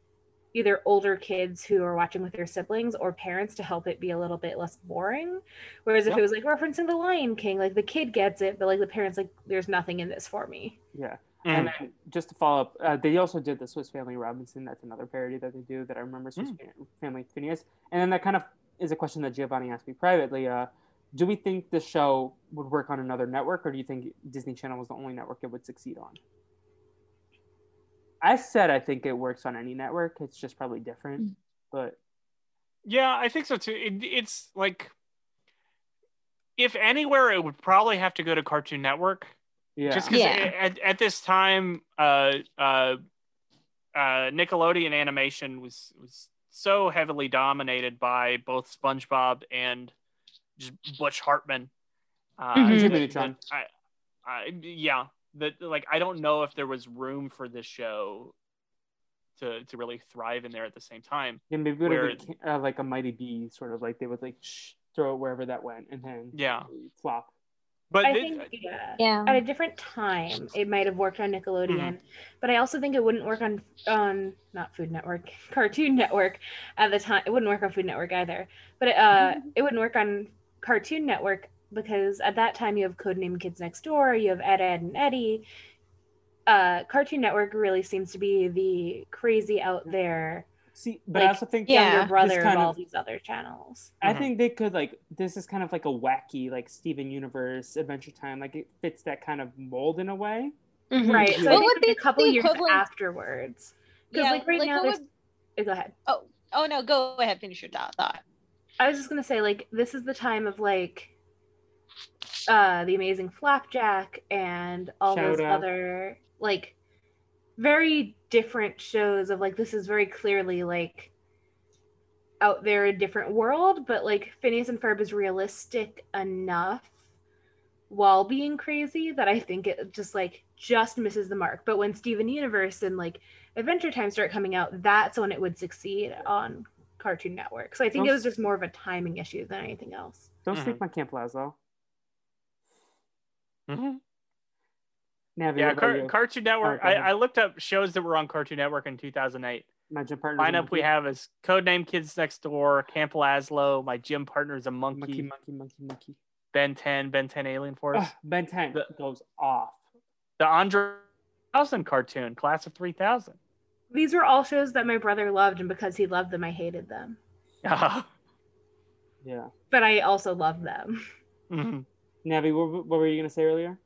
S6: either older kids who are watching with their siblings or parents to help it be a little bit less boring. Whereas if it was like referencing The Lion King, like the kid gets it, but like the parents like there's nothing in this for me.
S1: Yeah.
S5: Mm.
S1: And then just to follow up, uh, they also did the Swiss Family Robinson. That's another parody that they do that I remember Swiss
S5: Mm.
S1: Family Phineas. And then that kind of is a question that Giovanni asked me privately. Uh, do we think the show would work on another network, or do you think Disney Channel was the only network it would succeed on? I said I think it works on any network. It's just probably different. But
S5: Yeah, I think so too. It, it's like, if anywhere, it would probably have to go to Cartoon Network.
S1: yeah,
S5: Just because
S4: Yeah.
S5: at, at this time, uh, uh, uh, Nickelodeon animation was was so heavily dominated by both SpongeBob and just Butch Hartman. Uh,
S4: Mhm.
S1: Jimmy
S5: that- that I, I, yeah, that like I don't know if there was room for this show to to really thrive in there at the same time.
S1: yeah maybe it would
S5: where-
S1: have been uh, like a Mighty B, sort of like they would like sh- throw it wherever that went, and then
S5: Yeah,
S1: flop.
S5: but
S6: I
S5: thi-
S6: think yeah.
S4: Yeah.
S6: At a different time, it might have worked on Nickelodeon, but I also think it wouldn't work on on not Food Network, Cartoon Network at the time. It wouldn't work on Food Network either, but uh, it wouldn't work on Cartoon Network because at that time you have Codename Kids Next Door, you have Ed, Edd, and Eddy. Uh, Cartoon Network really seems to be the crazy out there
S1: See, but I also think
S4: yeah.
S6: younger brother of
S1: kind
S6: all
S1: of-
S6: these other channels.
S1: I
S5: Mhm.
S1: think they could like this is kind of like a wacky like Steven Universe Adventure Time. Like it fits that kind of mold in a way.
S4: Mhm.
S6: Right. So
S1: What
S4: would be
S6: a couple years
S4: equivalent-
S6: afterwards. Because
S4: Yeah,
S6: like right now
S4: what
S6: there's
S4: would-
S6: go ahead.
S4: oh, oh no, go ahead, finish your thought. thought.
S6: I was just gonna say, like, this is the time of like uh the amazing flapjack and all those
S1: out.
S6: other like very different shows of like this is very clearly like out there a different world, but like Phineas and Ferb is realistic enough while being crazy that I think it just like just misses the mark. But when Steven Universe and like Adventure Time start coming out, that's when it would succeed on Cartoon Network. So I think it was just more of a timing issue than anything else.
S1: Don't
S5: Mhm.
S1: sleep on Camp Lazlo.
S5: Mhm.
S1: Navi,
S5: yeah, Car- Cartoon Network.
S1: Oh,
S5: I. I looked up shows that were on Cartoon Network in 2008.
S1: My gym partner.
S5: Lineup we have is Codename Kids Next Door, Camp Lazlo. My gym partner is a monkey.
S1: monkey, monkey, monkey, monkey.
S5: Ben 10, Ben 10 Alien Force.
S1: Ugh, ben 10
S5: The-
S1: goes off.
S5: the Andre 3000 cartoon, Class of 3000.
S6: These were all shows that my brother loved, and because he loved them, I hated them.
S1: Yeah.
S6: But I also loved them.
S1: Navi, what, what were you gonna say earlier?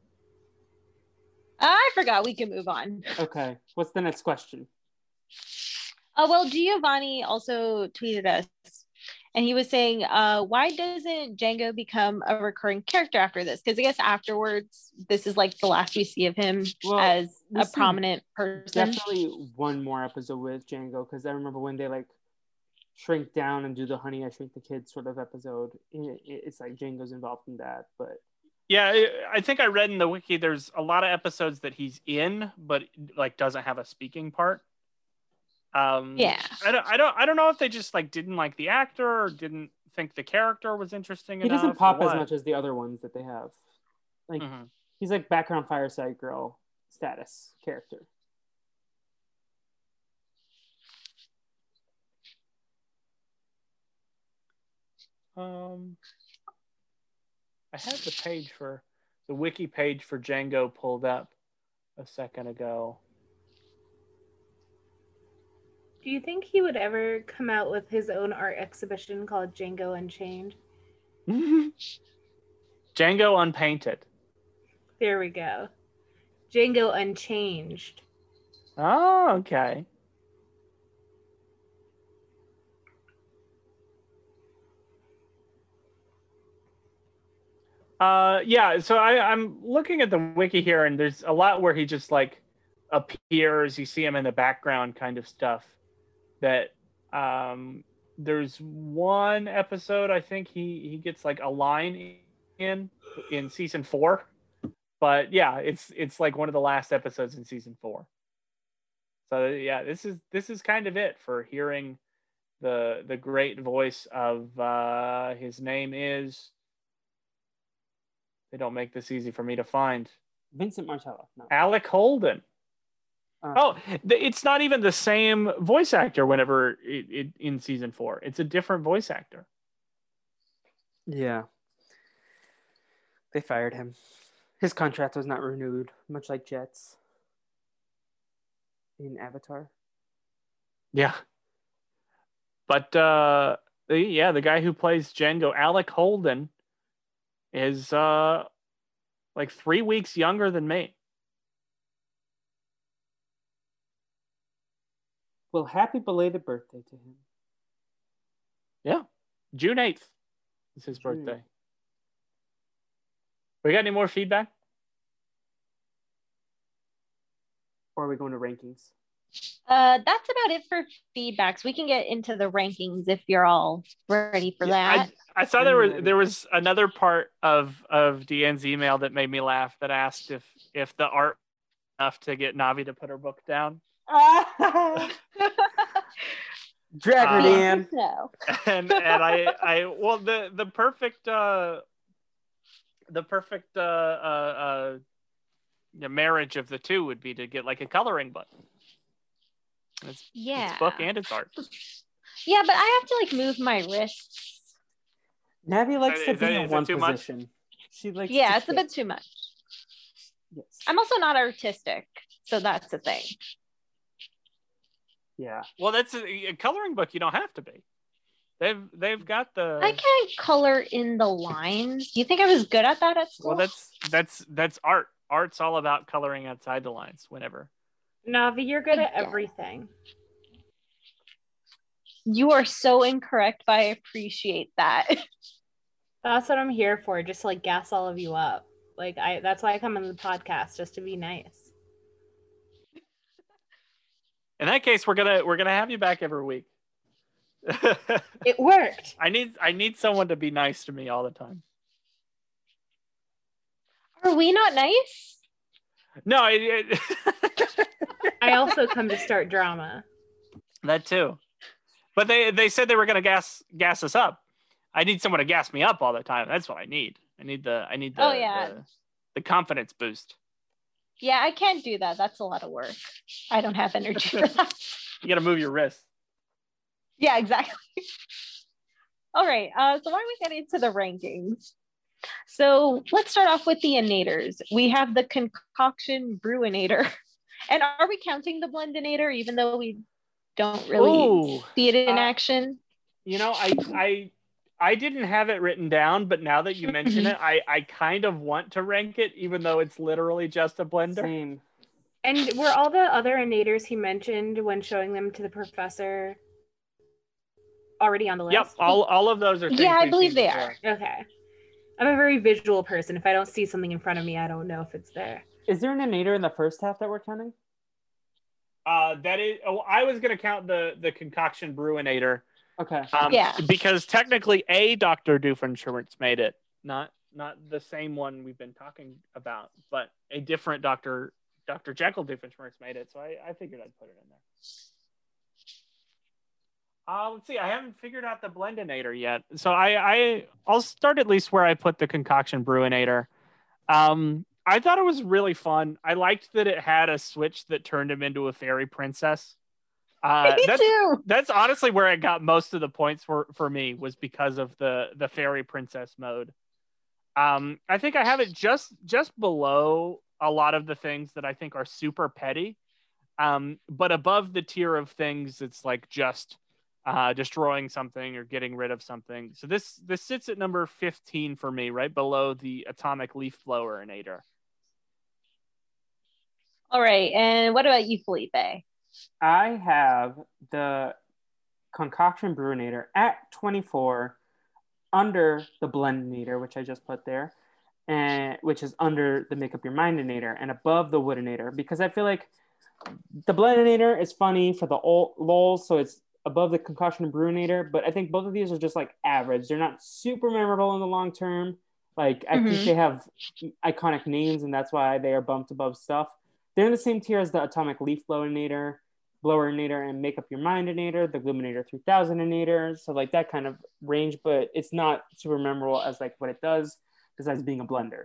S4: I forgot. We can move on.
S1: Okay. What's the next question?
S4: Uh, well, Giovanni also tweeted us, and he was saying, uh, "Why doesn't Django become a recurring character after this? Because I guess afterwards, this is like the last we see of him
S1: Well,
S4: as a prominent person."
S1: Definitely one more episode with Django because I remember when they like shrink down and do the Honey I Shrink the Kids sort of episode. It, it- it's like Django's involved in that, but
S5: Yeah, I- I think I read in the wiki there's a lot of episodes that he's in, but like doesn't have a speaking part. Um,
S4: Yeah.
S5: I don't, I don't, I don't know if they just like didn't like the actor or didn't think the character was interesting
S1: he
S5: enough.
S1: doesn't pop as much as the other ones that they have. Like
S5: Mhm.
S1: he's like background Fireside Girl status character.
S5: Um, I had the page for the wiki page for Django pulled up a second ago.
S6: Do you think he would ever come out with his own art exhibition called Django Unchained?
S5: Django Unpainted.
S6: There we go. Django Unchanged.
S5: Oh, okay. Uh, yeah. So I, I'm looking at the wiki here, and there's a lot where he just like appears. You see him in the background, kind of stuff. That um, there's one episode I think he he gets like a line in in season four, but yeah, it's it's like one of the last episodes in season four. So yeah, this is this is kind of it for hearing the the great voice of uh his name is they don't make this easy for me to find.
S1: Vincent Martella. No.
S5: Alec Holden.
S1: Uh,
S5: Oh, it's not even the same voice actor whenever it, it in season 4. It's a different voice actor.
S1: Yeah. They fired him. His contract was not renewed, much like Jets in Avatar.
S5: Yeah. But uh the, yeah, the guy who plays Django, Alec Holden, is uh like three weeks younger than me.
S1: Well, happy belated birthday to him.
S5: Yeah. June 8th is his
S1: June
S5: birthday. We got any more feedback?
S1: Or are we going to rankings?
S4: Uh, that's about it for feedbacks. We can get into the rankings if you're all ready for
S5: Yeah,
S4: that.
S5: I, I saw there was
S1: Mm.
S5: there was another part of of Deanne's email that made me laugh that asked if if the art enough to get Navi to put her book down.
S1: Drag her,
S5: Uh,
S1: Dan.
S4: no.
S5: and and I I well the the perfect uh the perfect uh uh, uh yeah, marriage of the two would be to get like a coloring book. It's,
S4: Yeah.
S5: it's book and it's art.
S4: Yeah, but I have to like move my wrists.
S1: Navi likes to
S5: Is
S1: be
S5: that-
S1: in one
S5: too much?
S1: position. She likes
S4: Yeah,
S1: to
S4: it's a bit too much.
S1: Yes.
S4: I'm also not artistic, so that's the thing.
S1: Yeah.
S5: Well, that's a, a coloring book. You don't have to be. They've they've got the
S4: I can't color in the lines. Do you think I was good at that at school?
S5: well. That's that's that's art. Art's all about coloring outside the lines. Whenever
S6: Navi, you're good
S4: I
S6: at everything.
S4: you are so incorrect, but I appreciate that.
S6: That's what I'm here for, just to like gas all of you up. Like I that's why I come on the podcast, just to be nice.
S5: in that case, we're gonna we're gonna have you back every week.
S6: It worked.
S5: I need I need someone to be nice to me all the time.
S4: Are we not nice?
S5: No, it, it-
S6: I also come to start drama.
S5: that too. But they they said they were gonna gas gas us up. I need someone to gas me up all the time. That's what I need. I need the I need the
S4: Oh, yeah.
S5: the, the confidence boost.
S4: Yeah, I can't do that. That's a lot of work. I don't have energy for that.
S5: You got to move your wrist.
S4: Yeah, exactly. All right. Uh, so why don't we get into the rankings? So let's start off with the innators. We have the concoction brewinator. And are we counting the blendinator, even though we don't really
S5: Ooh.
S4: see it in
S5: Uh,
S4: action?
S5: You know, I I I didn't have it written down, but now that you mention
S4: Mm-hmm.
S5: it, I I kind of want to rank it, even though it's literally just a blender.
S1: Same.
S6: And were all the other innators he mentioned when showing them to the professor already on the list?
S5: Yep, all all of those are.
S4: Yeah, I believe
S5: seen
S4: they
S5: before.
S4: are.
S6: Okay. I'm a very visual person. If I don't see something in front of me, I don't know if it's there.
S1: Is there an innator in the first half that we're counting?
S5: Uh, that is. Oh, I was gonna count the the concoction brewinator.
S1: Okay.
S5: Um,
S4: Yeah.
S5: Because technically, a Doctor Doofenshmirtz made it, not not the same one we've been talking about, but a different Doctor Doctor Jekyll Doofenshmirtz made it. So I, I figured I'd put it in there. Uh, let's see. I haven't figured out the blendinator yet, so I, I I'll start at least where I put the concoction brewinator. Um, I thought it was really fun. I liked that it had a switch that turned him into a fairy princess. Uh,
S4: Me
S5: that's
S4: too.
S5: that's honestly where I got most of the points for for me was because of the the fairy princess mode. Um, I think I have it just just below a lot of the things that I think are super petty, um, but above the tier of things it's like just uh, destroying something or getting rid of something. So this this sits at number fifteen for me, right below the atomic leaf blower inator.
S4: All right. And what about you, Felipe?
S1: I have the concoction brewinator at 24 under the blendinator, which I just put there, and which is under the make up your mindinator and above the woodinator because I feel like the blendinator is funny for the old lols, so it's above the concoction brewinator. But I think both of these are just like average. They're not super memorable in the long term. Like I think
S4: Mhm.
S1: they have iconic names, and that's why they are bumped above stuff. They're in the same tier as the atomic leaf blowinator Blowinator and Make Up Your Mindinator, the Gluminator 3000inator. So like that kind of range, but it's not super memorable as like what it does besides being a blender.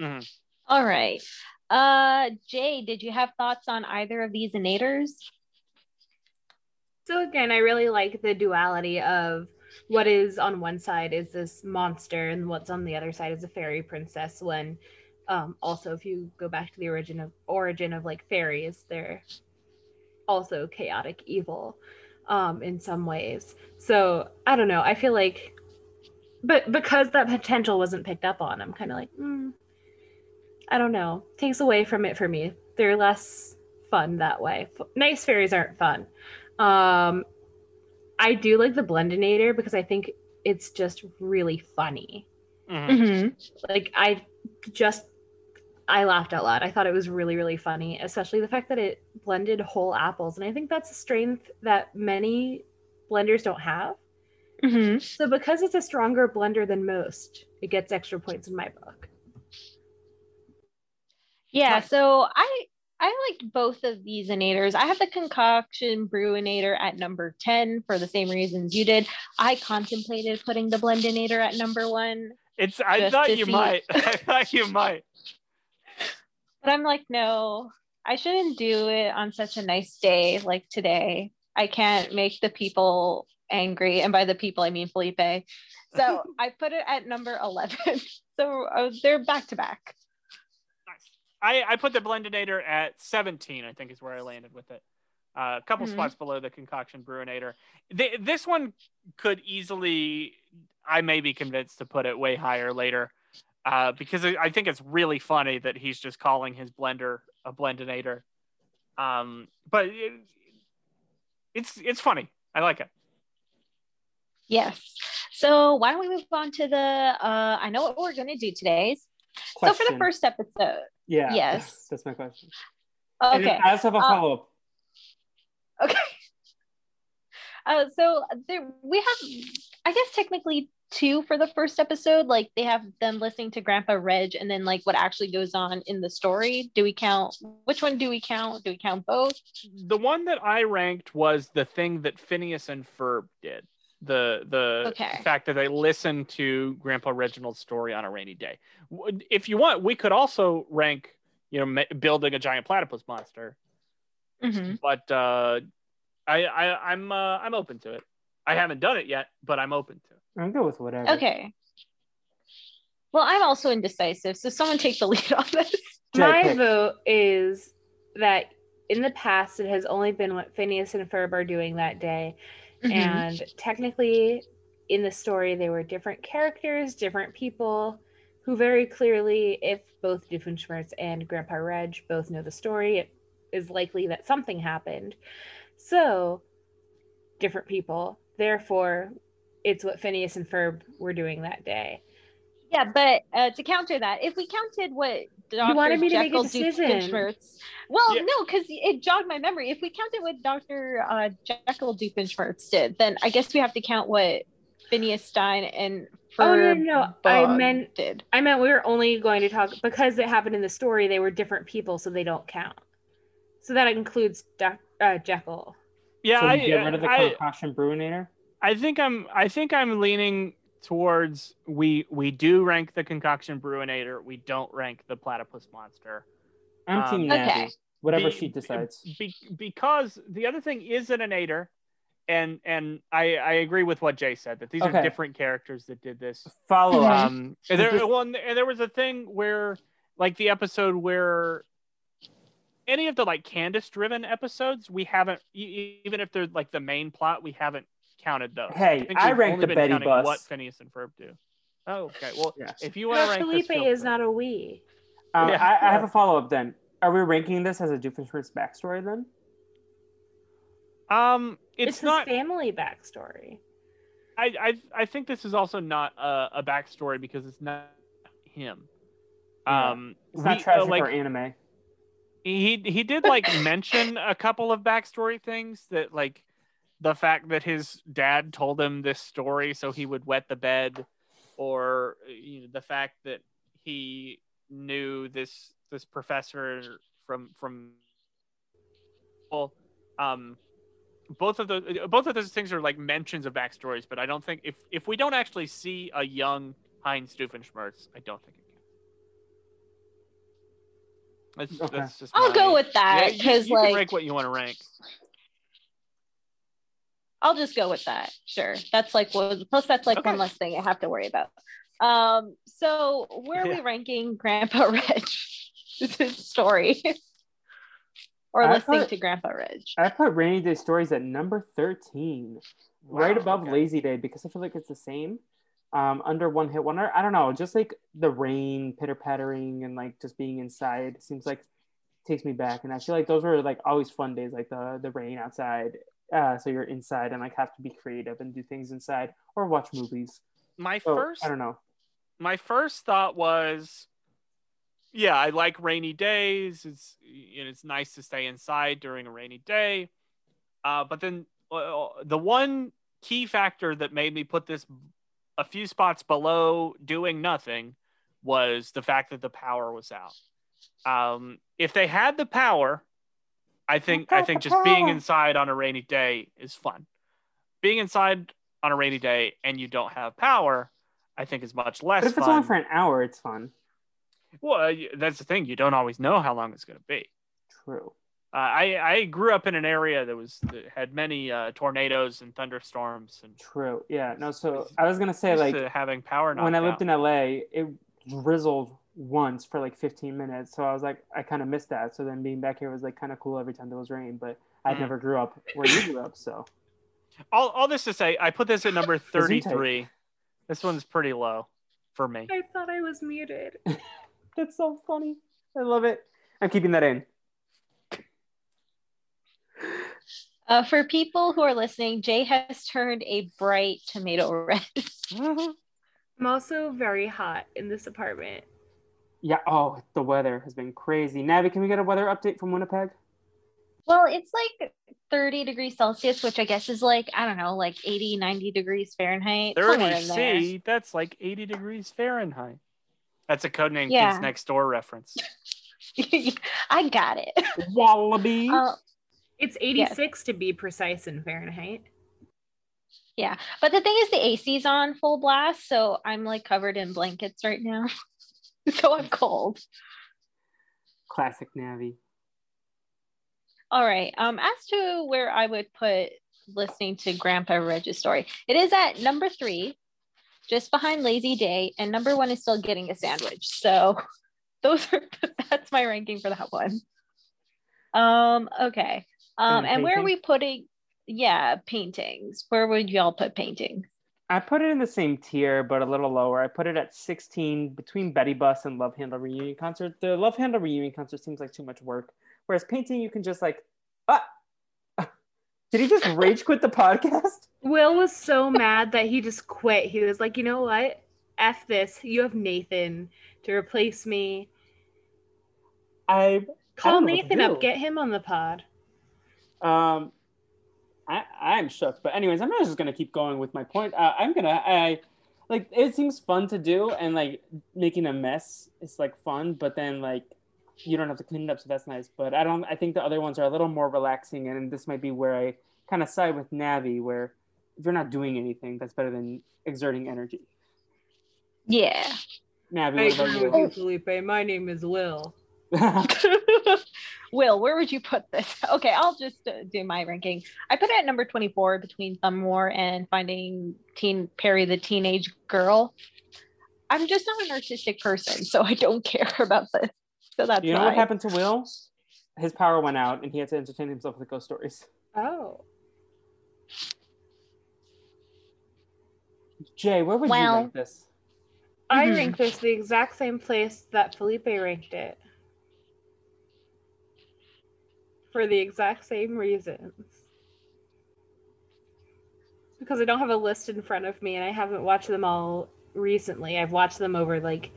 S5: Mhm.
S4: All right. Uh, Jay, did you have thoughts on either of these innators?
S6: So again, I really like the duality of what is on one side is this monster and what's on the other side is a fairy princess when um also if you go back to the origin of origin of like fairies they're also chaotic evil um in some ways. So i don't know i feel like but because that potential wasn't picked up on i'm kind of like mm, i don't know. Takes away from it for me. They're less fun that way. Nice fairies aren't fun um i do like the blendinator because i think it's just really funny
S5: Mhm.
S4: Mm-hmm.
S6: like i just i laughed out loud i thought it was really really funny especially the fact that it blended whole apples and i think that's a strength that many blenders don't have
S4: Mm-hmm.
S6: so because it's a stronger blender than most it gets extra points in my book
S4: Yeah, so I I liked both of these innators. I have the concoction brewinator at number 10 for the same reasons you did. I contemplated putting the blendinator at number one,
S5: It's. I thought you
S4: see-
S5: might. I thought you might.
S4: but I'm like, no, I shouldn't do it on such a nice day like today. I can't make the people angry. And by the people, I mean Felipe. So I put it at number 11. So uh, they're back to back.
S5: I, I put the blendinator at 17, I think is where I landed with it. Uh, a couple
S4: Mhm.
S5: spots below the concoction brewinator. Th- this one could easily, I may be convinced to put it way higher later uh, because I think it's really funny that he's just calling his blender a blendinator. Um, but it, it's it's funny. I like it.
S4: Yes. So why don't we move on to the uh I know what we're gonna do today. So for the first episode.
S1: Yeah.
S4: Yes.
S1: That's my question.
S4: Okay.
S1: then I also have a
S4: Uh,
S1: follow up.
S4: Okay. Uh, so there we have, I guess technically two for the first episode. Like they have them listening to Grandpa Reg, and then like what actually goes on in the story. Do we count? Which one do we count? Do we count both?
S5: The one that I ranked was the thing that Phineas and Ferb did. The the
S4: Okay.
S5: fact that they listened to Grandpa Reginald's story on a rainy day. If you want, we could also rank, you know, ma- building a giant platypus monster.
S4: Mm-hmm.
S5: But uh, I, I I'm uh, I'm open to it. I haven't done it yet, but I'm open to it.
S1: I'm good with whatever.
S4: Okay. Well, I'm also indecisive, so someone take the lead on this.
S6: My
S1: pick.
S6: vote is that in the past it has only been what phineas and ferb are doing that day
S4: Mhm.
S6: and technically in the story they were different characters different people who very clearly if both doofenshmirtz and grandpa reg both know the story it is likely that something happened. So different people. Therefore it's what phineas and ferb were doing that day.
S4: Yeah, but uh, to counter that, if we counted what Dr.
S6: wanted me to make a decision.
S4: Doofenshmirtz, well,
S5: Yeah.
S4: no, because it jogged my memory. If we counted what Dr. Uh, Jekyll Doofenshmirtz did, then I guess we have to count what Phineas Stein and
S6: Oh, no, no, no. I meant-
S4: did.
S6: I meant we were only going to talk because it happened in the story. They were different people, so they don't count. So that includes Doc, uh, Jekyll.
S5: Yeah,
S1: so
S5: I,
S1: get rid of the
S5: I,
S1: concoction brewinator.
S5: I think I'm I think I'm leaning towards we we do rank the concoction brewinator. We don't rank the platypus monster.
S1: I'm
S5: Um,
S1: team
S4: Okay.
S1: Whatever
S5: Be-
S1: she decides.
S5: Be, because the other thing is an inator, and and I I agree with what Jay said that these
S1: Okay.
S5: are different characters that did this.
S1: Follow up.
S5: Um, and there, well, and there was a thing where, like the episode where any of the like Candace-driven episodes, we haven't even if they're like the main plot, we haven't counted those.
S1: Hey,
S5: think
S1: I
S5: we've
S1: ranked the Betty
S5: counting
S1: Bus.
S5: What Phineas and Ferb do. Oh, okay. Well,
S1: Yes.
S5: if you want
S6: No,
S5: to rank
S6: Felipe
S5: this, feel
S6: is not a we.
S1: Um,
S5: Yeah.
S1: I, I have a follow up then. Are we ranking this as a Doofenshmirtz backstory then?
S5: Um, it's,
S6: It's,
S5: not.
S6: family backstory.
S5: I, I I think this is also not a, a backstory because it's not him.
S1: Yeah.
S5: Um,
S1: It's not
S5: we- uh,
S1: tragic
S5: like,
S1: or anime.
S5: he he did like mention a couple of backstory things that like the fact that his dad told him this story so he would wet the bed or you know the fact that he knew this this professor from from well um, both of those both of those things are like mentions of backstories, but I don't think if if we don't actually see a young Heinz Doofenshmirtz, I don't think it can That's,
S1: Okay.
S5: that's just
S4: I'll
S5: my-
S4: go with that
S5: you-
S4: because
S5: you, can
S4: like
S5: rank what you want to rank.
S4: I'll just go with that. Sure. That's like well, plus that's like one less thing I have to worry about. Um, so where are we ranking Grandpa Reg? This is story. or
S1: I
S4: listening
S1: put-
S4: to Grandpa Reg.
S1: I put Rainy Day Stories at number 13, right above
S5: okay.
S1: Lazy Day because I feel like it's the same. Um, under One Hit Wonder. I don't know, just like the rain pitter pattering and like just being inside seems like takes me back. And I feel like those were like always fun days, like the the rain outside. Uh, so you're inside and like have to be creative and do things inside or watch movies.
S5: My
S1: So,
S5: first
S1: I don't know.
S5: my first thought was yeah i like rainy days it's and it's nice to stay inside during a rainy day uh, but then uh, the one key factor that made me put this a few spots below doing nothing was the fact that the power was out um, if they had the power i think i think just being inside on a rainy day is fun being inside on a rainy day and you don't have power i think is much less
S1: But if it's
S5: fun
S1: only for an hour, it's fun.
S5: well, that's the thing. You don't always know how long it's going to be.
S1: True.
S5: Uh, I I grew up in an area that was that had many uh, tornadoes and thunderstorms, and
S1: True. Yeah. No. So I was gonna say like
S5: having power.
S1: when I lived in. LA, it drizzled once for like 15 minutes. So I was like, I kind of missed that. So then being back here was like kind of cool every time there was rain. But I
S5: Mm.
S1: never grew up where you grew up. So
S5: all all this to say, I put this at number thirty-three. This one's pretty low for me.
S6: I thought I was muted.
S1: that's so funny. I love it. I'm keeping that in.
S4: Uh, for people who are listening, Jay has turned a bright tomato red.
S6: I'm also very hot in this apartment.
S1: Yeah. Oh, the weather has been crazy. Navi, can we get a weather update from Winnipeg?
S4: well, it's like 30 degrees Celsius, which I guess is like, I don't know, like 80, 90 degrees Fahrenheit.
S5: Thirty
S4: in there.
S5: C. That's like eighty degrees Fahrenheit. That's a codename
S4: Yeah.
S5: Kids Next Door reference.
S4: I got it.
S1: Wallaby.
S4: Uh,
S6: It's 86 to be precise in Fahrenheit.
S4: yeah. But the thing is, the AC's on full blast. So I'm like covered in blankets right now. so I'm cold.
S1: Classic Navi.
S4: All right. Um, as to where I would put listening to Grandpa Reg's story, it is at number three, just behind Lazy Day, and number one is still getting a sandwich. So those are that's my ranking for that one. Um, okay. Um,
S1: And
S4: and where are we putting? Yeah, paintings. Where would y'all put paintings?
S1: I put it in the same tier, but a little lower. I put it at 16 between Betty Bus and Love Handle Reunion Concert. The Love Handle Reunion Concert seems like too much work. Whereas painting, you can just like, ah, did he just rage quit the podcast?
S6: Will was so mad that he just quit. He was like, you know what? F this. You have Nathan to replace me.
S1: I
S6: Call
S1: don't know what to
S6: Nathan up. Get him on the pod.
S1: Um, I I'm shook. But anyways, I'm not just gonna keep going with my point. Uh, I'm gonna I like it seems fun to do, and like making a mess is like fun. But then like you don't have to clean it up, so that's nice. But I don't. I think the other ones are a little more relaxing, and this might be where I kind of side with Navi, where if you're not doing anything, that's better than exerting energy.
S4: Yeah.
S1: Navi,
S6: I
S1: what about
S6: agree with
S1: you?
S6: you, Felipe. My name is Will.
S4: Will, where would you put this? Okay, I'll just uh, do my ranking. I put it at number 24 between Thumb War and Finding Teen Perry the Teenage Girl. I'm just not a narcissistic person, so I don't care about this. So that's
S1: you know
S4: why.
S1: what happened to Will? His power went out, and he had to entertain himself with ghost stories.
S6: Oh.
S1: Jay, where would you rank this?
S6: I
S4: Mhm.
S6: rank this the exact same place that Felipe ranked it. For the exact same reasons. Because I don't have a list in front of me and I haven't watched them all recently. I've watched them over like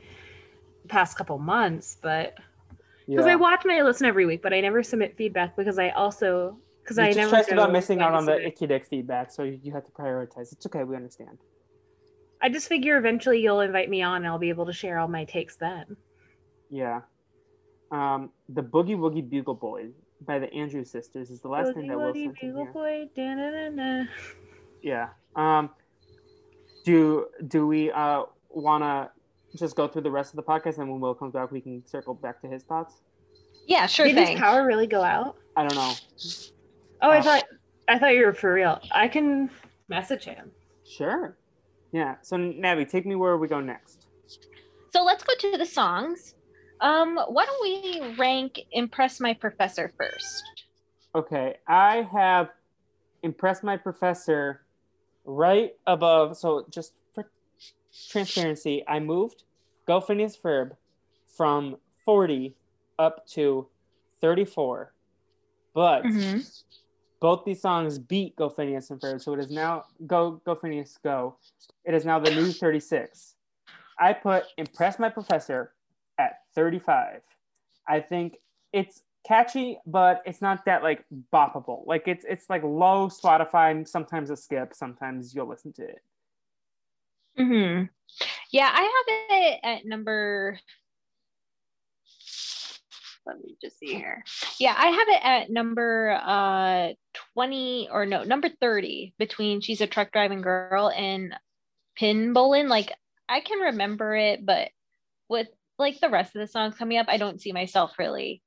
S6: the past couple months, but because I watch my list every week, but I never submit feedback because I also because I
S1: just
S6: never
S1: stressed about missing out on the icky dick feedback, so you, you have to prioritize. It's okay, we understand.
S6: I just figure eventually you'll invite me on and I'll be able to share all my takes then.
S1: Yeah. Um, the Boogie Woogie Bugle Boys. By the Andrew Sisters is the last thing that Will
S6: Woody,
S1: sent in
S6: Bugle
S1: here.
S6: Boy, da-na-na-na.
S1: Yeah. Um. Do do we uh wanna just go through the rest of the podcast and when Will comes back we can circle back to his thoughts?
S4: Yeah, sure
S6: Did
S4: thing.
S6: his power really go out?
S1: I don't know.
S6: Oh, I
S1: Uh,
S6: thought I thought you were for real. I can message him.
S1: Sure. Yeah. So Navi, take me where we go next.
S4: So let's go to the songs. Um, why don't we rank "Impress My Professor" first?
S1: Okay, I have impressed my professor right above. So just for transparency, I moved Go Phineas Ferb from 40 up to 34. But both these songs beat Go Phineas and Ferb, so it is now Go Go Phineas Go. It is now the new 36. I put Impress My Professor 35. I think it's catchy, but it's not that like boppable. Like it's it's like low Spotify, sometimes a skip, sometimes you'll listen to it.
S4: Mm-hmm. Yeah, I have it at number. Let me just see here. Yeah, I have it at number uh 20 or no, number 30 between She's a Truck Driving Girl and Pinballin'. Like I can remember it, but with like the rest of the songs coming up, I don't see myself really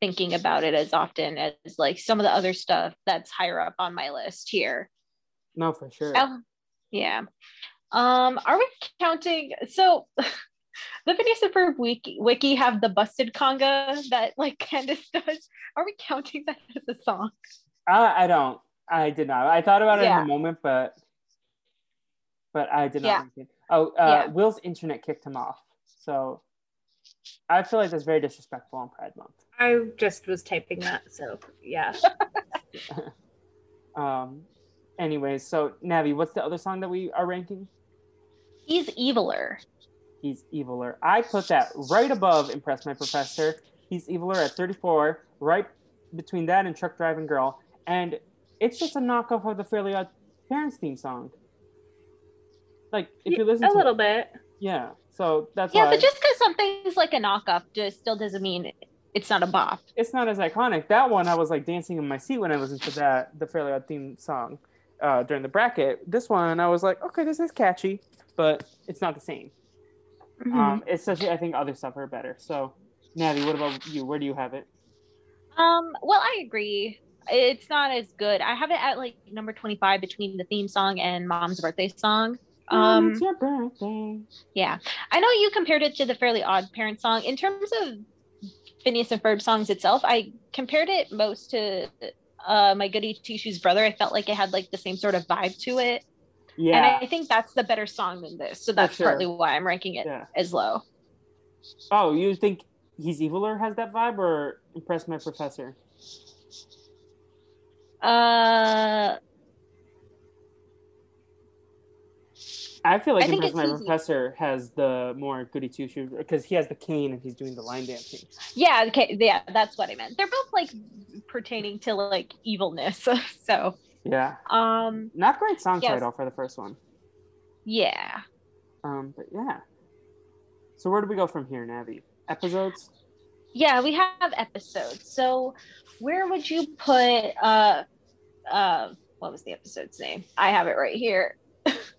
S4: thinking about it as often as like some of the other stuff that's higher up on my list here.
S1: No, for sure.
S4: Oh, yeah. Um, are we counting? So, the and Ferb wiki, wiki have the busted conga that like Candace does. Are we counting that as a song?
S1: I, I don't. I did not. I thought about it
S4: Yeah.
S1: in the moment, but but I did not.
S4: Yeah.
S1: Oh, uh,
S4: Yeah.
S1: Will's internet kicked him off, so I feel like that's very disrespectful on Pride Month.
S6: I just was typing that, so yeah.
S1: Um. Anyways, so Navi, what's the other song that we are ranking?
S4: He's eviler.
S1: He's eviler. I put that right above Impress My Professor. He's eviler at 34, right between that and Truck Driving Girl. And it's just a knockoff of the Fairly Odd Parents theme song. Like, if you listen
S6: a
S1: to
S6: little
S1: it,
S6: bit.
S1: yeah. So that's
S4: Yeah, but just because something's like a knockoff just still doesn't mean it's not a bop.
S1: it's not as iconic. That one, I was like dancing in my seat when I listened to that, the Fairly Odd theme song uh, during the bracket. This one, I was like, okay, this is catchy, but it's not the same.
S4: Mm-hmm.
S1: Um, especially, I think other stuff are better. So, Navi, what about you? Where do you have it?
S4: Um, well, I agree. It's not as good. I have it at like number 25 between the theme song and Mom's birthday song. Um,
S1: it's your birthday.
S4: Yeah, I know you compared it to the Fairly Odd Parent song. In terms of Phineas and Ferb songs itself, I compared it most to uh, my Goody Two Shoes brother. I felt like it had like the same sort of vibe to it,
S1: Yeah, and
S4: I think that's the better song than this. So that's
S1: sure.
S4: partly why I'm ranking it
S1: Yeah.
S4: as low.
S1: Oh, you think He's Eviler has that vibe, or Impress My Professor?
S4: Uh,
S1: I feel like
S4: I
S1: My
S4: easy.
S1: Professor has the more goody two shoes because he has the cane and he's doing the line dancing.
S4: yeah, okay, yeah, that's what I meant. They're both like pertaining to like evilness. so,
S1: Yeah.
S4: um,
S1: Not great song
S4: Yes.
S1: title for the first one.
S4: yeah.
S1: Um, but yeah. So where do we go from here, Navi? Episodes?
S4: Yeah, we have episodes. So where would you put uh uh what was the episode's name? I have it right here.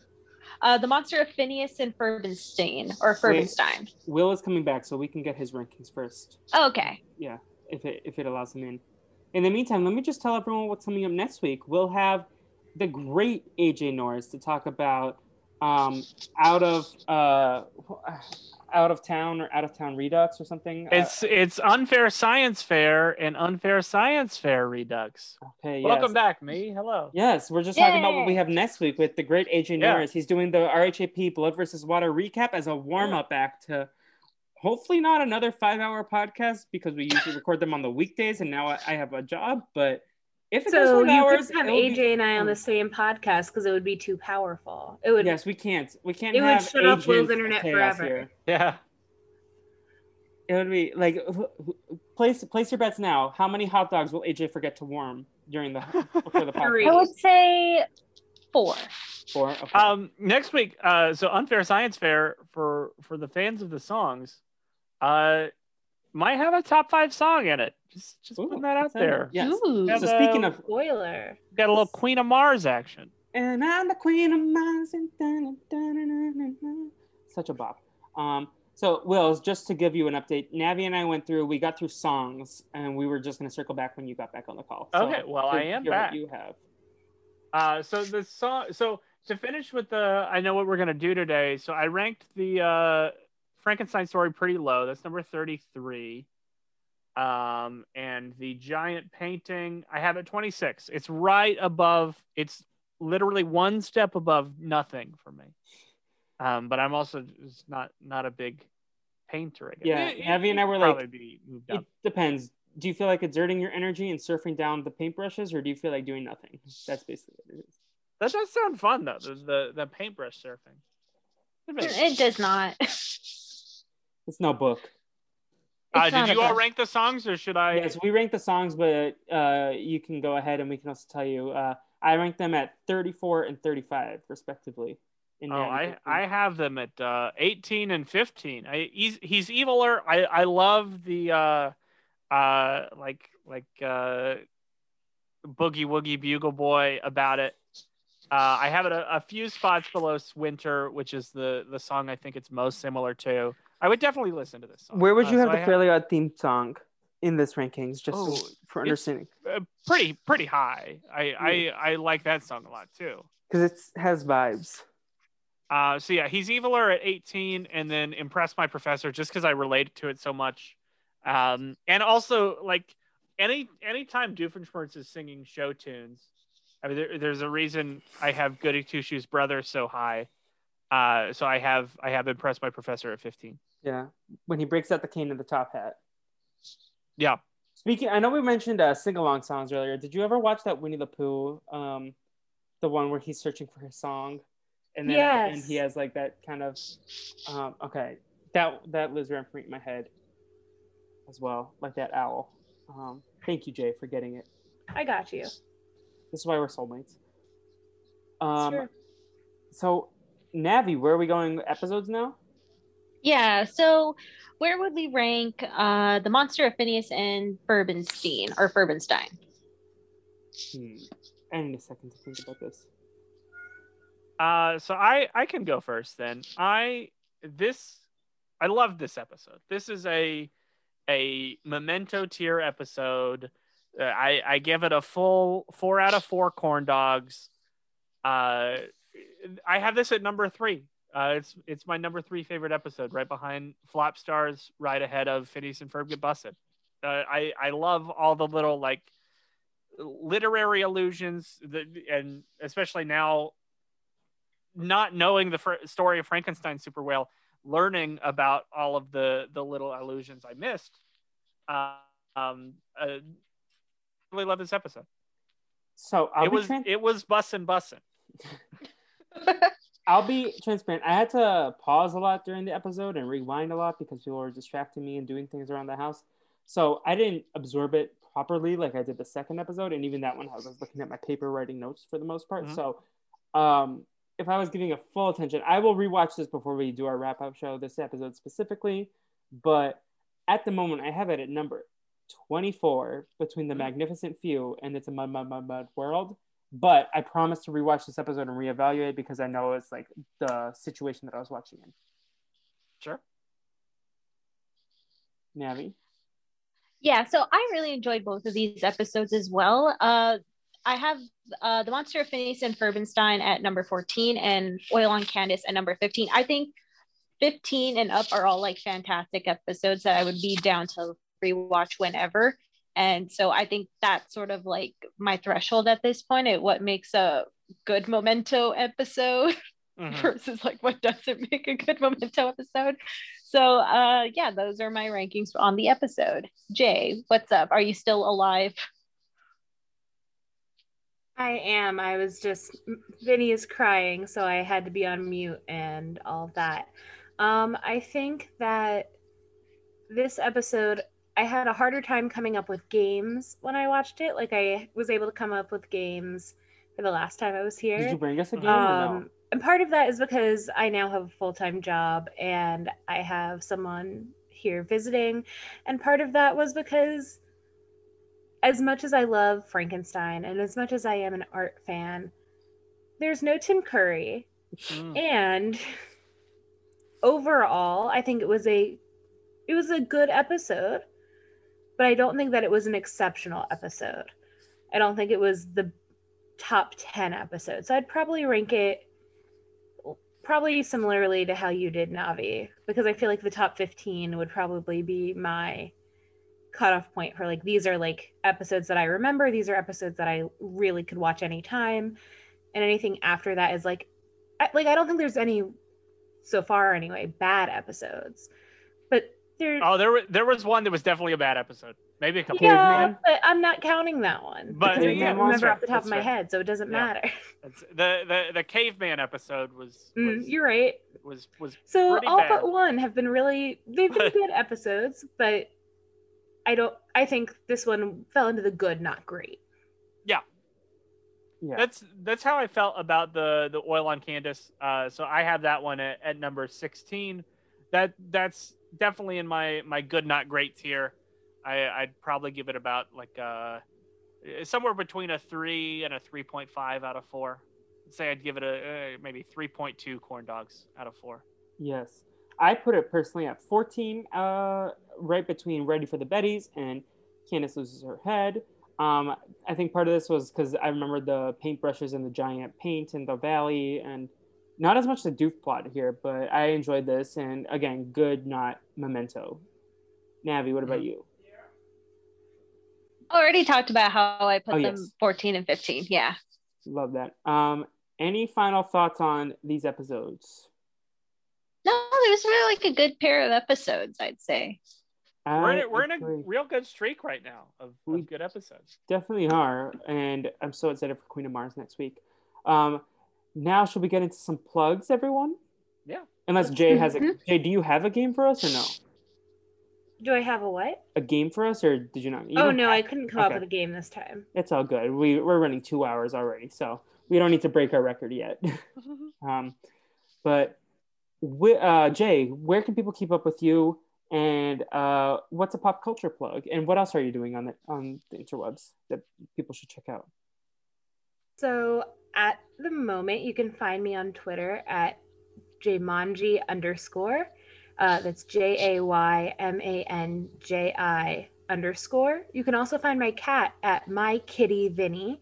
S4: uh The Monster of Phineas and Ferbenstein or Ferbenstein.
S1: Will is coming back, so we can get his rankings first.
S4: Okay.
S1: Yeah, if it if it allows him in. In the meantime, let me just tell everyone what's coming up next week. We'll have the great AJ Norris to talk about um out of uh out of town or out of town redux or something. Uh,
S5: It's it's unfair science fair and unfair science fair redux.
S1: okay,
S5: Welcome
S1: yes.
S5: back, me. Hello.
S1: Yes, we're just talking about what we have next week with the great AJ
S5: Yeah.
S1: Norris. He's doing the RHAP Blood versus Water recap as a warm up act to hopefully not another five hour podcast because we usually record them on the weekdays and now I, I have a job. But if it goes
S6: So
S1: five
S6: you
S1: hours,
S6: could have
S1: it'll be
S6: AJ and I on the same podcast because it would be too powerful. It would.
S1: Yes, we can't. We can't
S6: It would
S1: have
S6: shut off
S1: agents
S6: Will's internet forever.
S1: here.
S5: Yeah.
S1: It would be like wh- wh- place place your bets now. How many hot dogs will AJ forget to warm during the before the
S6: Three.
S1: podcast?
S4: I would say four.
S1: Four. Okay.
S5: Um, next week, uh, so unfair science fair for for the fans of the songs. Uh, might have a top five song in it. Just just
S1: Ooh,
S5: putting that out
S1: that's it.
S5: there.
S1: Yes.
S4: Ooh.
S1: So
S5: a-
S1: speaking of
S6: Spoiler.
S5: Got a little Queen of Mars action.
S1: And I'm the queen of Mars. and dun. Such a bop. Um, so, Wills, just to give you an update, Navi and I went through, we got through songs, and we were just going to circle back when you got back on the call. So
S5: Okay, well, I am
S1: hear what
S5: back.
S1: You have.
S5: Uh, so the song. So to finish with the, I know what we're gonna do today. So I ranked the uh, Frankenstein story pretty low. That's number thirty-three. Um, and the giant painting, I have it twenty-six. It's right above. It's literally one step above nothing for me. Um, but I'm also just not not a big painter. I guess.
S1: Yeah,
S5: It-
S1: Navi and I were like-
S5: be moved
S1: It
S5: up.
S1: depends. Do you feel like exerting your energy and surfing down the paintbrushes, or do you feel like doing nothing? That's basically what it is.
S5: That does sound fun though. The the, the paintbrush surfing.
S4: It does not.
S1: It's no book.
S5: Uh,
S4: It's not
S5: did you all rank the songs, or should I?
S1: Yes, we ranked the songs, but uh, you can go ahead and we can also tell you. Uh, I ranked them at 34 and 35, respectively. in
S5: Oh, I. I have them at uh, 18 and 15. I, he's he's eviler. I, I love the uh, uh, like like uh, boogie woogie bugle boy about it. Uh, I have it a, a few spots below Winter, which is the the song I think it's most similar to. I would definitely listen to this song.
S1: Where would
S5: Uh,
S1: you
S5: so
S1: have
S5: I
S1: the Fairly Odd theme song in this rankings, just
S5: Oh,
S1: for understanding?
S5: uh, pretty pretty high. I, I I like that song a lot too.
S1: Because it has vibes.
S5: Uh, so yeah, he's eviler at 18, and then impress my professor just because I related to it so much. Um, and also like any anytime Doofenshmirtz is singing show tunes, I mean, there, there's a reason I have Goody Two Shoes brother so high. Uh, so I have I have impressed my professor at 15.
S1: Yeah, when he breaks out the cane and the top hat.
S5: Yeah.
S1: Speaking, I know we mentioned uh, sing along songs earlier. Did you ever watch that Winnie the Pooh, um, the one where he's searching for his song, and then at the end
S6: Yes.
S1: he has like that kind of, um, okay, that that lives rent free in my head, as well, like that owl. Um, thank you, Jay, for getting it.
S6: I got you.
S1: This is why we're soulmates. Um,
S6: Sure.
S1: So, Navi, where are we going? Episodes now?
S4: Yeah, so where would we rank uh, the Monster of Phineas and Ferbenstein or Ferbenstein?
S1: Hmm. I need a second to think about this.
S5: Uh, so I I can go first then. I this I love this episode. This is a a memento tier episode. Uh, I I give it a full four out of four corn dogs. Uh, I have this at number three. Uh, it's it's my number three favorite episode, right behind Flop Starz, right ahead of Phineas and Ferb get busted. Uh, I I love all the little like literary allusions, that, and especially now not knowing the fr- story of Frankenstein super well, learning about all of the the little allusions I missed. Uh, um, uh, really love this episode.
S1: So I'll
S5: it was
S1: tran-
S5: it was bussin' bussin'.
S1: I'll be transparent. I had to pause a lot during the episode and rewind a lot because people were distracting me and doing things around the house. So I didn't absorb it properly like I did the second episode, and even that one I was looking at my paper writing notes for the most part.
S5: Mhm.
S1: So um, if I was giving a full attention, I will rewatch this before we do our wrap up show, this episode specifically. But at the moment, I have it at number 24 between the Magnificent Few and It's a Mud, Mud, Mud, Mud World. But I promise to rewatch this episode and reevaluate because I know it's like the situation that I was watching in.
S5: Sure.
S1: Navi.
S4: Yeah, so I really enjoyed both of these episodes as well. Uh, I have uh, The Monster of Phineas and Ferbenstein at number 14 and Oil on Candace at number 15. I think 15 and up are all like fantastic episodes that I would be down to rewatch whenever. And so I think that's sort of like my threshold at this point at what makes a good memento episode
S5: Mhm.
S4: versus like what doesn't make a good memento episode. So uh yeah, those are my rankings on the episode. Jay, what's up? Are you still alive?
S6: I am. I was just Vinny is crying, so I had to be on mute and all that. Um, I think that this episode I had a harder time coming up with games when I watched it. Like I was able to come up with games for the last time I was here.
S1: Did you bring us a game or no?
S6: Um, and part of that is because I now have a full time job and I have someone here visiting. And part of that was because, as much as I love Frankenstein and as much as I am an art fan, there's no Tim Curry.
S5: Mm.
S6: And overall, I think it was a it was a good episode, but I don't think that it was an exceptional episode. I don't think it was the top 10 episodes. So I'd probably rank it probably similarly to how you did Navi because I feel like the top 15 would probably be my cutoff point for like these are like episodes that I remember, these are episodes that I really could watch anytime and anything after that is like I, like I don't think there's any so far anyway bad episodes. But there
S5: Oh, there wa- there was one that was definitely a bad episode. Maybe a couple.
S6: yeah,
S1: Caveman?
S6: but I'm not counting that one.
S5: But-
S6: because I
S1: Caveman
S6: can't
S1: monster?
S6: remember off the top
S5: That's
S6: of my
S5: right.
S6: head, so it doesn't
S5: Yeah.
S6: matter.
S5: It's- the the the caveman episode was
S6: Mm, you're right.
S5: was was
S6: So all
S5: bad.
S6: but one have been really they've been good episodes, but I don't I think this one fell into the good, not great.
S1: Yeah.
S5: That's that's how I felt about the the oil on Candace. Uh, so I have that one at, at number sixteen. That that's definitely in my my good not great tier. I I'd probably give it about like uh somewhere between a three and a three point five out of four. Say I'd give it a uh, maybe three point two corn dogs out of four.
S1: Yes. I put it personally at 14, uh, right between Ready for the Betties and Candace Loses Her Head. Um, I think part of this was because I remember the paintbrushes and the giant paint in the valley, and not as much the doof plot here, but I enjoyed this. And again, good, not memento. Navi, what about you?
S4: Already talked about how I put
S1: Oh,
S4: them
S1: yes.
S4: 14 and 15. Yeah.
S1: Love that. Um, any final thoughts on these episodes?
S4: No, it was really like a good pair of episodes, I'd say.
S5: We're in,
S1: I
S5: a- we're in a real good streak right now of, of good episodes.
S1: definitely are and i'm so excited for queen of mars next week um now should we get into some plugs everyone?
S5: Yeah.
S1: unless jay has a
S4: Mhm.
S1: jay do you have a game for us or no?
S6: Do I have a what?
S1: a game for us or did you not? You
S6: oh no,
S1: have-
S6: I couldn't come up with a game this time.
S1: it's all good. We, we're running two hours already so we don't need to break our record yet. Um but wh- uh jay where can people keep up with you? And uh what's a pop culture plug? And what else are you doing on the on the interwebs that people should check out?
S6: So at the moment, you can find me on Twitter at jaymanji underscore. Uh, that's J A Y M A N J I underscore. You can also find my cat at my kitty Vinny.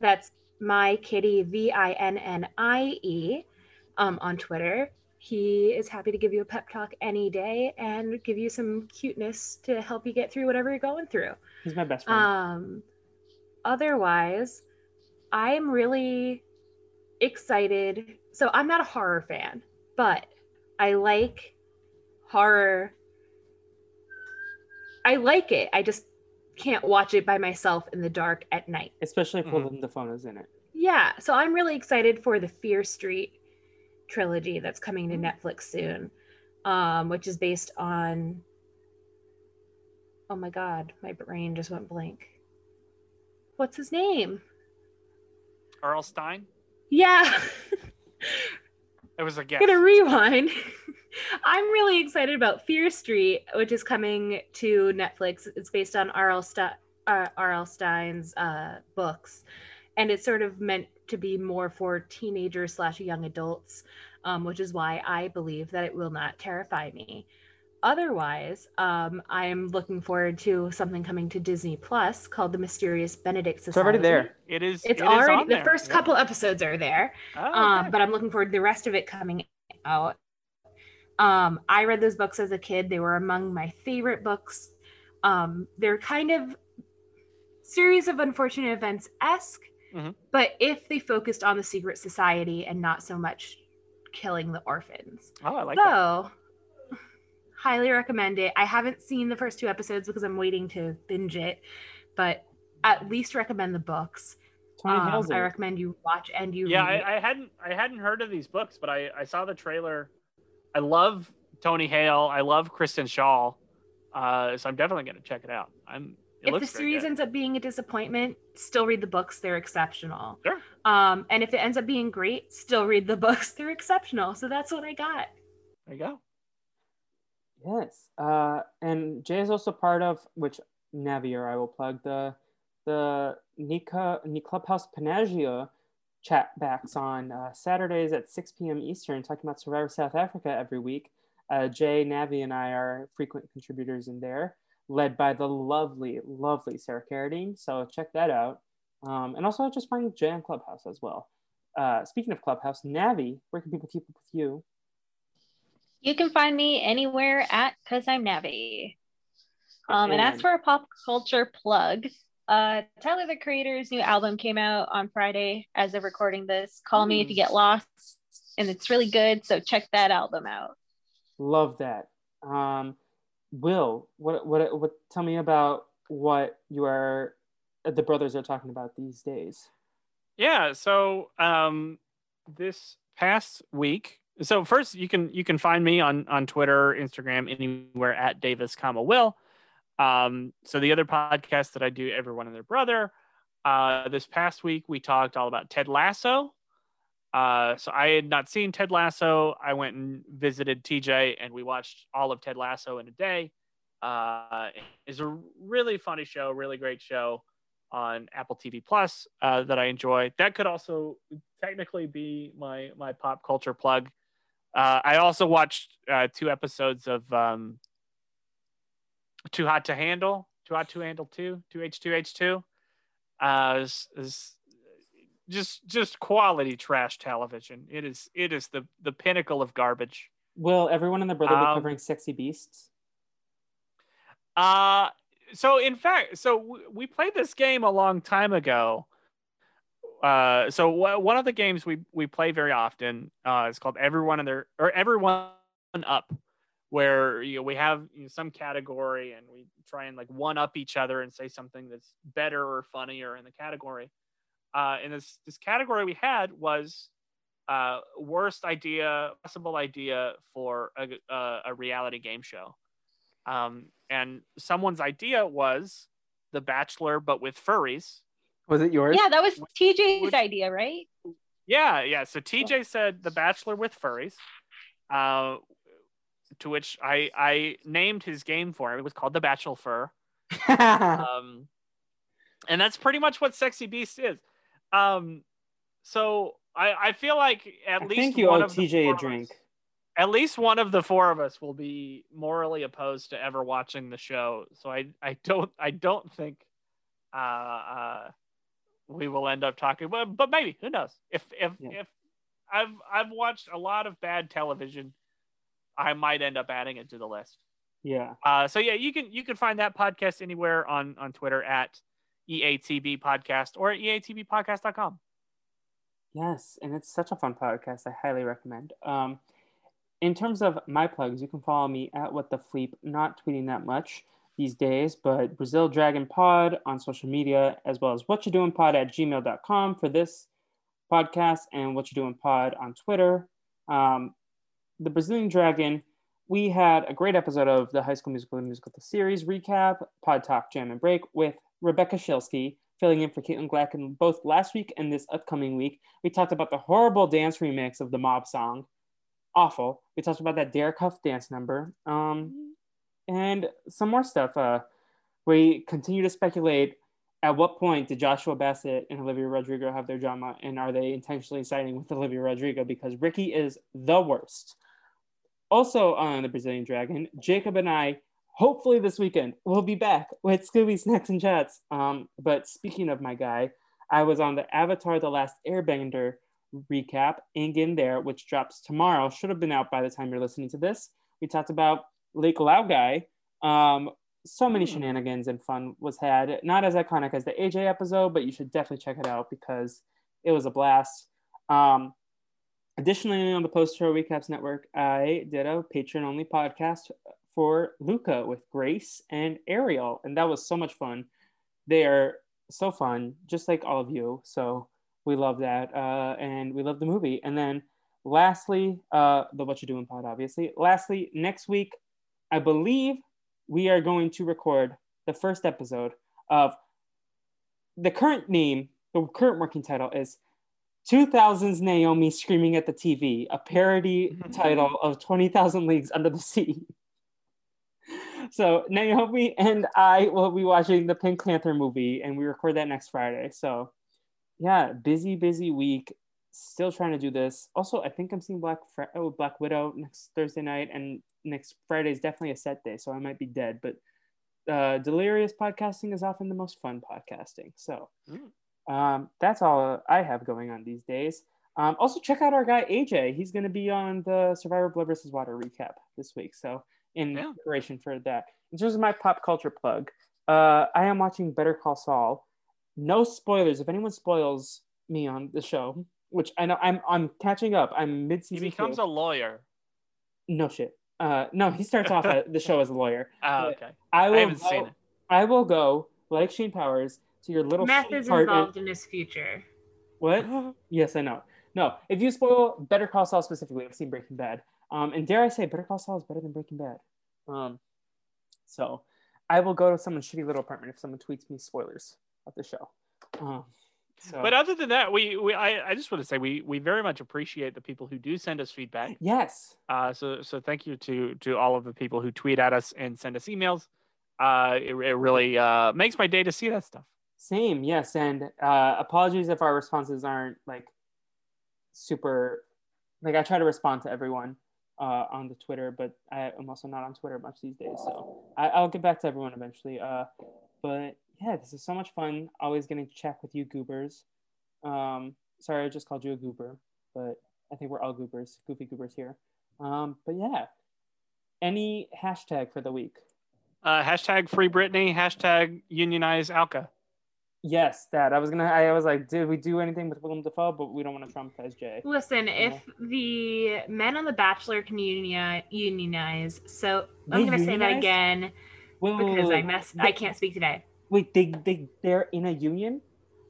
S6: That's my kitty V I N N I E um, on Twitter. He is happy to give you a pep talk any day and give you some cuteness to help you get through whatever you're going through.
S1: he's my best friend
S6: Um, otherwise, I'm really excited. So I'm not a horror fan, but I like horror. I like it. I just can't watch it by myself in the dark at night.
S1: especially if
S5: Mhm.
S1: Willem Dafoe is in it
S6: Yeah, so I'm really excited for the Fear Street trilogy that's coming to Netflix soon, um, which is based on. Oh my god, my brain just went blank. What's his name?
S5: Earl Stein.
S6: Yeah,
S5: It was a guess.
S6: I'm gonna rewind. I'm really excited about Fear Street, which is coming to Netflix. It's based on R.L. Ste- uh, R.L. Stine's uh, books, and it's sort of meant to be more for teenagers slash young adults, um, which is why I believe that it will not terrify me. Otherwise, um, I am looking forward to something coming to Disney Plus called The Mysterious Benedict Society.
S1: it's already there
S5: It is.
S6: It's
S5: it is
S6: already
S5: on
S6: the
S5: there.
S6: first
S5: Yeah.
S6: couple episodes are there
S5: Oh,
S6: um, but I'm looking forward to the rest of it coming out. Um, I read those books as a kid. They were among my favorite books. Um, they're kind of series of unfortunate events esque,
S5: Mhm.
S6: but if they focused on the secret society and not so much killing the orphans.
S5: oh, I like that.
S6: So, highly recommend it. I haven't seen the first two episodes because I'm waiting to binge it, but at least recommend the books.
S1: tony
S6: Um,
S1: hale's
S6: I recommend you watch and you
S5: Yeah,
S6: read.
S5: I, I hadn't I hadn't heard of these books, but I I saw the trailer. I love Tony Hale. I love Kristen Schaal. Uh, so I'm definitely gonna check it out. I'm. It
S6: if the
S5: looks very
S6: series
S5: good.
S6: ends up being a disappointment, still read the books. They're exceptional.
S5: Sure.
S6: Um, and if it ends up being great, still read the books. They're exceptional. So that's what I got.
S5: There you go.
S1: Yes. Uh, and Jay is also part of which Navi or I will plug the the Nika Ni Clubhouse Panagia chat backs on uh, Saturdays at 6 p.m. Eastern, talking about Survivor South Africa every week. Uh, Jay, Navi, and I are frequent contributors in there, led by the lovely, lovely Sarah Carradine. So check that out. Um, and also just find Jay on Clubhouse as well. Uh, speaking of Clubhouse, Navi, where can people keep up with you?
S4: You can find me anywhere at Cause I'm Navi. Um, and as for a pop culture plug, uh, Tyler the Creator's new album came out on Friday as of recording this. Call Me If You Get Lost, and it's really good. So check that album out.
S1: Love that. Um, Will, what, what, what, tell me about what you are, the brothers are talking about these days.
S5: Yeah. So um, this past week. So first, you can you can find me on on Twitter, Instagram, anywhere at Davis, comma Will. Um, so the other podcast that I do, everyone and their brother. Uh, this past week, we talked all about Ted Lasso. Uh, so I had not seen Ted Lasso. I went and visited TJ, and we watched all of Ted Lasso in a day. Uh, it's a really funny show, really great show on Apple TV Plus uh, that I enjoy. That could also technically be my my pop culture plug. Uh, I also watched uh, two episodes of um, Too Hot to Handle, Too Hot to Handle Two, Two H Two H Two. Uh, is, is just just quality trash television. It is it is the the pinnacle of garbage.
S1: Will everyone in the brother be
S5: Um,
S1: covering Sexy Beasts?
S5: Uh so in fact, so w- we played this game a long time ago. Uh, so w- one of the games we we play very often uh, is called Everyone in their or Everyone Up, where you know, we have you know, some category and we try and like one up each other and say something that's better or funnier in the category. Uh, and this this category we had was uh, worst idea, possible idea for a, a, a reality game show. Um, and someone's idea was The Bachelor, but with furries.
S1: Was it yours?
S4: Yeah, that was TJ's
S5: which-
S4: idea, right?
S5: Yeah, yeah. So TJ said The Bachelor with furries. Uh, to which I I named his game for him. It was called The Bachelor Fur. um, and that's pretty much what Sexy Beast is. Um, so I I feel like at
S1: I
S5: least
S1: think you
S5: one
S1: owe
S5: of the
S1: TJ
S5: four
S1: a
S5: of
S1: drink.
S5: us- at least one of the four of us will be morally opposed to ever watching the show. So I I don't I don't think uh, uh we will end up talking but but maybe who knows if if
S1: Yeah.
S5: if I've I've watched a lot of bad television I might end up adding it to the list.
S1: Yeah.
S5: Uh, so yeah, you can you can find that podcast anywhere on on Twitter at EATB podcast or at EATBpodcast.com.
S1: Yes, and it's such a fun podcast. I highly recommend. Um, in terms of my plugs, you can follow me at What the Fleep. Not tweeting that much these days, but Brazil Dragon Pod on social media, as well as What You Doing Pod at gmail.com for this podcast, and What You Doing Pod on Twitter. Um, the Brazilian Dragon. We had a great episode of the High School Musical and Musical the series recap, Pod Talk Jam and Break with Rebecca Shilsky filling in for Caitlin Glacken both last week and this upcoming week. We talked about the horrible dance remix of the mob song. Awful. We talked about that Derek Hough dance number. Um, and some more stuff. Uh, we continue to speculate at what point did Joshua Bassett and Olivia Rodrigo have their drama, and are they intentionally siding with Olivia Rodrigo because Ricky is the worst. Also on the Brazilian Dragon, Jacob and I, hopefully this weekend, will be back with Scooby Snacks and Chats. Um, but speaking of my guy, I was on the Avatar: The Last Airbender recap, Ing in there, which drops tomorrow. Should have been out by the time you're listening to this. We talked about Lake Laogai. Um, so many shenanigans and fun was had. Not as iconic as the AJ episode, but you should definitely check it out because it was a blast. Um, additionally, on the Post Show Recaps Network, I did a patron only podcast for Luca with Grace and Ariel, and that was so much fun. They are so fun, just like all of you. So we love that, uh, and we love the movie. And then, lastly, uh, the What You Doing Pod, obviously. Lastly, next week, I believe we are going to record the first episode of the current name. The current working title is 2000's Naomi Screaming at the TV, a parody mm-hmm. title of 20,000 Leagues Under the Sea. so Naomi and I will be watching the Pink Panther movie, and we record that next Friday. So, yeah, busy, busy week. Still trying to do this. Also, I think I'm seeing Black Fri- oh, Black Widow next Thursday night, and next Friday is definitely a set day, so I might be dead. But uh, delirious podcasting is often the most fun podcasting. So, um, that's all I have going on these days. Um, also, check out our guy AJ. He's going to be on the Survivor Blood versus Water recap this week. So, in
S5: Yeah.
S1: preparation for that, in terms of my pop culture plug, uh, I am watching Better Call Saul. No spoilers. If anyone spoils me on the show, which I know I'm, I'm catching up. I'm mid season.
S5: He becomes a lawyer.
S1: no shit. Uh, no, he starts off at the show as a lawyer.
S5: Oh, okay.
S1: I will
S5: haven't
S1: go,
S5: seen it.
S1: I will go like Shane Powers to your little
S6: Meth is
S1: apartment-
S6: involved in his future.
S1: What? yes, I know. No, if you spoil Better Call Saul specifically, I've seen Breaking Bad. Um, and dare I say, Better Call Saul is better than Breaking Bad. Um, so I will go to someone's shitty little apartment if someone tweets me spoilers of the show. Um, so
S5: But other than that, we, we I, I just want to say we we very much appreciate the people who do send us feedback.
S1: yes,
S5: Uh, so so thank you to to all of the people who tweet at us and send us emails. Uh, it, it really uh, makes my day to see that stuff.
S1: same. Yes, and uh, apologies if our responses aren't like super. Like I try to respond to everyone uh, on the Twitter, but I, I'm also not on Twitter much these days. So I, I'll get back to everyone eventually. Uh, but yeah, this is so much fun. Always getting to chat with you goobers. Um, sorry, I just called you a goober, but I think we're all goobers, goofy goobers here. Um, but yeah, any hashtag for the week?
S5: Uh, hashtag free Britney. Hashtag unionize OWCA.
S1: Yes, that I was gonna. I was like, did we do anything with Willem Dafoe? But we don't want to traumatize Jay.
S6: Listen, if the men on The Bachelor can unioni- unionize, so I'm
S1: They
S6: going to say that again
S1: Wait, wait,
S6: because
S1: wait,
S6: I
S1: wait.
S6: messed.
S1: They-
S6: I can't speak today.
S1: Wait, they they they're in a union?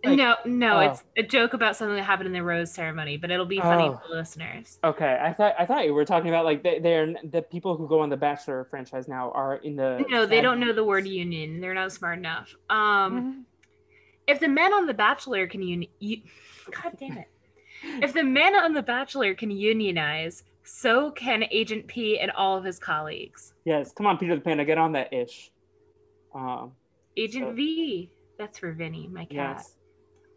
S1: Like-
S6: no, no,
S1: oh.
S6: it's a joke about something that happened in the rose ceremony, but it'll be funny
S1: Oh.
S6: for listeners.
S1: Okay, I thought I thought you were talking about like they, they're the people who go on the Bachelor franchise now are in the.
S6: No, they don't know the word union. They're not smart enough. Um,
S1: Mm-hmm.
S6: if the men on The Bachelor can uni- you, God damn it. If the men on The Bachelor can unionize, so can Agent P and all of his colleagues.
S1: Yes, come on, Peter the Panda, get on that ish. Um,
S6: Agent
S1: So-
S6: V, that's for Vinny, my cat.
S1: yes.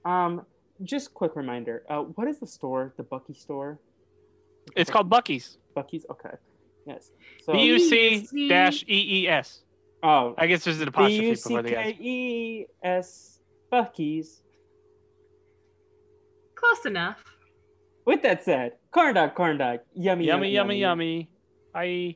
S1: Um, just quick reminder. Uh, what is the store? The Buc-ee store?
S5: It's called Buc-ee's.
S1: Buc-ee's. Okay. Yes. So.
S5: B U C dash E E S.
S1: Oh,
S5: I guess there's an
S1: B
S5: apostrophe
S1: U
S5: before the
S1: K
S5: S.
S1: E S Buc-ee's.
S6: Close enough.
S1: With that said, corn dog, corn dog, yummy,
S5: Yummy, yummy, yummy. Bye.
S11: I